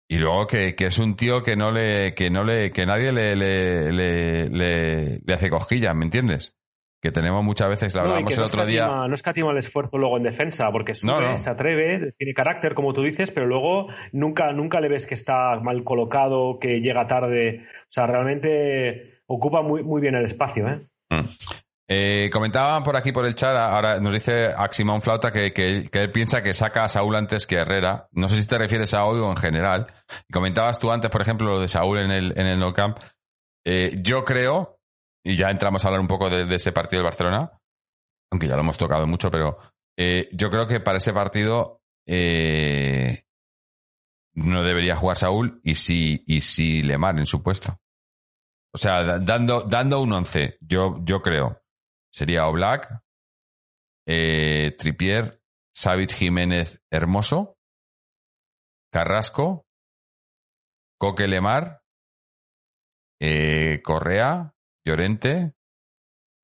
[SPEAKER 2] y luego que, que, es un tío que no le, que no le, que nadie le, le, le, le, hace cosquillas, ¿me entiendes? que tenemos muchas veces, la hablábamos el otro día.
[SPEAKER 3] No escatima el esfuerzo luego en defensa, porque sube, se atreve, tiene carácter, como tú dices, pero luego nunca, nunca le ves que está mal colocado, que llega tarde. O sea, realmente ocupa muy, muy bien el espacio. ¿eh?
[SPEAKER 2] Mm. Eh, comentaban por aquí por el chat, ahora nos dice Aximón Flauta que, que, él piensa que saca a Saúl antes que Herrera. No sé si te refieres a hoy o en general. comentabas tú antes, por ejemplo, lo de Saúl en el, en el No Camp. Eh, yo creo, y ya entramos a hablar un poco de, ese partido del Barcelona, aunque ya lo hemos tocado mucho, pero eh, yo creo que para ese partido no debería jugar Saúl y sí, y sí Lemar en su puesto. O sea, dando, dando un once, yo, yo creo sería Oblak, eh, Tripier, Savich Jiménez Hermoso, Carrasco, Coque Lemar, eh, Correa, Llorente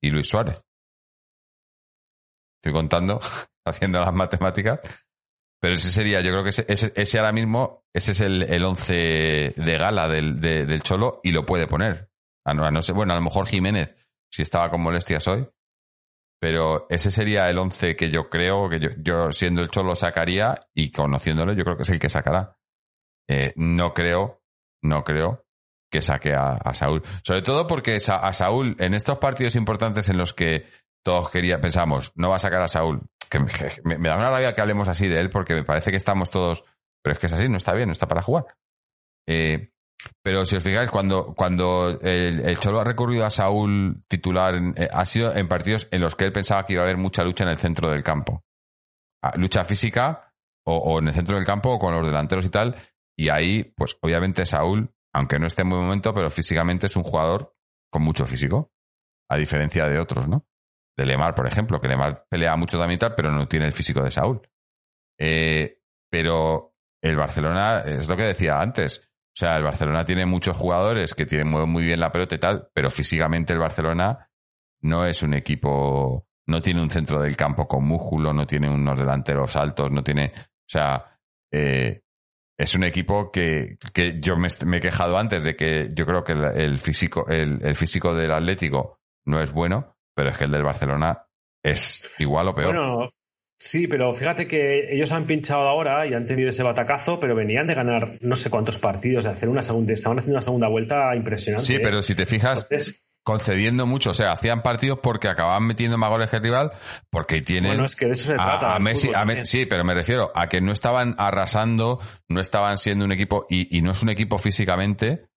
[SPEAKER 2] y Luis Suárez. Estoy contando, haciendo las matemáticas. Pero ese sería, yo creo que ese, ahora mismo, ese es el, el once de gala del, del Cholo y lo puede poner. No, bueno, a lo mejor Jiménez, si estaba con molestias hoy, pero ese sería el 11 que yo creo que yo, siendo el Cholo sacaría y conociéndolo yo creo que es el que sacará. Eh, no creo, no creo que saque a, Saúl. Sobre todo porque a Saúl, en estos partidos importantes en los que todos querían, pensamos, no va a sacar a Saúl, que me, da una rabia que hablemos así de él porque me parece que estamos todos, pero es que es así, no está bien, no está para jugar. Eh, pero si os fijáis, cuando, cuando el, Cholo ha recurrido a Saúl titular, eh, ha sido en partidos en los que él pensaba que iba a haber mucha lucha en el centro del campo. Ah, lucha física o, en el centro del campo o con los delanteros y tal. Y ahí, pues obviamente Saúl, aunque no esté en buen momento, pero físicamente es un jugador con mucho físico. A diferencia de otros, ¿no? De Lemar, por ejemplo, que Lemar pelea mucho también tal, pero no tiene el físico de Saúl. Eh, pero el Barcelona, es lo que decía antes, o sea, el Barcelona tiene muchos jugadores que tienen, mueven muy bien la pelota y tal, pero físicamente el Barcelona no es un equipo, no tiene un centro del campo con músculo, no tiene unos delanteros altos, no tiene, o sea, eh, es un equipo que, que yo me, he quejado antes de que yo creo que el, físico, el, físico del Atlético no es bueno, pero es que el del Barcelona es igual o peor.
[SPEAKER 3] Sí, pero fíjate que ellos han pinchado ahora y han tenido ese batacazo, pero venían de ganar no sé cuántos partidos, de hacer una segunda, estaban haciendo una segunda vuelta impresionante.
[SPEAKER 2] Sí, pero si te fijas, concediendo mucho, o sea, hacían partidos porque acababan metiendo más goles que el rival, porque tienen.
[SPEAKER 3] Bueno, es que de eso se trata.
[SPEAKER 2] A, Messi, sí, pero me refiero a que no estaban arrasando, no estaban siendo un equipo, y, no es un equipo físicamente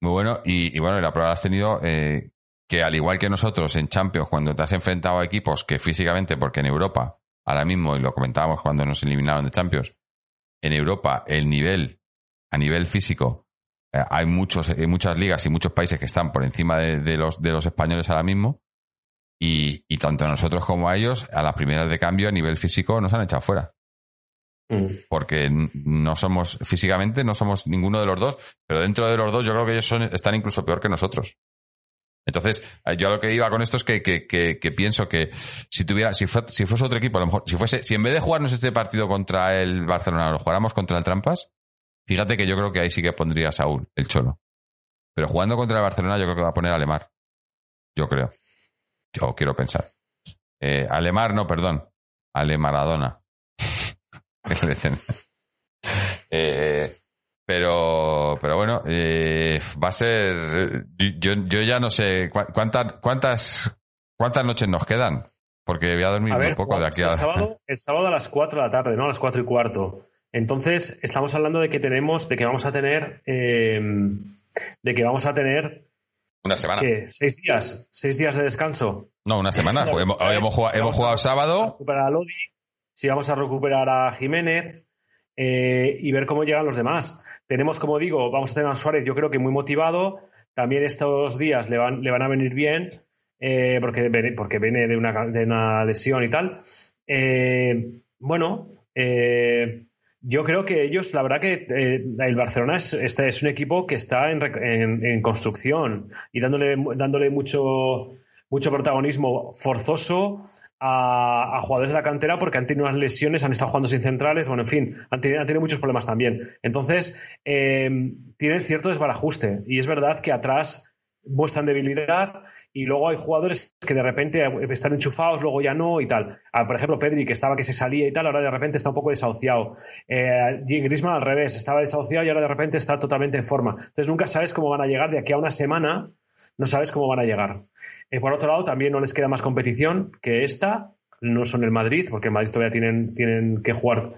[SPEAKER 2] muy bueno, y, bueno, la prueba has tenido. Eh, que al igual que nosotros en Champions, cuando te has enfrentado a equipos que físicamente, porque en Europa ahora mismo, y lo comentábamos cuando nos eliminaron de Champions, en Europa el nivel, a nivel físico, eh, hay, muchos, hay muchas ligas y muchos países que están por encima de, los, de los españoles ahora mismo. Y, y, tanto a nosotros como a ellos, a las primeras de cambio, a nivel físico, nos han echado fuera. Mm. Porque no somos, físicamente, no somos ninguno de los dos, pero dentro de los dos yo creo que ellos son, están incluso peor que nosotros. Entonces, eh, yo lo que iba con esto es que, que, pienso que si tuviera, si, si fuese otro equipo, a lo mejor, si fuese, si en vez de jugarnos este partido contra el Barcelona, lo jugáramos contra el Trampas, fíjate que yo creo que ahí sí que pondría a Saúl, el Cholo. Pero jugando contra el Barcelona, yo creo que va a poner a. Yo creo. Yo quiero pensar. Eh, Alemar, no, perdón. Ale Maradona. eh, pero, pero bueno, eh, va a ser. Yo, yo ya no sé cuántas, cuántas, cuántas noches nos quedan. Porque voy a dormir un poco de aquí
[SPEAKER 3] a. El sábado, el sábado a las 4 de la tarde, ¿no? A las 4 y cuarto. Entonces, estamos hablando de que tenemos, de que vamos a tener. Eh, de que vamos a tener.
[SPEAKER 2] Una semana.
[SPEAKER 3] ¿Qué? ¿Seis días? ¿Seis días de descanso?
[SPEAKER 2] No, una semana. hemos, hemos, jugado, hemos jugado sábado.
[SPEAKER 3] Recuperar a Lodi, si vamos a recuperar a Jiménez, eh, y ver cómo llegan los demás. Tenemos, como digo, vamos a tener a Suárez, yo creo que muy motivado. También estos días le van, le van a venir bien, eh, porque, porque viene de una, de una lesión y tal. Eh, bueno, yo creo que ellos, la verdad que el Barcelona es, este es un equipo que está en, en, construcción y dándole, dándole mucho, mucho protagonismo forzoso a, jugadores de la cantera porque han tenido unas lesiones, han estado jugando sin centrales, bueno, en fin, han tenido, muchos problemas también. Entonces, eh, tienen cierto desbarajuste y es verdad que atrás muestran debilidad y luego hay jugadores que de repente están enchufados, luego ya no y tal. Ah, por ejemplo, Pedri, que estaba que se salía y tal, ahora de repente está un poco desahuciado. Eh, Jim Grisman al revés, estaba desahuciado y ahora de repente está totalmente en forma. Entonces nunca sabes cómo van a llegar de aquí a una semana, no sabes cómo van a llegar. Eh, por otro lado, también no les queda más competición que esta no son el Madrid, porque el Madrid todavía tienen, tienen que jugar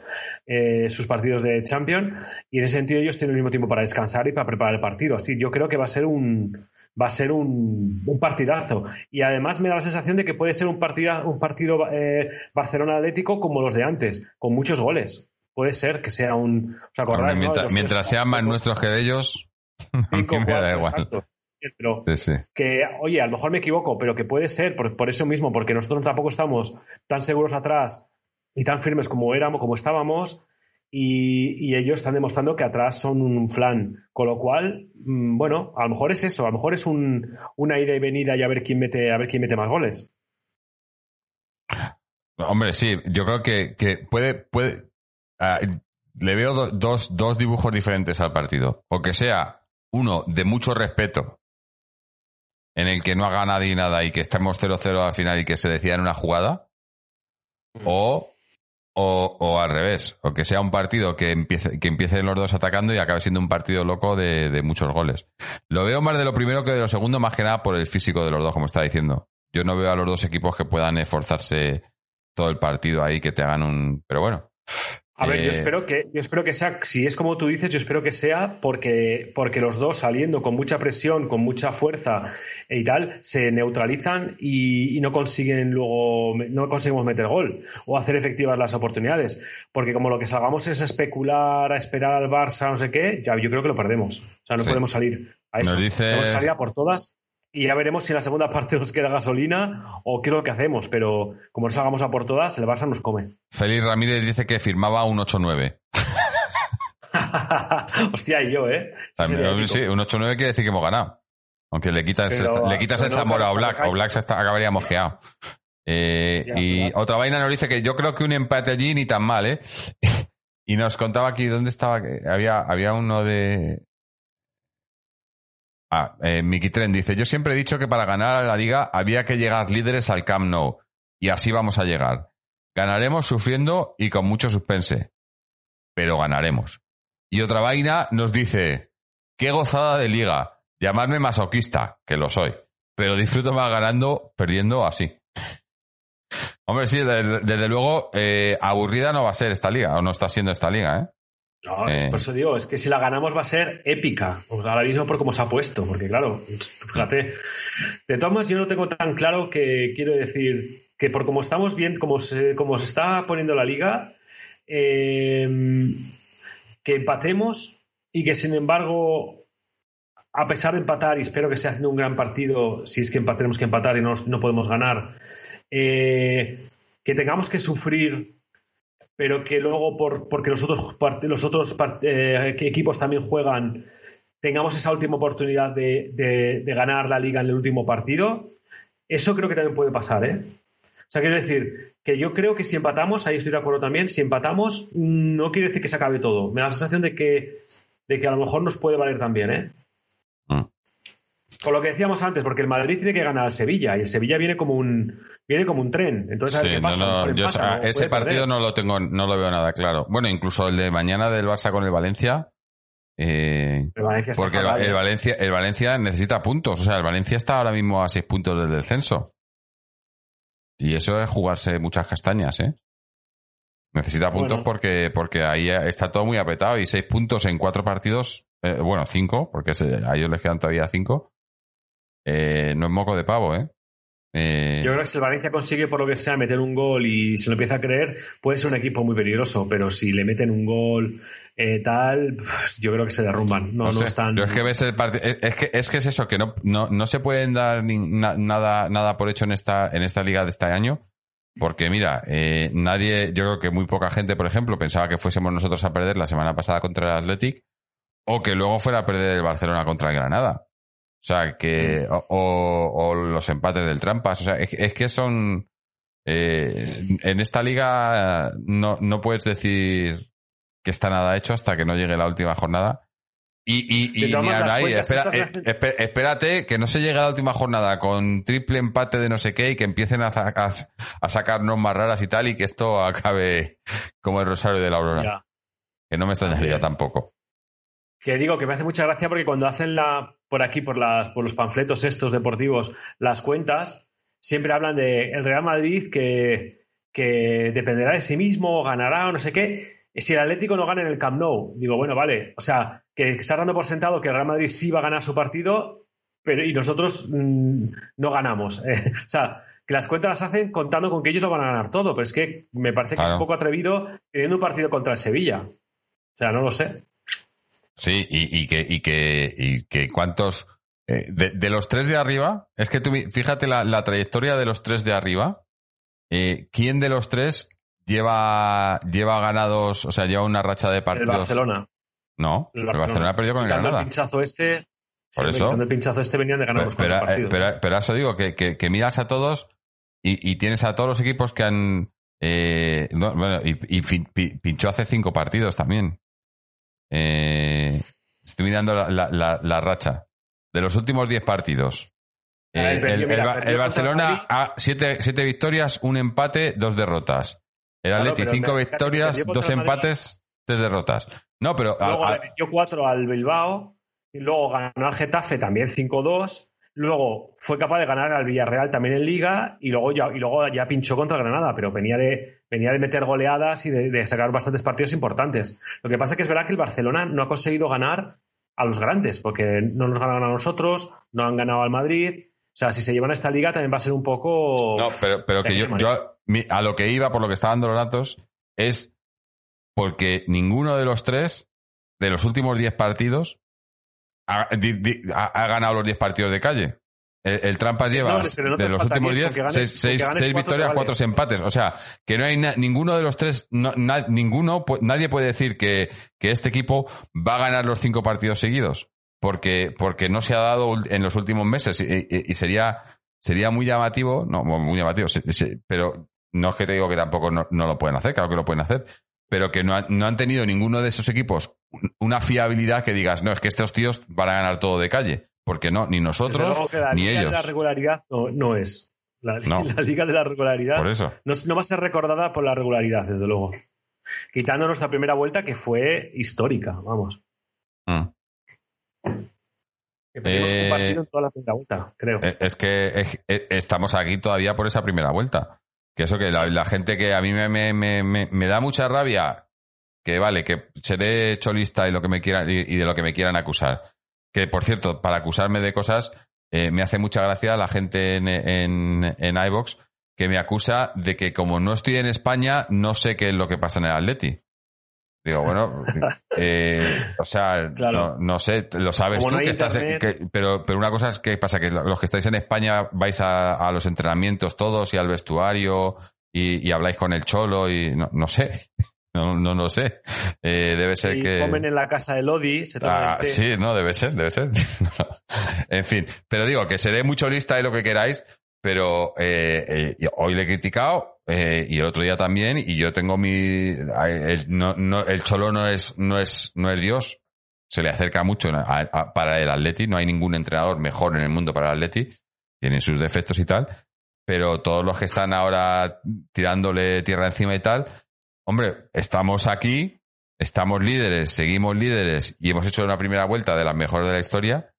[SPEAKER 3] eh, sus partidos de Champions, y en ese sentido ellos tienen el mismo tiempo para descansar y para preparar el partido. Así yo creo que va a ser un va a ser un, partidazo. Y además me da la sensación de que puede ser un, partida, un partido eh, Barcelona Atlético como los de antes, con muchos goles. Puede ser que sea un.
[SPEAKER 2] mientras, sean más nuestros que de ellos, me da igual
[SPEAKER 3] pero que, oye, a lo mejor me equivoco, pero que puede ser por, eso mismo, porque nosotros tampoco estamos tan seguros atrás y tan firmes como éramos, como estábamos, y, ellos están demostrando que atrás son un flan. Con lo cual, mm, bueno, a lo mejor es eso, a lo mejor es un, una ida y venida y a ver quién mete, a ver quién mete más goles.
[SPEAKER 2] Hombre, sí, yo creo que, que puede, puede. Ah, le veo dos, dos dibujos diferentes al partido. O que sea uno de mucho respeto en el que no haga nadie nada y que estemos 0-0 al final y que se decida en una jugada, o, o, al revés, o que sea un partido que empiece, que empiecen los dos atacando y acabe siendo un partido loco de, muchos goles. Lo veo más de lo primero que de lo segundo, más que nada por el físico de los dos, como está diciendo. Yo no veo a los dos equipos que puedan esforzarse todo el partido ahí, que te hagan un... Pero bueno,
[SPEAKER 3] a ver, yo eh, espero que, yo espero que sea, si es como tú dices, yo espero que sea porque, porque los dos saliendo con mucha presión, con mucha fuerza y tal, se neutralizan y, no consiguen luego, no conseguimos meter gol o hacer efectivas las oportunidades. Porque como lo que salgamos es especular, a esperar al Barça, no sé qué, ya yo creo que lo perdemos. O sea, no podemos salir a eso. Nos
[SPEAKER 2] dice...
[SPEAKER 3] salir por todas y ya veremos si en la segunda parte nos queda gasolina o qué es lo que hacemos, pero como nos hagamos a por todas, el Barça nos come.
[SPEAKER 2] Félix Ramírez dice que firmaba un 8-9.
[SPEAKER 3] Hostia, y yo, ¿eh?
[SPEAKER 2] sí, un 8-9 quiere decir que hemos ganado. Aunque le quitas, el, le quitas el Zamora a Black, o Black se acabaría mojeado. Eh, y otra vaina nos dice que yo creo que un empate allí ni tan mal, ¿eh? y nos contaba aquí dónde estaba, que había, había uno de, Ah, eh, Tren dice, yo siempre he dicho que para ganar a la liga había que llegar líderes al Camp Nou. Y así vamos a llegar. Ganaremos sufriendo y con mucho suspense. Pero ganaremos. Y otra vaina nos dice, qué gozada de liga. Llamadme masoquista, que lo soy. Pero disfruto más ganando, perdiendo así. Hombre, sí, desde, luego, eh, aburrida no va a ser esta liga, o no está siendo esta liga, ¿eh?
[SPEAKER 3] No, es por eso digo, es que si la ganamos va a ser épica. ahora mismo por cómo se ha puesto, porque claro, fíjate. De todas yo no tengo tan claro que quiero decir que por cómo estamos bien, como se, como se está poniendo la liga, em, que empatemos y que sin embargo, a pesar de empatar, y espero que esté haciendo un gran partido, si es que tenemos que empatar y no, no podemos ganar, eh, que tengamos que sufrir pero que luego, por, porque los otros, los otros eh, equipos también juegan, tengamos esa última oportunidad de, ganar la liga en el último partido, eso creo que también puede pasar, ¿eh? O sea, quiero decir que yo creo que si empatamos, ahí estoy de acuerdo también, si empatamos, no quiere decir que se acabe todo. Me da la sensación de que, de que a lo mejor nos puede valer también, ¿eh? Con lo que decíamos antes, porque el Madrid tiene que ganar al Sevilla y el Sevilla viene como un viene como un tren. Entonces,
[SPEAKER 2] ese partido no lo tengo, no lo veo nada claro. Bueno, incluso el de mañana del Barça con el Valencia. Eh, porque el, Valencia, el Valencia necesita puntos. O sea, el Valencia está ahora mismo a seis puntos del descenso. Y eso es jugarse muchas castañas, ¿eh? Necesita puntos porque, porque ahí está todo muy apretado y seis puntos en cuatro partidos, eh, bueno, cinco, porque a ellos les quedan todavía cinco, eh, no es moco de pavo, ¿eh?
[SPEAKER 3] ¿eh? Yo creo que si el Valencia consigue, por lo que sea, meter un gol y se lo empieza a creer, puede ser un equipo muy peligroso, pero si le meten un gol eh, tal, yo creo que se derrumban. No, no, están.
[SPEAKER 2] es que ves el es que es que es eso, que no, no, se pueden dar nada, nada por hecho en esta, en esta liga de este año. Porque mira, nadie, yo creo que muy poca gente, por ejemplo, pensaba que fuésemos nosotros a perder la semana pasada contra el Athletic o que luego fuera a perder el Barcelona contra el Granada. O sea, que. Mm. O, los empates del Trampas. O sea, es, que son. Eh, en esta liga no, no puedes decir que está nada hecho hasta que no llegue la última jornada. Y, y, ahí, espérate que no se llegue a la última jornada con triple empate de no sé qué y que empiecen a, a, sacar normas raras y tal y que esto acabe como el Rosario de la Aurora. Que no me extrañaría tampoco.
[SPEAKER 3] Que digo que me hace mucha gracia porque cuando hacen la por aquí, por, las, por los panfletos estos deportivos, las cuentas, siempre hablan de el Real Madrid que, que dependerá de sí mismo, ganará o no sé qué. Si el Atlético no gana en el Camp Nou, digo, bueno, vale, o sea, que estás dando por sentado que el Real Madrid sí va a ganar su partido, pero y nosotros mm, no ganamos. Eh, o sea, que las cuentas las hacen contando con que ellos lo van a ganar todo, pero es que me parece que es un poco atrevido teniendo un partido contra el Sevilla. O sea, no lo sé.
[SPEAKER 2] Sí, y, que, y que, y que cuántos. Eh, de, los tres de arriba, es que tú, fíjate la, trayectoria de los tres de arriba. Eh, ¿Quién de los tres lleva, lleva ganados, o sea, lleva una racha de partidos?
[SPEAKER 3] El Barcelona.
[SPEAKER 2] No, el Barcelona, ha perdido con el Granada.
[SPEAKER 3] El pinchazo este,
[SPEAKER 2] Por eso.
[SPEAKER 3] el pinchazo este venían de ganar los
[SPEAKER 2] pero,
[SPEAKER 3] partidos.
[SPEAKER 2] Pero, eso digo, que, que, miras a todos y, tienes a todos los equipos que han. Eh, bueno, y, pinchó hace cinco partidos también. Eh, estoy mirando la, racha. De los últimos 10 partidos. Ah, el, Barcelona a 7 victorias, un empate, dos derrotas. El Atleti, 5 victorias, dos empates, tres derrotas. No, pero.
[SPEAKER 3] Luego le metió 4 al Bilbao. Y luego ganó al Getafe también 5-2. Luego fue capaz de ganar al Villarreal también en Liga y luego ya, y luego ya pinchó contra Granada, pero venía de, venía de meter goleadas y de, sacar bastantes partidos importantes. Lo que pasa es que es verdad que el Barcelona no ha conseguido ganar a los grandes, porque no nos ganaron a nosotros, no han ganado al Madrid. O sea, si se llevan a esta liga también va a ser un poco.
[SPEAKER 2] No, pero, pero que yo, yo a lo que iba, por lo que estaban dando los datos, es porque ninguno de los tres, de los últimos 10 partidos, ha, ganado los 10 partidos de calle. El, Trampas lleva de los últimos 10, 6 victorias, 4 empates. O sea, que no hay ninguno de los tres, ninguno, nadie puede decir que, que, este equipo va a ganar los 5 partidos seguidos. Porque, porque no se ha dado en los últimos meses. Y, sería, sería muy llamativo, no, muy llamativo, pero no es que te digo que tampoco no, lo pueden hacer, claro que lo pueden hacer pero que no, no, han tenido ninguno de esos equipos una fiabilidad que digas, no, es que estos tíos van a ganar todo de calle. Porque no, ni nosotros ni ellos. De
[SPEAKER 3] la regularidad no, es. La, liga de la regularidad
[SPEAKER 2] por eso.
[SPEAKER 3] No, va a ser recordada por la regularidad, desde luego. Quitando nuestra primera vuelta, que fue histórica, vamos. Mm. Que eh, un partido en toda la primera vuelta, creo.
[SPEAKER 2] Eh, es que estamos aquí todavía por esa primera vuelta. Que eso que la, gente que a mí me, me, me, me, da mucha rabia, que vale, que seré cholista y lo que me quieran, y, de lo que me quieran acusar. Que por cierto, para acusarme de cosas, eh, me hace mucha gracia la gente en, en, en iVox que me acusa de que como no estoy en España, no sé qué es lo que pasa en el Atleti. Digo, bueno, eh, o sea, no, sé, lo sabes tú que estás, pero, pero una cosa es que pasa que los que estáis en España vais a, los entrenamientos todos y al vestuario y, habláis con el cholo y no, no sé. No, no, no sé. Eh, debe ser que.
[SPEAKER 3] comen en la casa de Lodi, se
[SPEAKER 2] ah, Sí, no, debe ser, debe ser. en fin. Pero digo, que seré mucho lista y lo que queráis, pero eh, eh, hoy le he criticado eh, y el otro día también y yo tengo mi el, no, no, el cholo no es no es no es Dios se le acerca mucho para el Atleti no hay ningún entrenador mejor en el mundo para el Atleti tienen sus defectos y tal pero todos los que están ahora tirándole tierra encima y tal hombre estamos aquí estamos líderes seguimos líderes y hemos hecho una primera vuelta de las mejores de la historia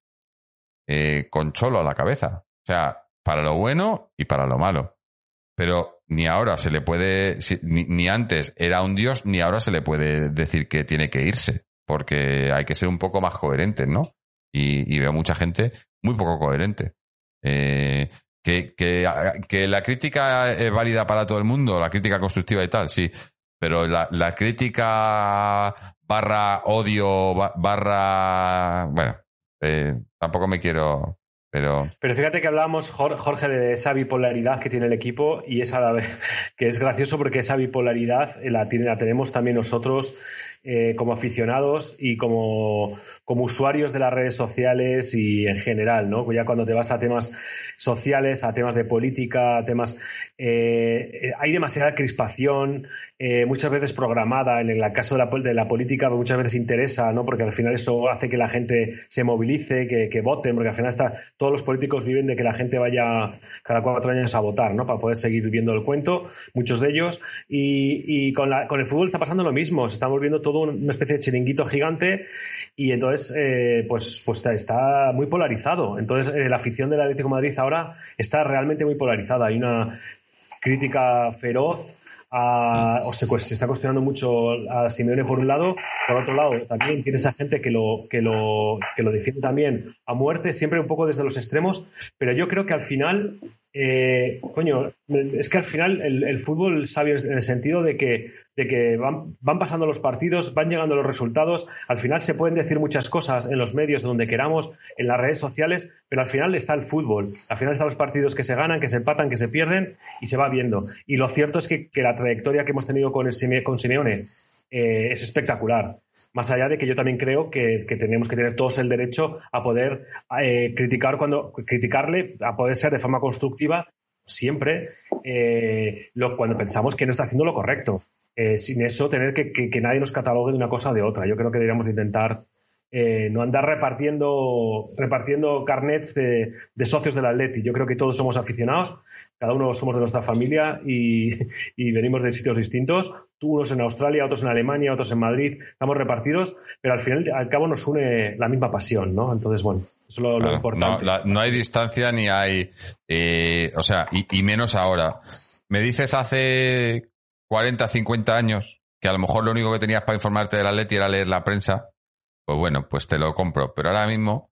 [SPEAKER 2] con cholo a la cabeza o sea para lo bueno y para lo malo. Pero ni ahora se le puede, ni, antes era un dios, ni ahora se le puede decir que tiene que irse, porque hay que ser un poco más coherentes, ¿no? Y, veo mucha gente muy poco coherente. Eh, que, la crítica es válida para todo el mundo, la crítica constructiva y tal, sí, pero la, la crítica barra odio, barra... Bueno, eh, tampoco me quiero pero...
[SPEAKER 3] fíjate que hablábamos, Jorge, de esa bipolaridad que tiene el equipo y esa que es gracioso porque esa bipolaridad la, la tenemos también nosotros eh, como aficionados y como, como usuarios de las redes sociales y en general, ¿no? Ya cuando te vas a temas sociales, a temas de política, a temas... Eh, hay demasiada crispación, eh, muchas veces programada, en el caso de la, de la política muchas veces interesa, ¿no? Porque al final eso hace que la gente se movilice, que, que voten, porque al final está, todos los políticos viven de que la gente vaya cada cuatro años a votar, ¿no? Para poder seguir viendo el cuento, muchos de ellos. Y, y con, la, con el fútbol está pasando lo mismo, se está volviendo todo una especie de chiringuito gigante y entonces, eh, pues, pues está, muy polarizado. Entonces, eh, la afición del Atlético de Madrid ahora está realmente muy polarizada. Hay una crítica feroz o se, está cuestionando mucho a Simeone por un lado, por otro lado también tienes a gente que lo, que lo, que lo defiende también a muerte, siempre un poco desde los extremos, pero yo creo que al final eh, coño, es que al final el, fútbol sabio en el sentido de que, de que van, van, pasando los partidos, van llegando los resultados, al final se pueden decir muchas cosas en los medios, donde queramos, en las redes sociales, pero al final está el fútbol, al final están los partidos que se ganan, que se empatan, que se pierden y se va viendo. Y lo cierto es que, que la trayectoria que hemos tenido con, el, con Simeone eh, es espectacular. Más allá de que yo también creo que, tenemos que tener todos el derecho a poder eh, criticar cuando criticarle, a poder ser de forma constructiva siempre eh, lo, cuando pensamos que no está haciendo lo correcto. sin eso, tener que, que, nadie nos catalogue de una cosa o de otra. Yo creo que deberíamos intentar eh, no andar repartiendo, repartiendo carnets de, de, socios del Atleti. Yo creo que todos somos aficionados, cada uno somos de nuestra familia y, venimos de sitios distintos. Tú unos en Australia, otros en Alemania, otros en Madrid, estamos repartidos, pero al final, al cabo, nos une la misma pasión, ¿no? Entonces, bueno, eso es lo, importante.
[SPEAKER 2] No, hay distancia ni hay. Eh, o sea, y, y menos ahora. Me dices hace 40, 50 años que a lo mejor lo único que tenías para informarte del Atleti era leer la prensa pues bueno, pues te lo compro. Pero ahora mismo,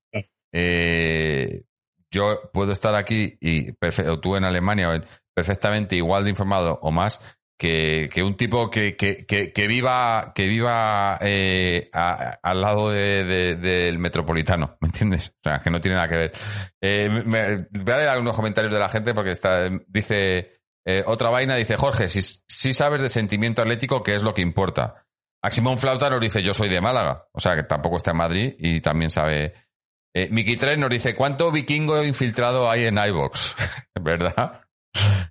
[SPEAKER 2] eh, yo puedo estar aquí y o tú en Alemania perfectamente igual de informado o más que, un tipo que, que, viva que viva eh, al lado del metropolitano, ¿me entiendes? O sea, que no tiene nada que ver. Eh, voy a leer algunos comentarios de la gente porque está, dice otra vaina, dice Jorge, si, si sabes de sentimiento atlético, ¿qué es lo que importa? Aximón Flauta nos dice, yo soy de Málaga. O sea, que tampoco está en Madrid y también sabe... Eh, Miki 3 nos dice, ¿cuánto vikingo infiltrado hay en iVox? ¿Verdad?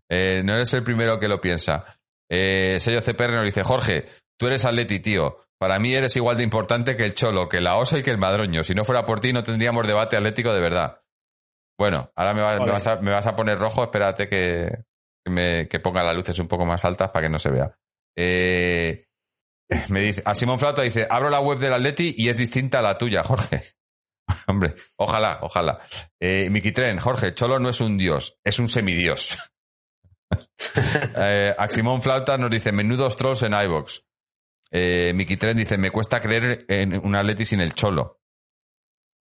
[SPEAKER 2] Eh, no eres el primero que lo piensa. Eh, Sello CPR nos dice, Jorge, tú eres atleti, tío. Para mí eres igual de importante que el Cholo, que la Osa y que el Madroño. Si no fuera por ti, no tendríamos debate atlético de verdad. Bueno, ahora me, vas, a, poner rojo. Espérate que, me, que ponga las luces un poco más altas para que no se vea. Eh, me dice, a Simón Flauta dice, abro la web del Atleti y es distinta a la tuya, Jorge. Hombre, ojalá, ojalá. Eh, Miki Tren, Jorge, Cholo no es un dios, es un semidios. eh, Aximón Flauta nos dice, menudos trolls en iVox. Eh, Miki Tren dice, me cuesta creer en un Atleti sin el Cholo.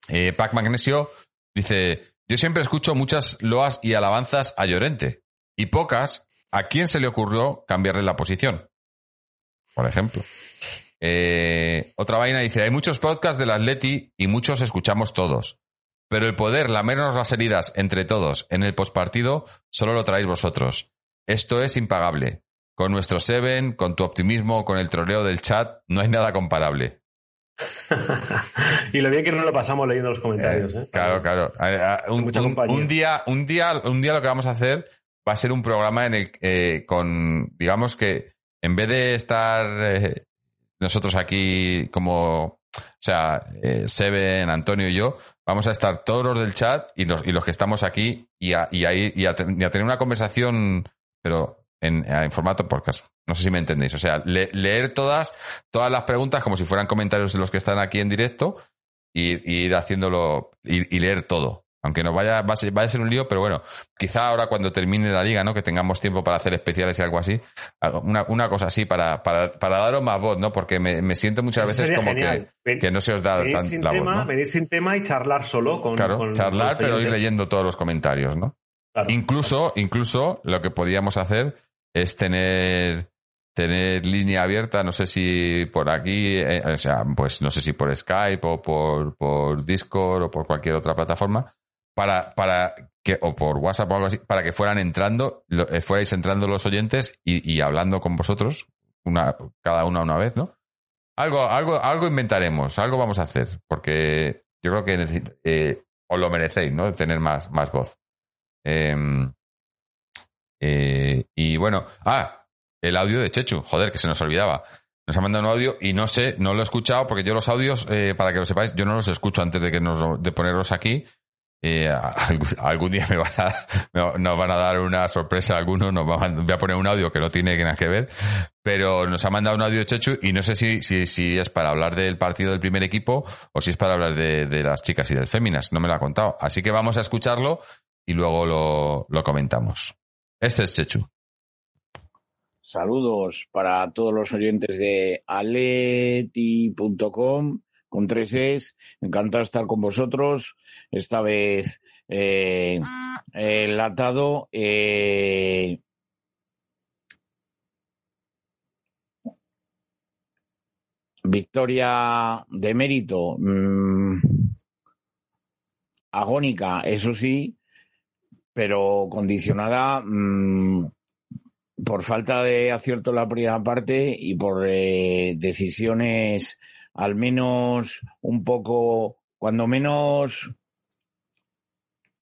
[SPEAKER 2] Eh, Pac Magnesio dice, yo siempre escucho muchas loas y alabanzas a Llorente y pocas a quién se le ocurrió cambiarle la posición por ejemplo. Eh, otra vaina dice, hay muchos podcasts del Atleti y muchos escuchamos todos. Pero el poder lamernos las heridas entre todos en el postpartido solo lo traéis vosotros. Esto es impagable. Con nuestro Seven, con tu optimismo, con el troleo del chat, no hay nada comparable.
[SPEAKER 3] y lo bien que no lo pasamos leyendo los comentarios. ¿eh?
[SPEAKER 2] Claro, claro. Un, día, un, día, un día lo que vamos a hacer va a ser un programa en el eh, con, digamos que en vez de estar eh, nosotros aquí como, o sea, eh, Seven, Antonio y yo, vamos a estar todos los del chat y los, y los que estamos aquí y a, y y a, tener una conversación, pero en, formato podcast. No sé si me entendéis. O sea, leer todas, todas las preguntas como si fueran comentarios de los que están aquí en directo y, ir haciéndolo y, y leer todo. Aunque nos vaya, va a, ser, a ser un lío, pero bueno, quizá ahora cuando termine la liga, ¿no? Que tengamos tiempo para hacer especiales y algo así, una, una cosa así para, para, para daros más voz, ¿no? Porque me, me siento muchas veces como que, que, no se os da tan,
[SPEAKER 3] la voz. ¿no? Venir sin tema y charlar solo con.
[SPEAKER 2] Claro, charlar, pero ir leyendo todos los comentarios, ¿no? incluso, incluso lo que podíamos hacer es tener tener línea abierta, no sé si por aquí, eh, o sea, pues no sé si por Skype o por, por Discord o por cualquier otra plataforma, para, para que, o por WhatsApp o algo así, para que fueran entrando, eh, fuerais entrando los oyentes y, y hablando con vosotros, una, cada una una vez, ¿no? Algo, algo, algo inventaremos, algo vamos a hacer, porque yo creo que eh, os lo merecéis, ¿no? Tener más, más voz. Em, eh, y bueno, ah, el audio de Chechu, joder, que se nos olvidaba. Nos ha mandado un audio y no sé, no lo he escuchado porque yo los audios, para que lo sepáis, yo no los escucho antes de que nos, de ponerlos aquí. Eh, algún día me van a, nos van a dar una sorpresa algunos, nos van a, poner un audio que no tiene nada que ver, pero nos ha mandado un audio Chechu y no sé si, si, si es para hablar del partido del primer equipo o si es para hablar de, de las chicas y del féminas, no me lo ha contado. Así que vamos a escucharlo y luego lo, lo comentamos. Este es Chechu.
[SPEAKER 6] Saludos para todos los oyentes de aleti.com con tres es. Encantado estar con vosotros. Esta vez eh, enlatado. Eh, victoria de mérito. mmm, agónica, eso sí, pero condicionada mmm, por falta de acierto en la primera parte y por eh, decisiones al menos un poco, cuando menos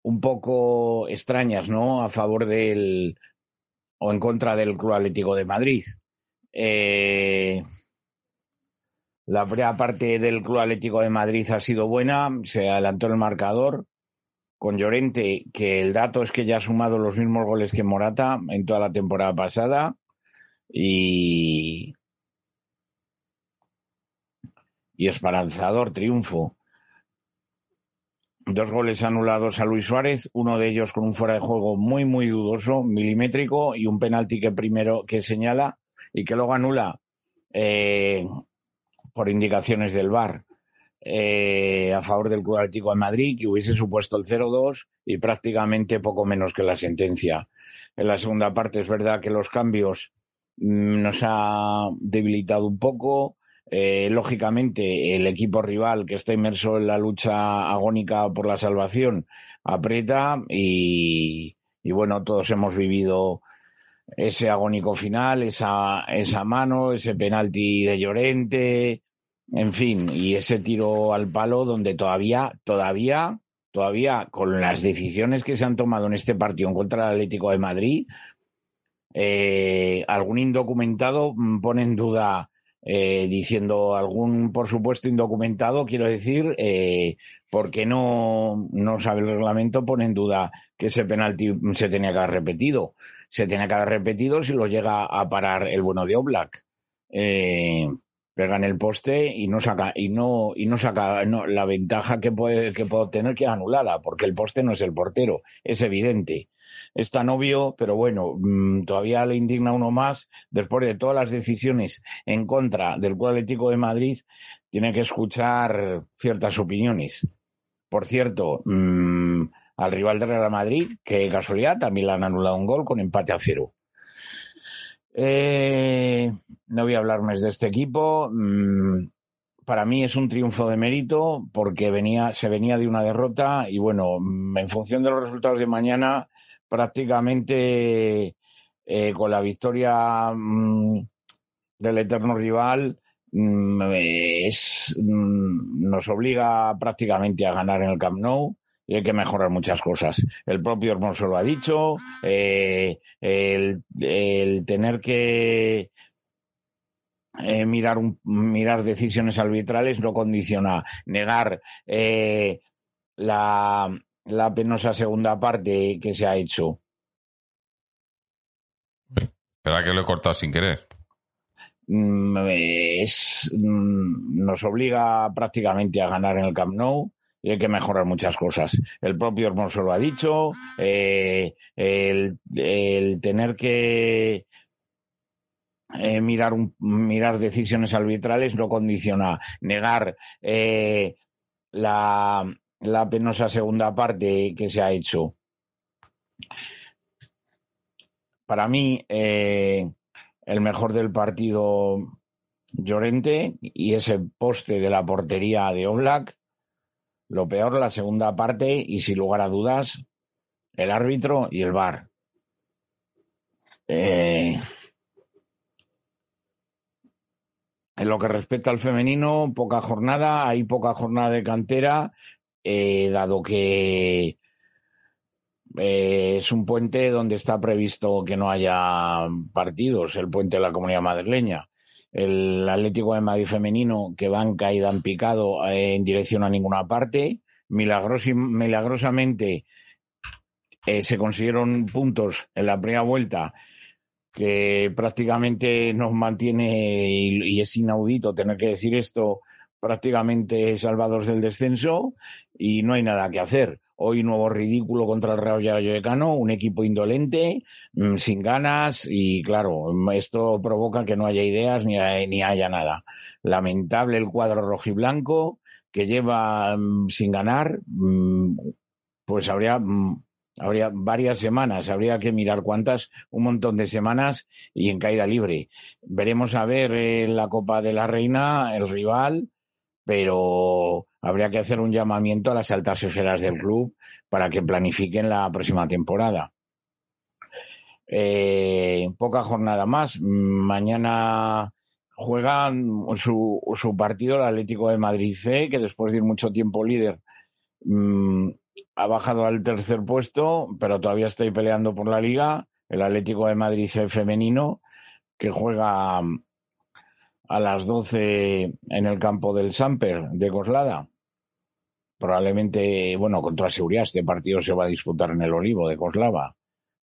[SPEAKER 6] un poco extrañas, ¿no? A favor del o en contra del Club Atlético de Madrid. Eh, la primera parte del Club Atlético de Madrid ha sido buena, se adelantó el marcador con Llorente, que el dato es que ya ha sumado los mismos goles que Morata en toda la temporada pasada y y esperanzador triunfo. Dos goles anulados a Luis Suárez, uno de ellos con un fuera de juego muy, muy dudoso, milimétrico, y un penalti que primero que señala y que luego anula eh, por indicaciones del VAR eh, a favor del Club Atlético de Madrid, que hubiese supuesto el 0-2 y prácticamente poco menos que la sentencia. En la segunda parte es verdad que los cambios mmm, nos ha debilitado un poco, eh, lógicamente, el equipo rival que está inmerso en la lucha agónica por la salvación aprieta y, y bueno, todos hemos vivido ese agónico final, esa, esa mano, ese penalti de Llorente, en fin, y ese tiro al palo donde todavía, todavía, todavía con las decisiones que se han tomado en este partido en contra del Atlético de Madrid, eh, algún indocumentado pone en duda eh, diciendo algún, por supuesto, indocumentado, quiero decir, eh, porque no, no sabe el reglamento, pone en duda que ese penalti se tenía que haber repetido. Se tenía que haber repetido si lo llega a parar el bueno de Oblak. Eh, pega en el poste y no saca, y no, y no saca la ventaja que puede, que puede obtener queda anulada, porque el poste no es el portero, es evidente es tan obvio, pero bueno, mmm, todavía le indigna uno más, después de todas las decisiones en contra del Club Atlético de Madrid, tiene que escuchar ciertas opiniones. Por cierto, mmm, al rival de Real Madrid, que casualidad, también le han anulado un gol con empate a cero. Eh, no voy a hablar más de este equipo. mmm, para mí es un triunfo de mérito porque venía, se venía de una derrota y bueno, en función de los resultados de mañana, prácticamente eh, con la victoria mmm, del eterno rival mmm, es, mmm, nos obliga prácticamente a ganar en el Camp Nou y hay que mejorar muchas cosas. El propio Hermoso lo ha dicho, eh, el, tener que eh, mirar, mirar decisiones arbitrales no condiciona negar eh, la, la penosa segunda parte que se ha hecho.
[SPEAKER 2] Espera que lo he cortado sin querer.
[SPEAKER 6] Es, nos obliga prácticamente a ganar en el Camp Nou y hay que mejorar muchas cosas. El propio Hermoso lo ha dicho, eh, el, el, tener que eh, mirar, un, mirar decisiones arbitrales no condiciona negar eh, la, la penosa segunda parte que se ha hecho. Para mí, eh, el mejor del partido Llorente y ese poste de la portería de Oblak. Lo peor, la segunda parte y sin lugar a dudas, el árbitro y el VAR. Eh, En lo que respecta al femenino, poca jornada, hay poca jornada de cantera, eh, dado que eh, es un puente donde está previsto que no haya partidos, el puente de la comunidad madrileña. El Atlético de Madrid femenino que van caída en picado eh, en dirección a ninguna parte. Milagros milagrosamente se consiguieron puntos en la primera vuelta que prácticamente nos mantiene, y, es inaudito tener que decir esto, prácticamente salvados del descenso y no hay nada que hacer. Hoy nuevo ridículo contra el Real Vallecano, un equipo indolente, mm, sin ganas y claro, esto provoca que no haya ideas ni, ni haya nada. Lamentable el cuadro rojiblanco que lleva mm, sin ganar, mm, pues habría Habría varias semanas, habría que mirar cuántas, un montón de semanas y en caída libre. Veremos a ver en la Copa de la Reina el rival, pero habría que hacer un llamamiento a las altas esferas del club para que planifiquen la próxima temporada. Eh, poca jornada más. Mañana juega su, su partido el Atlético de Madrid C, que después de ir mucho tiempo líder, mm, ha bajado al tercer puesto, pero todavía estoy peleando por la liga. El Atlético de Madrid femenino, que juega a las 12 en el campo del Samper de Coslada. Probablemente, bueno, con toda seguridad, este partido se va a disputar en el Olivo de Coslava,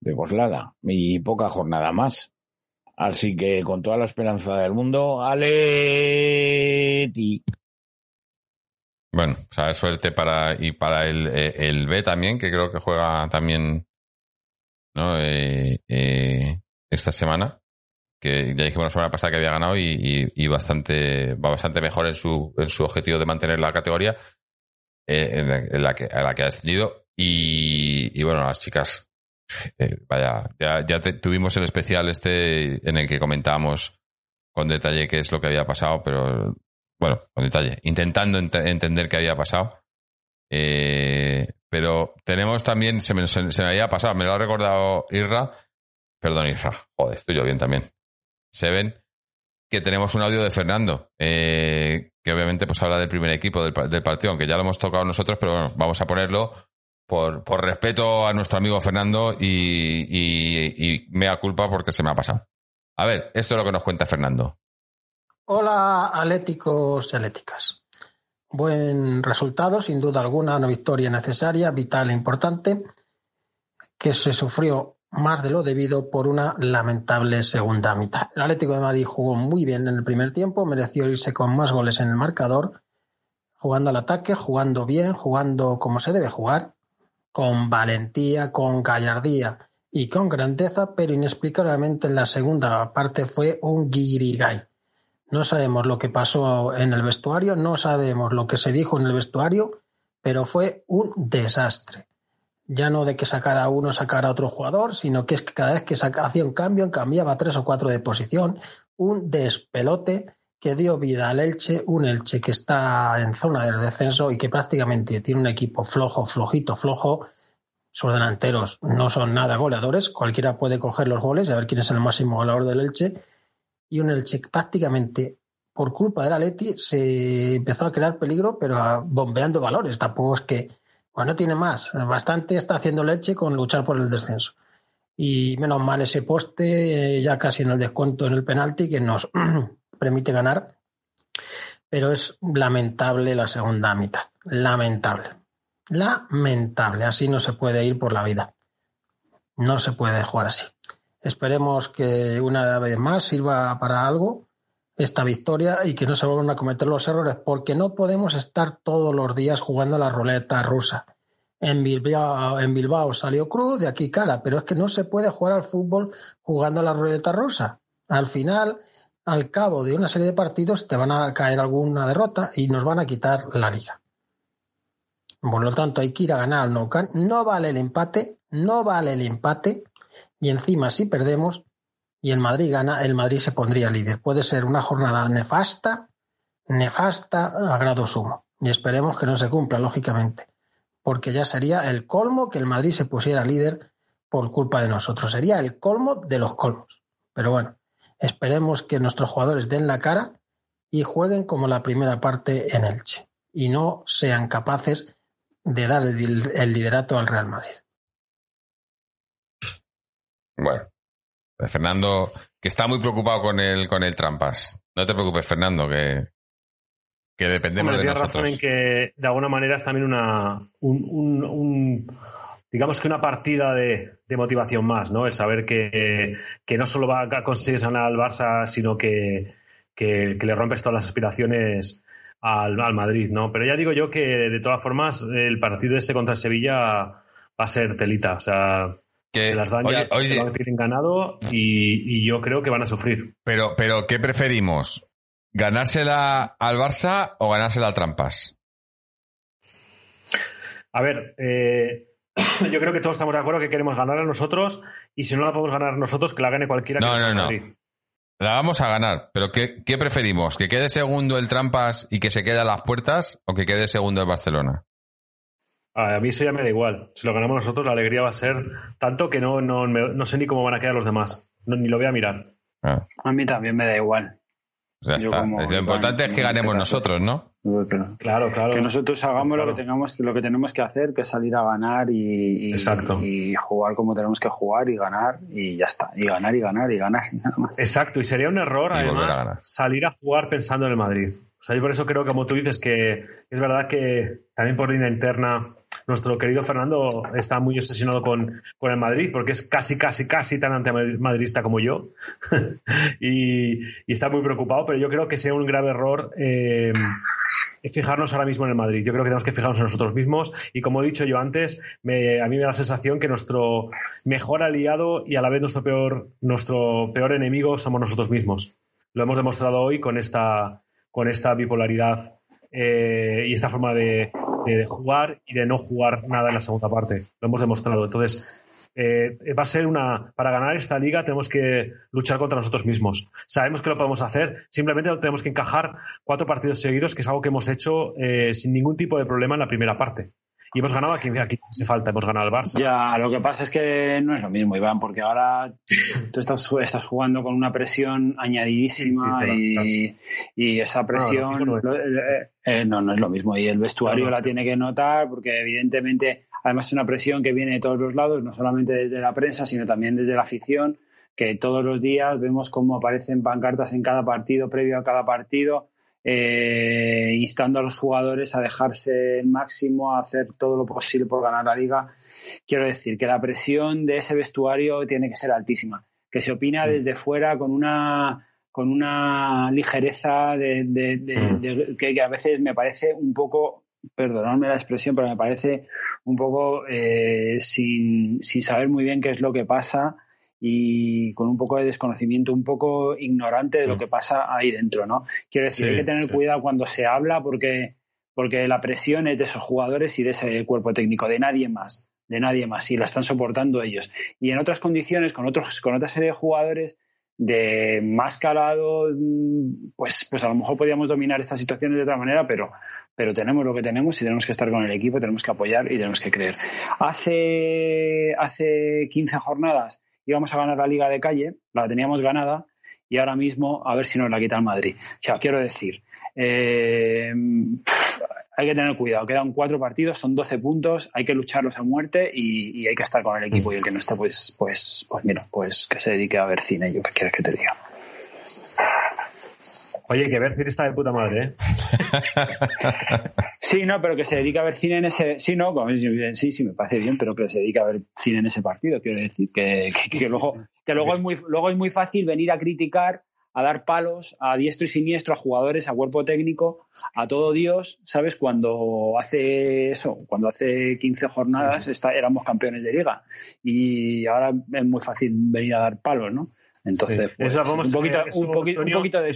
[SPEAKER 6] de Coslada, y poca jornada más. Así que con toda la esperanza del mundo, Aleti.
[SPEAKER 2] Bueno, o suerte para y para el, eh, el B también, que creo que juega también ¿no? Eh, eh, esta semana. Que ya dijimos la semana pasada que había ganado y, bastante va bastante mejor en su, en su objetivo de mantener la categoría en, la, que, a la que ha descendido. Y, y bueno, las chicas, vaya, ya, ya tuvimos el especial este en el que comentábamos con detalle qué es lo que había pasado, pero bueno, con detalle, intentando entender qué había pasado. Eh, pero tenemos también, se me, se, me, había pasado, me lo ha recordado Irra, perdón Irra, joder, estoy yo bien también. Se ven que tenemos un audio de Fernando, eh, que obviamente pues habla del primer equipo del, partido, aunque ya lo hemos tocado nosotros, pero bueno, vamos a ponerlo por, por respeto a nuestro amigo Fernando y, y, y mea culpa porque se me ha pasado. A ver, esto es lo que nos cuenta Fernando.
[SPEAKER 7] Hola, atléticos y atléticas. Buen resultado, sin duda alguna, una victoria necesaria, vital e importante, que se sufrió más de lo debido por una lamentable segunda mitad. El Atlético de Madrid jugó muy bien en el primer tiempo, mereció irse con más goles en el marcador, jugando al ataque, jugando bien, jugando como se debe jugar, con valentía, con gallardía y con grandeza, pero inexplicablemente en la segunda parte fue un guirigay no sabemos lo que pasó en el vestuario, no sabemos lo que se dijo en el vestuario, pero fue un desastre. Ya no de que sacara uno, sacara otro jugador, sino que es que cada vez que hacía un cambio, cambiaba tres o cuatro de posición, un despelote que dio vida al Elche, un Elche que está en zona del descenso y que prácticamente tiene un equipo flojo, flojito, flojo. Sus delanteros no son nada goleadores, cualquiera puede coger los goles y a ver quién es el máximo goleador del Elche y un Elche prácticamente por culpa de la Leti se empezó a crear peligro, pero bombeando valores. Tampoco es que, bueno, tiene más. Bastante está haciendo leche con luchar por el descenso. Y menos mal ese poste, eh, ya casi en el descuento en el penalti, que nos permite ganar. Pero es lamentable la segunda mitad. Lamentable. Lamentable. Así no se puede ir por la vida. No se puede jugar así. Esperemos que una vez más sirva para algo esta victoria y que no se vuelvan a cometer los errores, porque no podemos estar todos los días jugando la ruleta rusa. En Bilbao, en Bilbao salió cruz, de aquí cara, pero es que no se puede jugar al fútbol jugando la ruleta rusa. Al final, al cabo de una serie de partidos, te van a caer alguna derrota y nos van a quitar la liga. Por lo tanto, hay que ir a ganar. No, no vale el empate, no vale el empate y encima si perdemos y el Madrid gana, el Madrid se pondría líder. Puede ser una jornada nefasta, nefasta a grado sumo. Y esperemos que no se cumpla, lógicamente, porque ya sería el colmo que el Madrid se pusiera líder por culpa de nosotros. Sería el colmo de los colmos. Pero bueno, esperemos que nuestros jugadores den la cara y jueguen como la primera parte en Elche y no sean capaces de dar el, el liderato al Real Madrid.
[SPEAKER 2] Bueno, Fernando, que está muy preocupado con el, con el trampas. No te preocupes, Fernando, que, que dependemos
[SPEAKER 3] Hombre,
[SPEAKER 2] de nosotros.
[SPEAKER 3] razón en que de alguna manera es también una un, un- un- digamos que una partida de, de motivación más, ¿no? El saber que, que no solo va a conseguir ganar al Barça, sino que, que, que le rompes todas las aspiraciones al, al Madrid, ¿no? Pero ya digo yo que de todas formas el partido ese contra el Sevilla va a ser telita, o sea,
[SPEAKER 2] Que-
[SPEAKER 3] se las dan
[SPEAKER 2] oye,
[SPEAKER 3] ya
[SPEAKER 2] oye,
[SPEAKER 3] lo tienen ganado y, y yo creo que van a sufrir.
[SPEAKER 2] pero, pero, ¿qué preferimos? ¿Ganársela al Barça o ganársela al Trampas?
[SPEAKER 3] A ver, eh, yo creo que todos estamos de acuerdo que queremos ganar a nosotros y si no la podemos ganar nosotros, que la gane cualquiera que
[SPEAKER 2] No,
[SPEAKER 3] sea
[SPEAKER 2] no, no.
[SPEAKER 3] Madrid.
[SPEAKER 2] La vamos a ganar, pero ¿qué, qué preferimos? ¿Que quede segundo el Trampas y que se quede a las puertas o que quede segundo el Barcelona?
[SPEAKER 3] A mí eso ya me da igual. Si lo ganamos nosotros, la alegría va a ser tanto que no, no, me- no sé ni cómo van a quedar los demás. No- ni lo voy a mirar.
[SPEAKER 2] Ah,
[SPEAKER 4] A mí también me da igual.
[SPEAKER 2] pues ya
[SPEAKER 4] Yo
[SPEAKER 2] está.
[SPEAKER 4] como
[SPEAKER 2] Lo importante es que
[SPEAKER 4] este
[SPEAKER 2] ganemos nosotros, ¿no?
[SPEAKER 3] Claro, claro.
[SPEAKER 4] que nosotros hagamos
[SPEAKER 3] Claro.
[SPEAKER 4] lo que tengamos, lo que tenemos que hacer, que es salir a ganar y, y-
[SPEAKER 3] Exacto.
[SPEAKER 4] y jugar como tenemos que jugar y ganar y ya está. Y ganar y ganar y ganar y nada más.
[SPEAKER 3] Exacto, y sería un error,
[SPEAKER 2] Y volver a
[SPEAKER 3] además, salir a jugar pensando en el Madrid. Sea, por eso creo, como tú dices, que es verdad que también por línea interna, nuestro querido Fernando está muy obsesionado con, con el Madrid, porque es casi, casi, casi tan antimadridista como yo. y, está muy preocupado, pero yo creo que sería un grave error. eh, fijarnos ahora mismo en el Madrid. Yo creo que tenemos que fijarnos en nosotros mismos y como he dicho yo antes, a mí me da la sensación que nuestro mejor aliado y a la vez nuestro peor, nuestro peor enemigo somos nosotros mismos. Lo hemos demostrado hoy con esta, con esta bipolaridad eh, y esta forma de, jugar y de no jugar nada en la segunda parte. Lo hemos demostrado. Entonces, eh, va a ser una. Para ganar esta liga tenemos que luchar contra nosotros mismos. Sabemos que lo podemos hacer, simplemente tenemos que encajar cuatro partidos seguidos, que es algo que hemos hecho eh, sin ningún tipo de problema en la primera parte. Y hemos ganado aquí, aquí hace falta, hemos ganado al Barça.
[SPEAKER 4] Ya, lo que pasa es que no es lo mismo, Iván, porque ahora tú estás, estás jugando con una presión añadidísima
[SPEAKER 3] Sí, sí,
[SPEAKER 4] y, y esa presión
[SPEAKER 3] mismo no es.
[SPEAKER 4] lo- eh, eh, no, no es lo mismo. Y el vestuario la tiene que notar porque evidentemente además es una presión que viene de todos los lados, no solamente desde la prensa, sino también desde la afición, que todos los días vemos cómo aparecen pancartas en cada partido, previo a cada partido, eh, instando a los jugadores a dejarse el máximo, a hacer todo lo posible por ganar la liga. Quiero decir que la presión de ese vestuario tiene que ser altísima, que se opina desde fuera con una con una ligereza de, de- de-
[SPEAKER 2] Mm.
[SPEAKER 4] que a veces me parece un poco, perdonadme la expresión, pero me parece un poco eh, sin, sin saber muy bien qué es lo que pasa y con un poco de desconocimiento, un poco ignorante de lo
[SPEAKER 2] Mm.
[SPEAKER 4] que pasa ahí dentro, ¿no? Quiero decir,
[SPEAKER 3] Sí,
[SPEAKER 4] hay que tener
[SPEAKER 3] sí.
[SPEAKER 4] cuidado cuando se habla porque, porque la presión es de esos jugadores y de ese cuerpo técnico, de nadie más, de nadie más, y la están soportando ellos. Y en otras condiciones, con, otros, con otra serie de jugadores de más calado, mm, pues, pues a lo mejor podríamos dominar estas situaciones de otra manera, pero, pero tenemos lo que tenemos y tenemos que estar con el equipo, tenemos que apoyar y tenemos que creer. Hace, hace 15 jornadas íbamos a ganar la liga de calle, la teníamos ganada y ahora mismo a ver si nos la quita el Madrid. O sea, quiero decir, eh, hay que tener cuidado, quedan cuatro partidos, son 12 puntos, hay que lucharlos a muerte y, y hay que estar con el equipo y el que no esté, pues, pues, pues mira, pues que se dedique a ver cine, yo qué quieres que te diga.
[SPEAKER 3] Oye, que Bercir está de puta madre, ¿eh?
[SPEAKER 4] Sí, no, pero que se dedique a ver cine en ese. Sí, no, sí, sí, me parece bien, pero que se dedique a ver cine en ese partido, quiero decir. Que, que- que luego, que luego, es muy, luego es muy fácil venir a criticar, a dar palos a diestro y siniestro, a jugadores, a cuerpo técnico, a todo Dios, ¿sabes? Cuando hace eso, cuando hace 15 jornadas está- éramos campeones de liga. Y ahora es muy fácil venir a dar palos, ¿no? Entonces,
[SPEAKER 3] Sí.
[SPEAKER 4] pues,
[SPEAKER 3] vamos
[SPEAKER 4] un, poquito,
[SPEAKER 3] eso,
[SPEAKER 4] un, poquito, un
[SPEAKER 3] Antonio,
[SPEAKER 4] poquito de.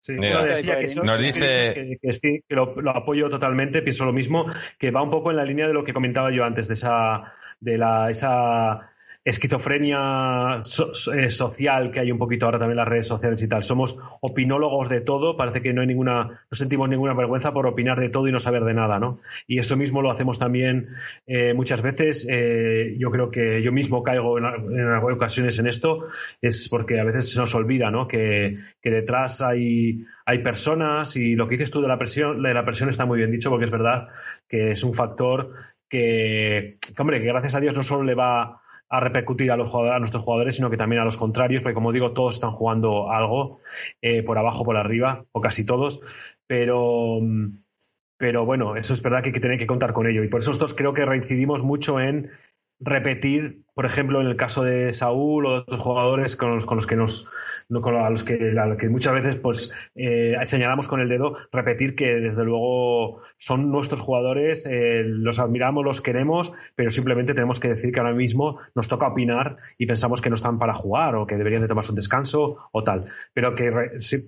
[SPEAKER 3] Sí,
[SPEAKER 2] Mira,
[SPEAKER 3] no, decía que eso-
[SPEAKER 2] nos dice-
[SPEAKER 3] que, que sí, que lo, lo apoyo totalmente, pienso lo mismo, que va un poco en la línea de lo que comentaba yo antes, de esa, de la, esa esquizofrenia eh, social que hay un poquito ahora también en las redes sociales y tal. Somos opinólogos de todo, parece que no hay ninguna, no sentimos ninguna vergüenza por opinar de todo y no saber de nada, ¿no? Y eso mismo lo hacemos también eh, muchas veces. Eh, yo creo que yo mismo caigo en, algunas ocasiones en esto, es porque a veces se nos olvida, ¿no? Que, detrás hay, hay personas y lo que dices tú de la presión, de la presión está muy bien dicho porque es verdad que es un factor que hombre, que gracias a Dios no solo le va a repercutir a, los a nuestros jugadores, sino que también a los contrarios, porque como digo, todos están jugando algo, eh, por abajo, por arriba, o casi todos, pero, pero bueno, eso es verdad que hay que tener que contar con ello. Y por eso nosotros creo que reincidimos mucho en repetir, por ejemplo, en el caso de Saúl o de otros jugadores con los, con los que nos a los que, que muchas veces pues eh, señalamos con el dedo, repetir que desde luego son nuestros jugadores, eh, los admiramos, los queremos, pero simplemente tenemos que decir que ahora mismo nos toca opinar y pensamos que no están para jugar o que deberían de tomarse un descanso o tal. Pero que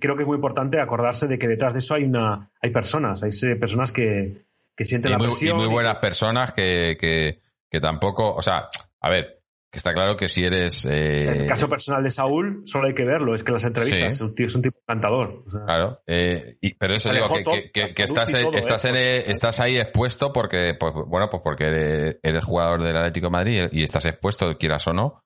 [SPEAKER 3] creo que es muy importante acordarse de que detrás de eso hay una hay personas, hay personas que, que sienten la presión.
[SPEAKER 2] Y muy buenas personas que, que, que tampoco, o sea, a ver, que está claro que si eres.
[SPEAKER 3] Eh... En el caso personal de Saúl, solo hay que verlo. Es que las entrevistas es, un tío, es un tipo encantador.
[SPEAKER 2] claro. Eh, y, pero eso digo, que, que, que estás, estás, ¿eh? estás ahí expuesto porque, pues, bueno, pues porque eres, jugador del Atlético de Madrid y estás expuesto, quieras o no.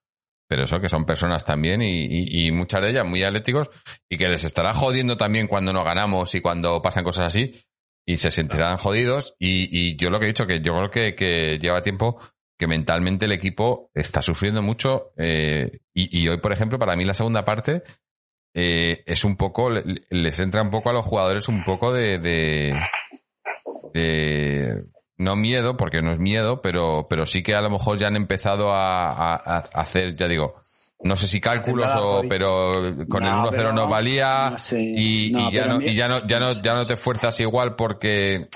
[SPEAKER 2] Pero eso, que son personas también y, y, y, muchas de ellas muy atléticos y que les estará jodiendo también cuando no ganamos y cuando pasan cosas así y se sentirán jodidos. Y, y yo lo que he dicho, que yo creo que, que lleva tiempo que mentalmente el equipo está sufriendo mucho. Eh, y, hoy, por ejemplo, para mí la segunda parte eh, es un poco, les entra un poco a los jugadores un poco de, de, no miedo, porque no es miedo, pero, pero sí que a lo mejor ya han empezado a, hacer, ya digo, no sé si cálculos o, pero con el 1-0 no valía y, ya no, y ya no, ya no, ya no te fuerzas igual porque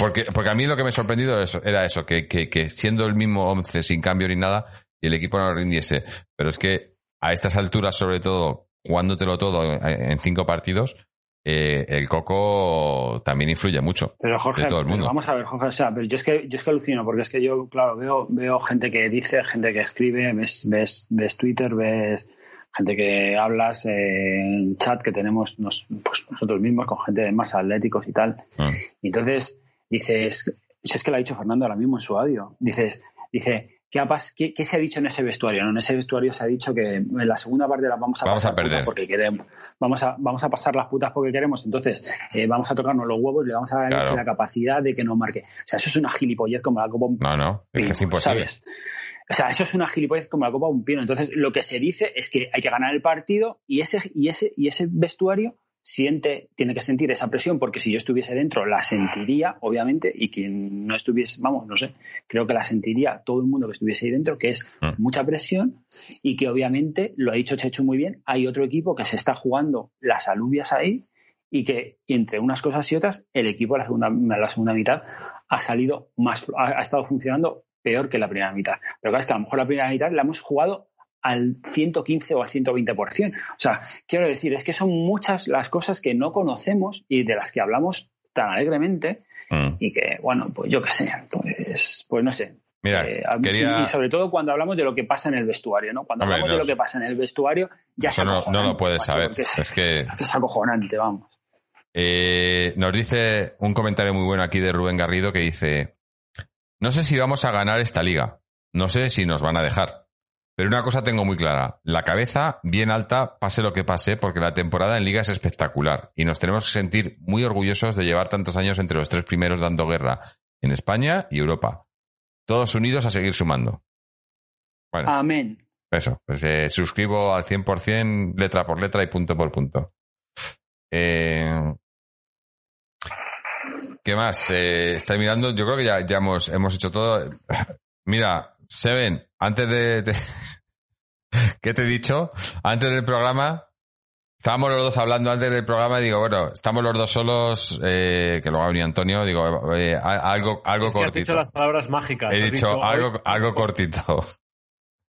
[SPEAKER 2] porque, porque a mí lo que me ha sorprendido era eso, que, que, siendo el mismo 11 sin cambio ni nada, y el equipo no rindiese. Pero es que a estas alturas, sobre todo, jugándotelo todo en cinco partidos, eh, el coco también influye mucho.
[SPEAKER 4] Pero Jorge, todo el mundo. vamos a ver, Jorge, o sea, pero yo es que yo es que alucino, porque es que yo, claro, veo, veo gente que dice, gente que escribe, ves, ves, ves Twitter, ves gente que hablas en chat que tenemos pues nosotros mismos con gente más atléticos y tal. Ah. Y entonces, dices, si es que lo ha dicho Fernando ahora mismo en su audio, dices, dice, ¿qué, qué, qué se ha dicho en ese vestuario? ¿no? En ese vestuario se ha dicho que en la segunda parte la vamos a
[SPEAKER 2] vamos a perder.
[SPEAKER 4] porque queremos, vamos a, vamos a pasar las putas porque queremos, entonces eh, vamos a tocarnos los huevos y le vamos a dar la capacidad de que nos marque. O sea, eso es una gilipollez como la Copa un
[SPEAKER 2] No, no, es, que es imposible. ¿sabes?
[SPEAKER 4] O sea, eso es una gilipollez como la Copa un pino. Entonces, lo que se dice es que hay que ganar el partido y ese, y ese, y ese vestuario siente, tiene que sentir esa presión, porque si yo estuviese dentro la sentiría, obviamente, y quien no estuviese, vamos, no sé, creo que la sentiría todo el mundo que estuviese ahí dentro, que es mm. mucha presión y que obviamente, lo ha dicho Chechu muy bien, hay otro equipo que se está jugando las alubias ahí y que entre unas cosas y otras, el equipo la segunda, la segunda mitad ha salido más, ha, estado funcionando peor que la primera mitad. Pero claro, es que a lo mejor la primera mitad la hemos jugado al 115 o al 120%. O sea, quiero decir, es que son muchas las cosas que no conocemos y de las que hablamos tan alegremente mm. y que, bueno, pues yo qué sé, pues, pues no sé.
[SPEAKER 2] Mira, eh, y
[SPEAKER 4] sobre todo cuando hablamos de lo que pasa en el vestuario, ¿no? Cuando hablamos de lo que pasa en el vestuario, ya se
[SPEAKER 2] no, no, lo puedes saber. Es, que...
[SPEAKER 4] es acojonante, vamos.
[SPEAKER 2] Eh, nos dice un comentario muy bueno aquí de Rubén Garrido que dice: No sé si vamos a ganar esta liga. No sé si nos van a dejar. Pero una cosa tengo muy clara, la cabeza bien alta, pase lo que pase, porque la temporada en liga es espectacular y nos tenemos que sentir muy orgullosos de llevar tantos años entre los tres primeros dando guerra en España y Europa. Todos unidos a seguir sumando.
[SPEAKER 4] Bueno, Amén.
[SPEAKER 2] Eso, pues eh, suscribo al 100% letra por letra y punto por punto. Eh, ¿Qué más? Eh, estáis mirando, yo creo que ya, ya hemos, hemos hecho todo. Mira, Seven, antes de, ¿Qué te he dicho? Antes del programa, estábamos los dos hablando antes del programa y digo, bueno, estamos los dos solos, eh, que luego ha venido Antonio, digo, eh, algo, algo
[SPEAKER 3] es
[SPEAKER 2] que cortito.
[SPEAKER 3] Has dicho las palabras mágicas.
[SPEAKER 2] He dicho, algo, algo cortito.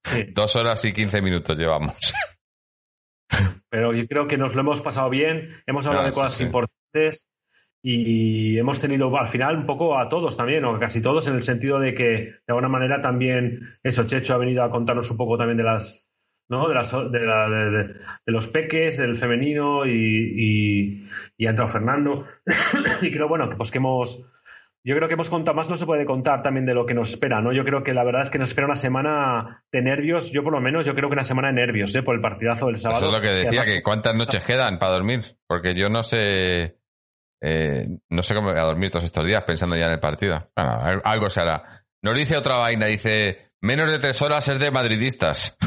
[SPEAKER 2] Dos horas y quince minutos llevamos.
[SPEAKER 3] Pero yo creo que nos lo hemos pasado bien, hemos hablado de cosas importantes y hemos tenido al final un poco a todos también, o casi todos, en el sentido de que de alguna manera también eso, Checho ha venido a contarnos un poco también de las ¿no? de, las, de, la, de, los peques, del femenino y, y, ha entrado Fernando. y creo, bueno, pues que hemos, yo creo que hemos contado más, no se puede contar también de lo que nos espera, ¿no? Yo creo que la verdad es que nos espera una semana de nervios, yo por lo menos, yo creo que una semana de nervios, ¿eh? Por el partidazo del sábado.
[SPEAKER 2] Eso es lo que decía, que, cuántas noches quedan para dormir, porque yo no sé, eh, no sé cómo voy a dormir todos estos días pensando ya en el partido. Bueno, algo se hará. Nos dice otra vaina, dice, menos de tres horas es de madridistas.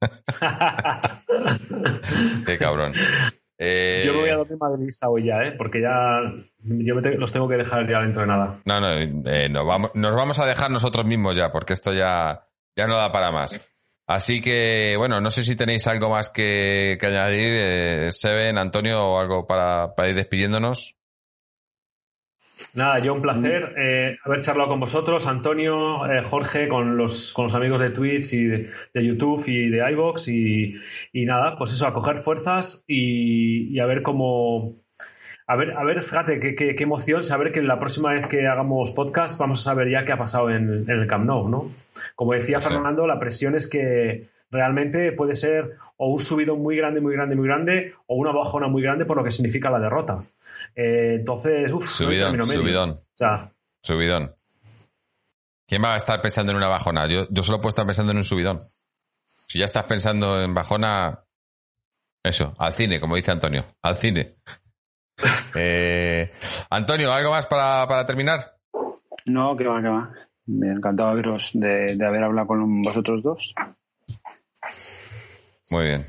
[SPEAKER 2] Qué cabrón.
[SPEAKER 3] Yo me voy a eh, dormir madridista hoy ya, ¿eh? porque ya yo los tengo que dejar ya dentro de nada.
[SPEAKER 2] No, no, eh, nos, vamos, nos vamos a dejar nosotros mismos ya, porque esto ya, ya no da para más. Así que, bueno, no sé si tenéis algo más que, añadir, eh, Seven, Antonio, o algo para, para ir despidiéndonos.
[SPEAKER 3] Nada, yo un placer eh, haber charlado con vosotros, Antonio, eh, Jorge, con los, con los amigos de Twitch y de, YouTube y de iBox y, y, nada, pues eso, a coger fuerzas y, y, a ver cómo... A ver, a ver, fíjate, qué, qué, emoción saber que la próxima vez que hagamos podcast vamos a saber ya qué ha pasado en, el Camp Nou, ¿no? Como decía Fernando, la presión es que realmente puede ser o un subido muy grande, muy grande, muy grande, o una bajona muy grande por lo que significa la derrota. Eh, entonces, uff,
[SPEAKER 2] subidón, subidón. O sea, subidón. ¿Quién va a estar pensando en una bajona? Yo, yo solo puedo estar pensando en un subidón. Si ya estás pensando en bajona, eso, al cine, como dice Antonio, al cine. Eh, Antonio, ¿algo más para, para, terminar?
[SPEAKER 4] No, que va, que va. Me encantado veros de, de haber hablado con vosotros dos.
[SPEAKER 2] Muy bien.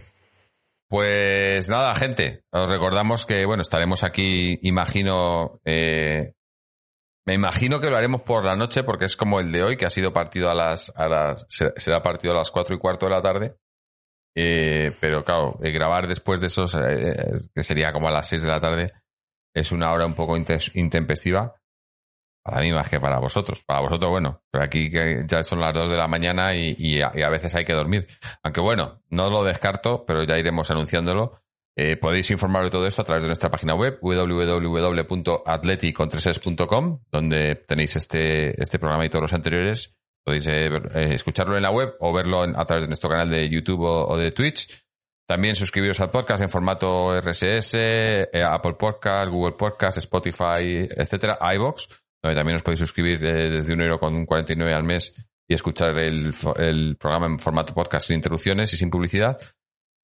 [SPEAKER 2] Pues nada, gente, os recordamos que, bueno, estaremos aquí, imagino, eh, me imagino que lo haremos por la noche porque es como el de hoy, que ha sido partido a las, a las será partido a las cuatro y cuarto de la tarde. Eh, pero claro, eh, grabar después de esos, que sería como a las seis de la tarde, es una hora un poco intempestiva. Para mí más que para vosotros. Para vosotros, bueno, pero aquí ya son las 2 de la mañana y, a, veces hay que dormir. Aunque bueno, no lo descarto, pero ya iremos anunciándolo. Eh, podéis informar de todo esto a través de nuestra página web www.atleticontreses.com donde tenéis este, este programa y todos los anteriores. Podéis eh, eh, escucharlo en la web o verlo a través de nuestro canal de YouTube o, de Twitch. También suscribiros al podcast en formato RSS, Apple Podcast, Google Podcast, Spotify, etcétera, iBox también os podéis suscribir desde un euro con 49 al mes y escuchar el, programa en formato podcast sin interrupciones y sin publicidad.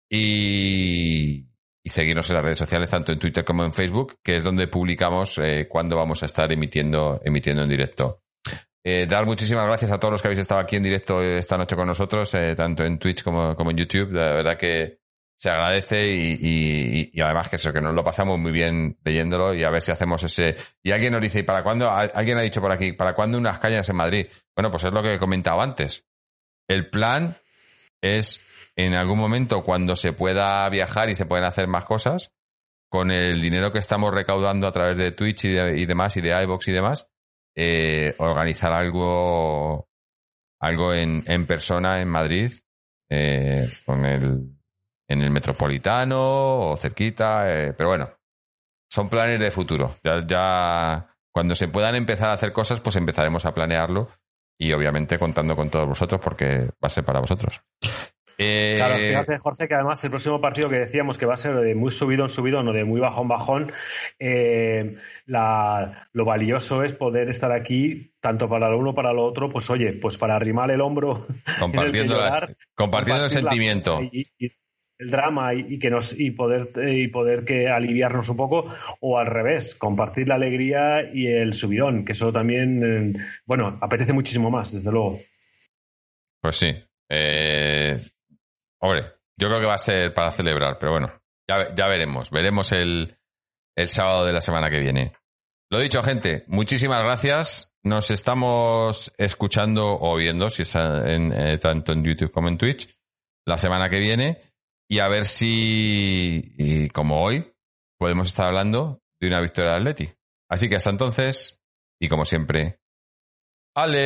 [SPEAKER 2] Y, seguirnos en las redes sociales, tanto en Twitter como en Facebook, que es donde publicamos eh, cuándo vamos a estar emitiendo, emitiendo en directo. Eh, dar muchísimas gracias a todos los que habéis estado aquí en directo esta noche con nosotros, eh, tanto en Twitch como, en YouTube. La verdad que se agradece y, además que eso, que nos lo pasamos muy bien leyéndolo y a ver si hacemos ese... Y alguien nos dice, ¿y para cuándo? Alguien ha dicho por aquí, ¿para cuándo unas cañas en Madrid? Bueno, pues es lo que he comentado antes. El plan es en algún momento cuando se pueda viajar y se pueden hacer más cosas, con el dinero que estamos recaudando a través de Twitch y, y demás, y de iVox y demás, eh, organizar algo, algo en, en persona en Madrid, eh, con el en el metropolitano o cerquita, eh, pero bueno, son planes de futuro. Ya, ya cuando se puedan empezar a hacer cosas, pues empezaremos a planearlo y obviamente contando con todos vosotros porque va a ser para vosotros.
[SPEAKER 3] Eh... Claro, fíjate, Jorge, que además el próximo partido que decíamos que va a ser de muy subido en subido, no de muy bajón bajón, eh, la, lo valioso es poder estar aquí, tanto para lo uno como para lo otro, pues oye, pues para arrimar el hombro.
[SPEAKER 2] Compartiendo, el, compartiendo el sentimiento
[SPEAKER 3] el drama y, que nos y poder y poder que aliviarnos un poco o al revés compartir la alegría y el subidón que eso también eh, bueno apetece muchísimo más desde luego
[SPEAKER 2] pues sí eh, hombre yo creo que va a ser para celebrar pero bueno ya, veremos veremos el, el sábado de la semana que viene lo dicho gente muchísimas gracias nos estamos escuchando o viendo si es en, eh, tanto en YouTube como en Twitch la semana que viene y a ver si, como hoy, podemos estar hablando de una victoria de Atleti. Así que hasta entonces, y como siempre, Aleti.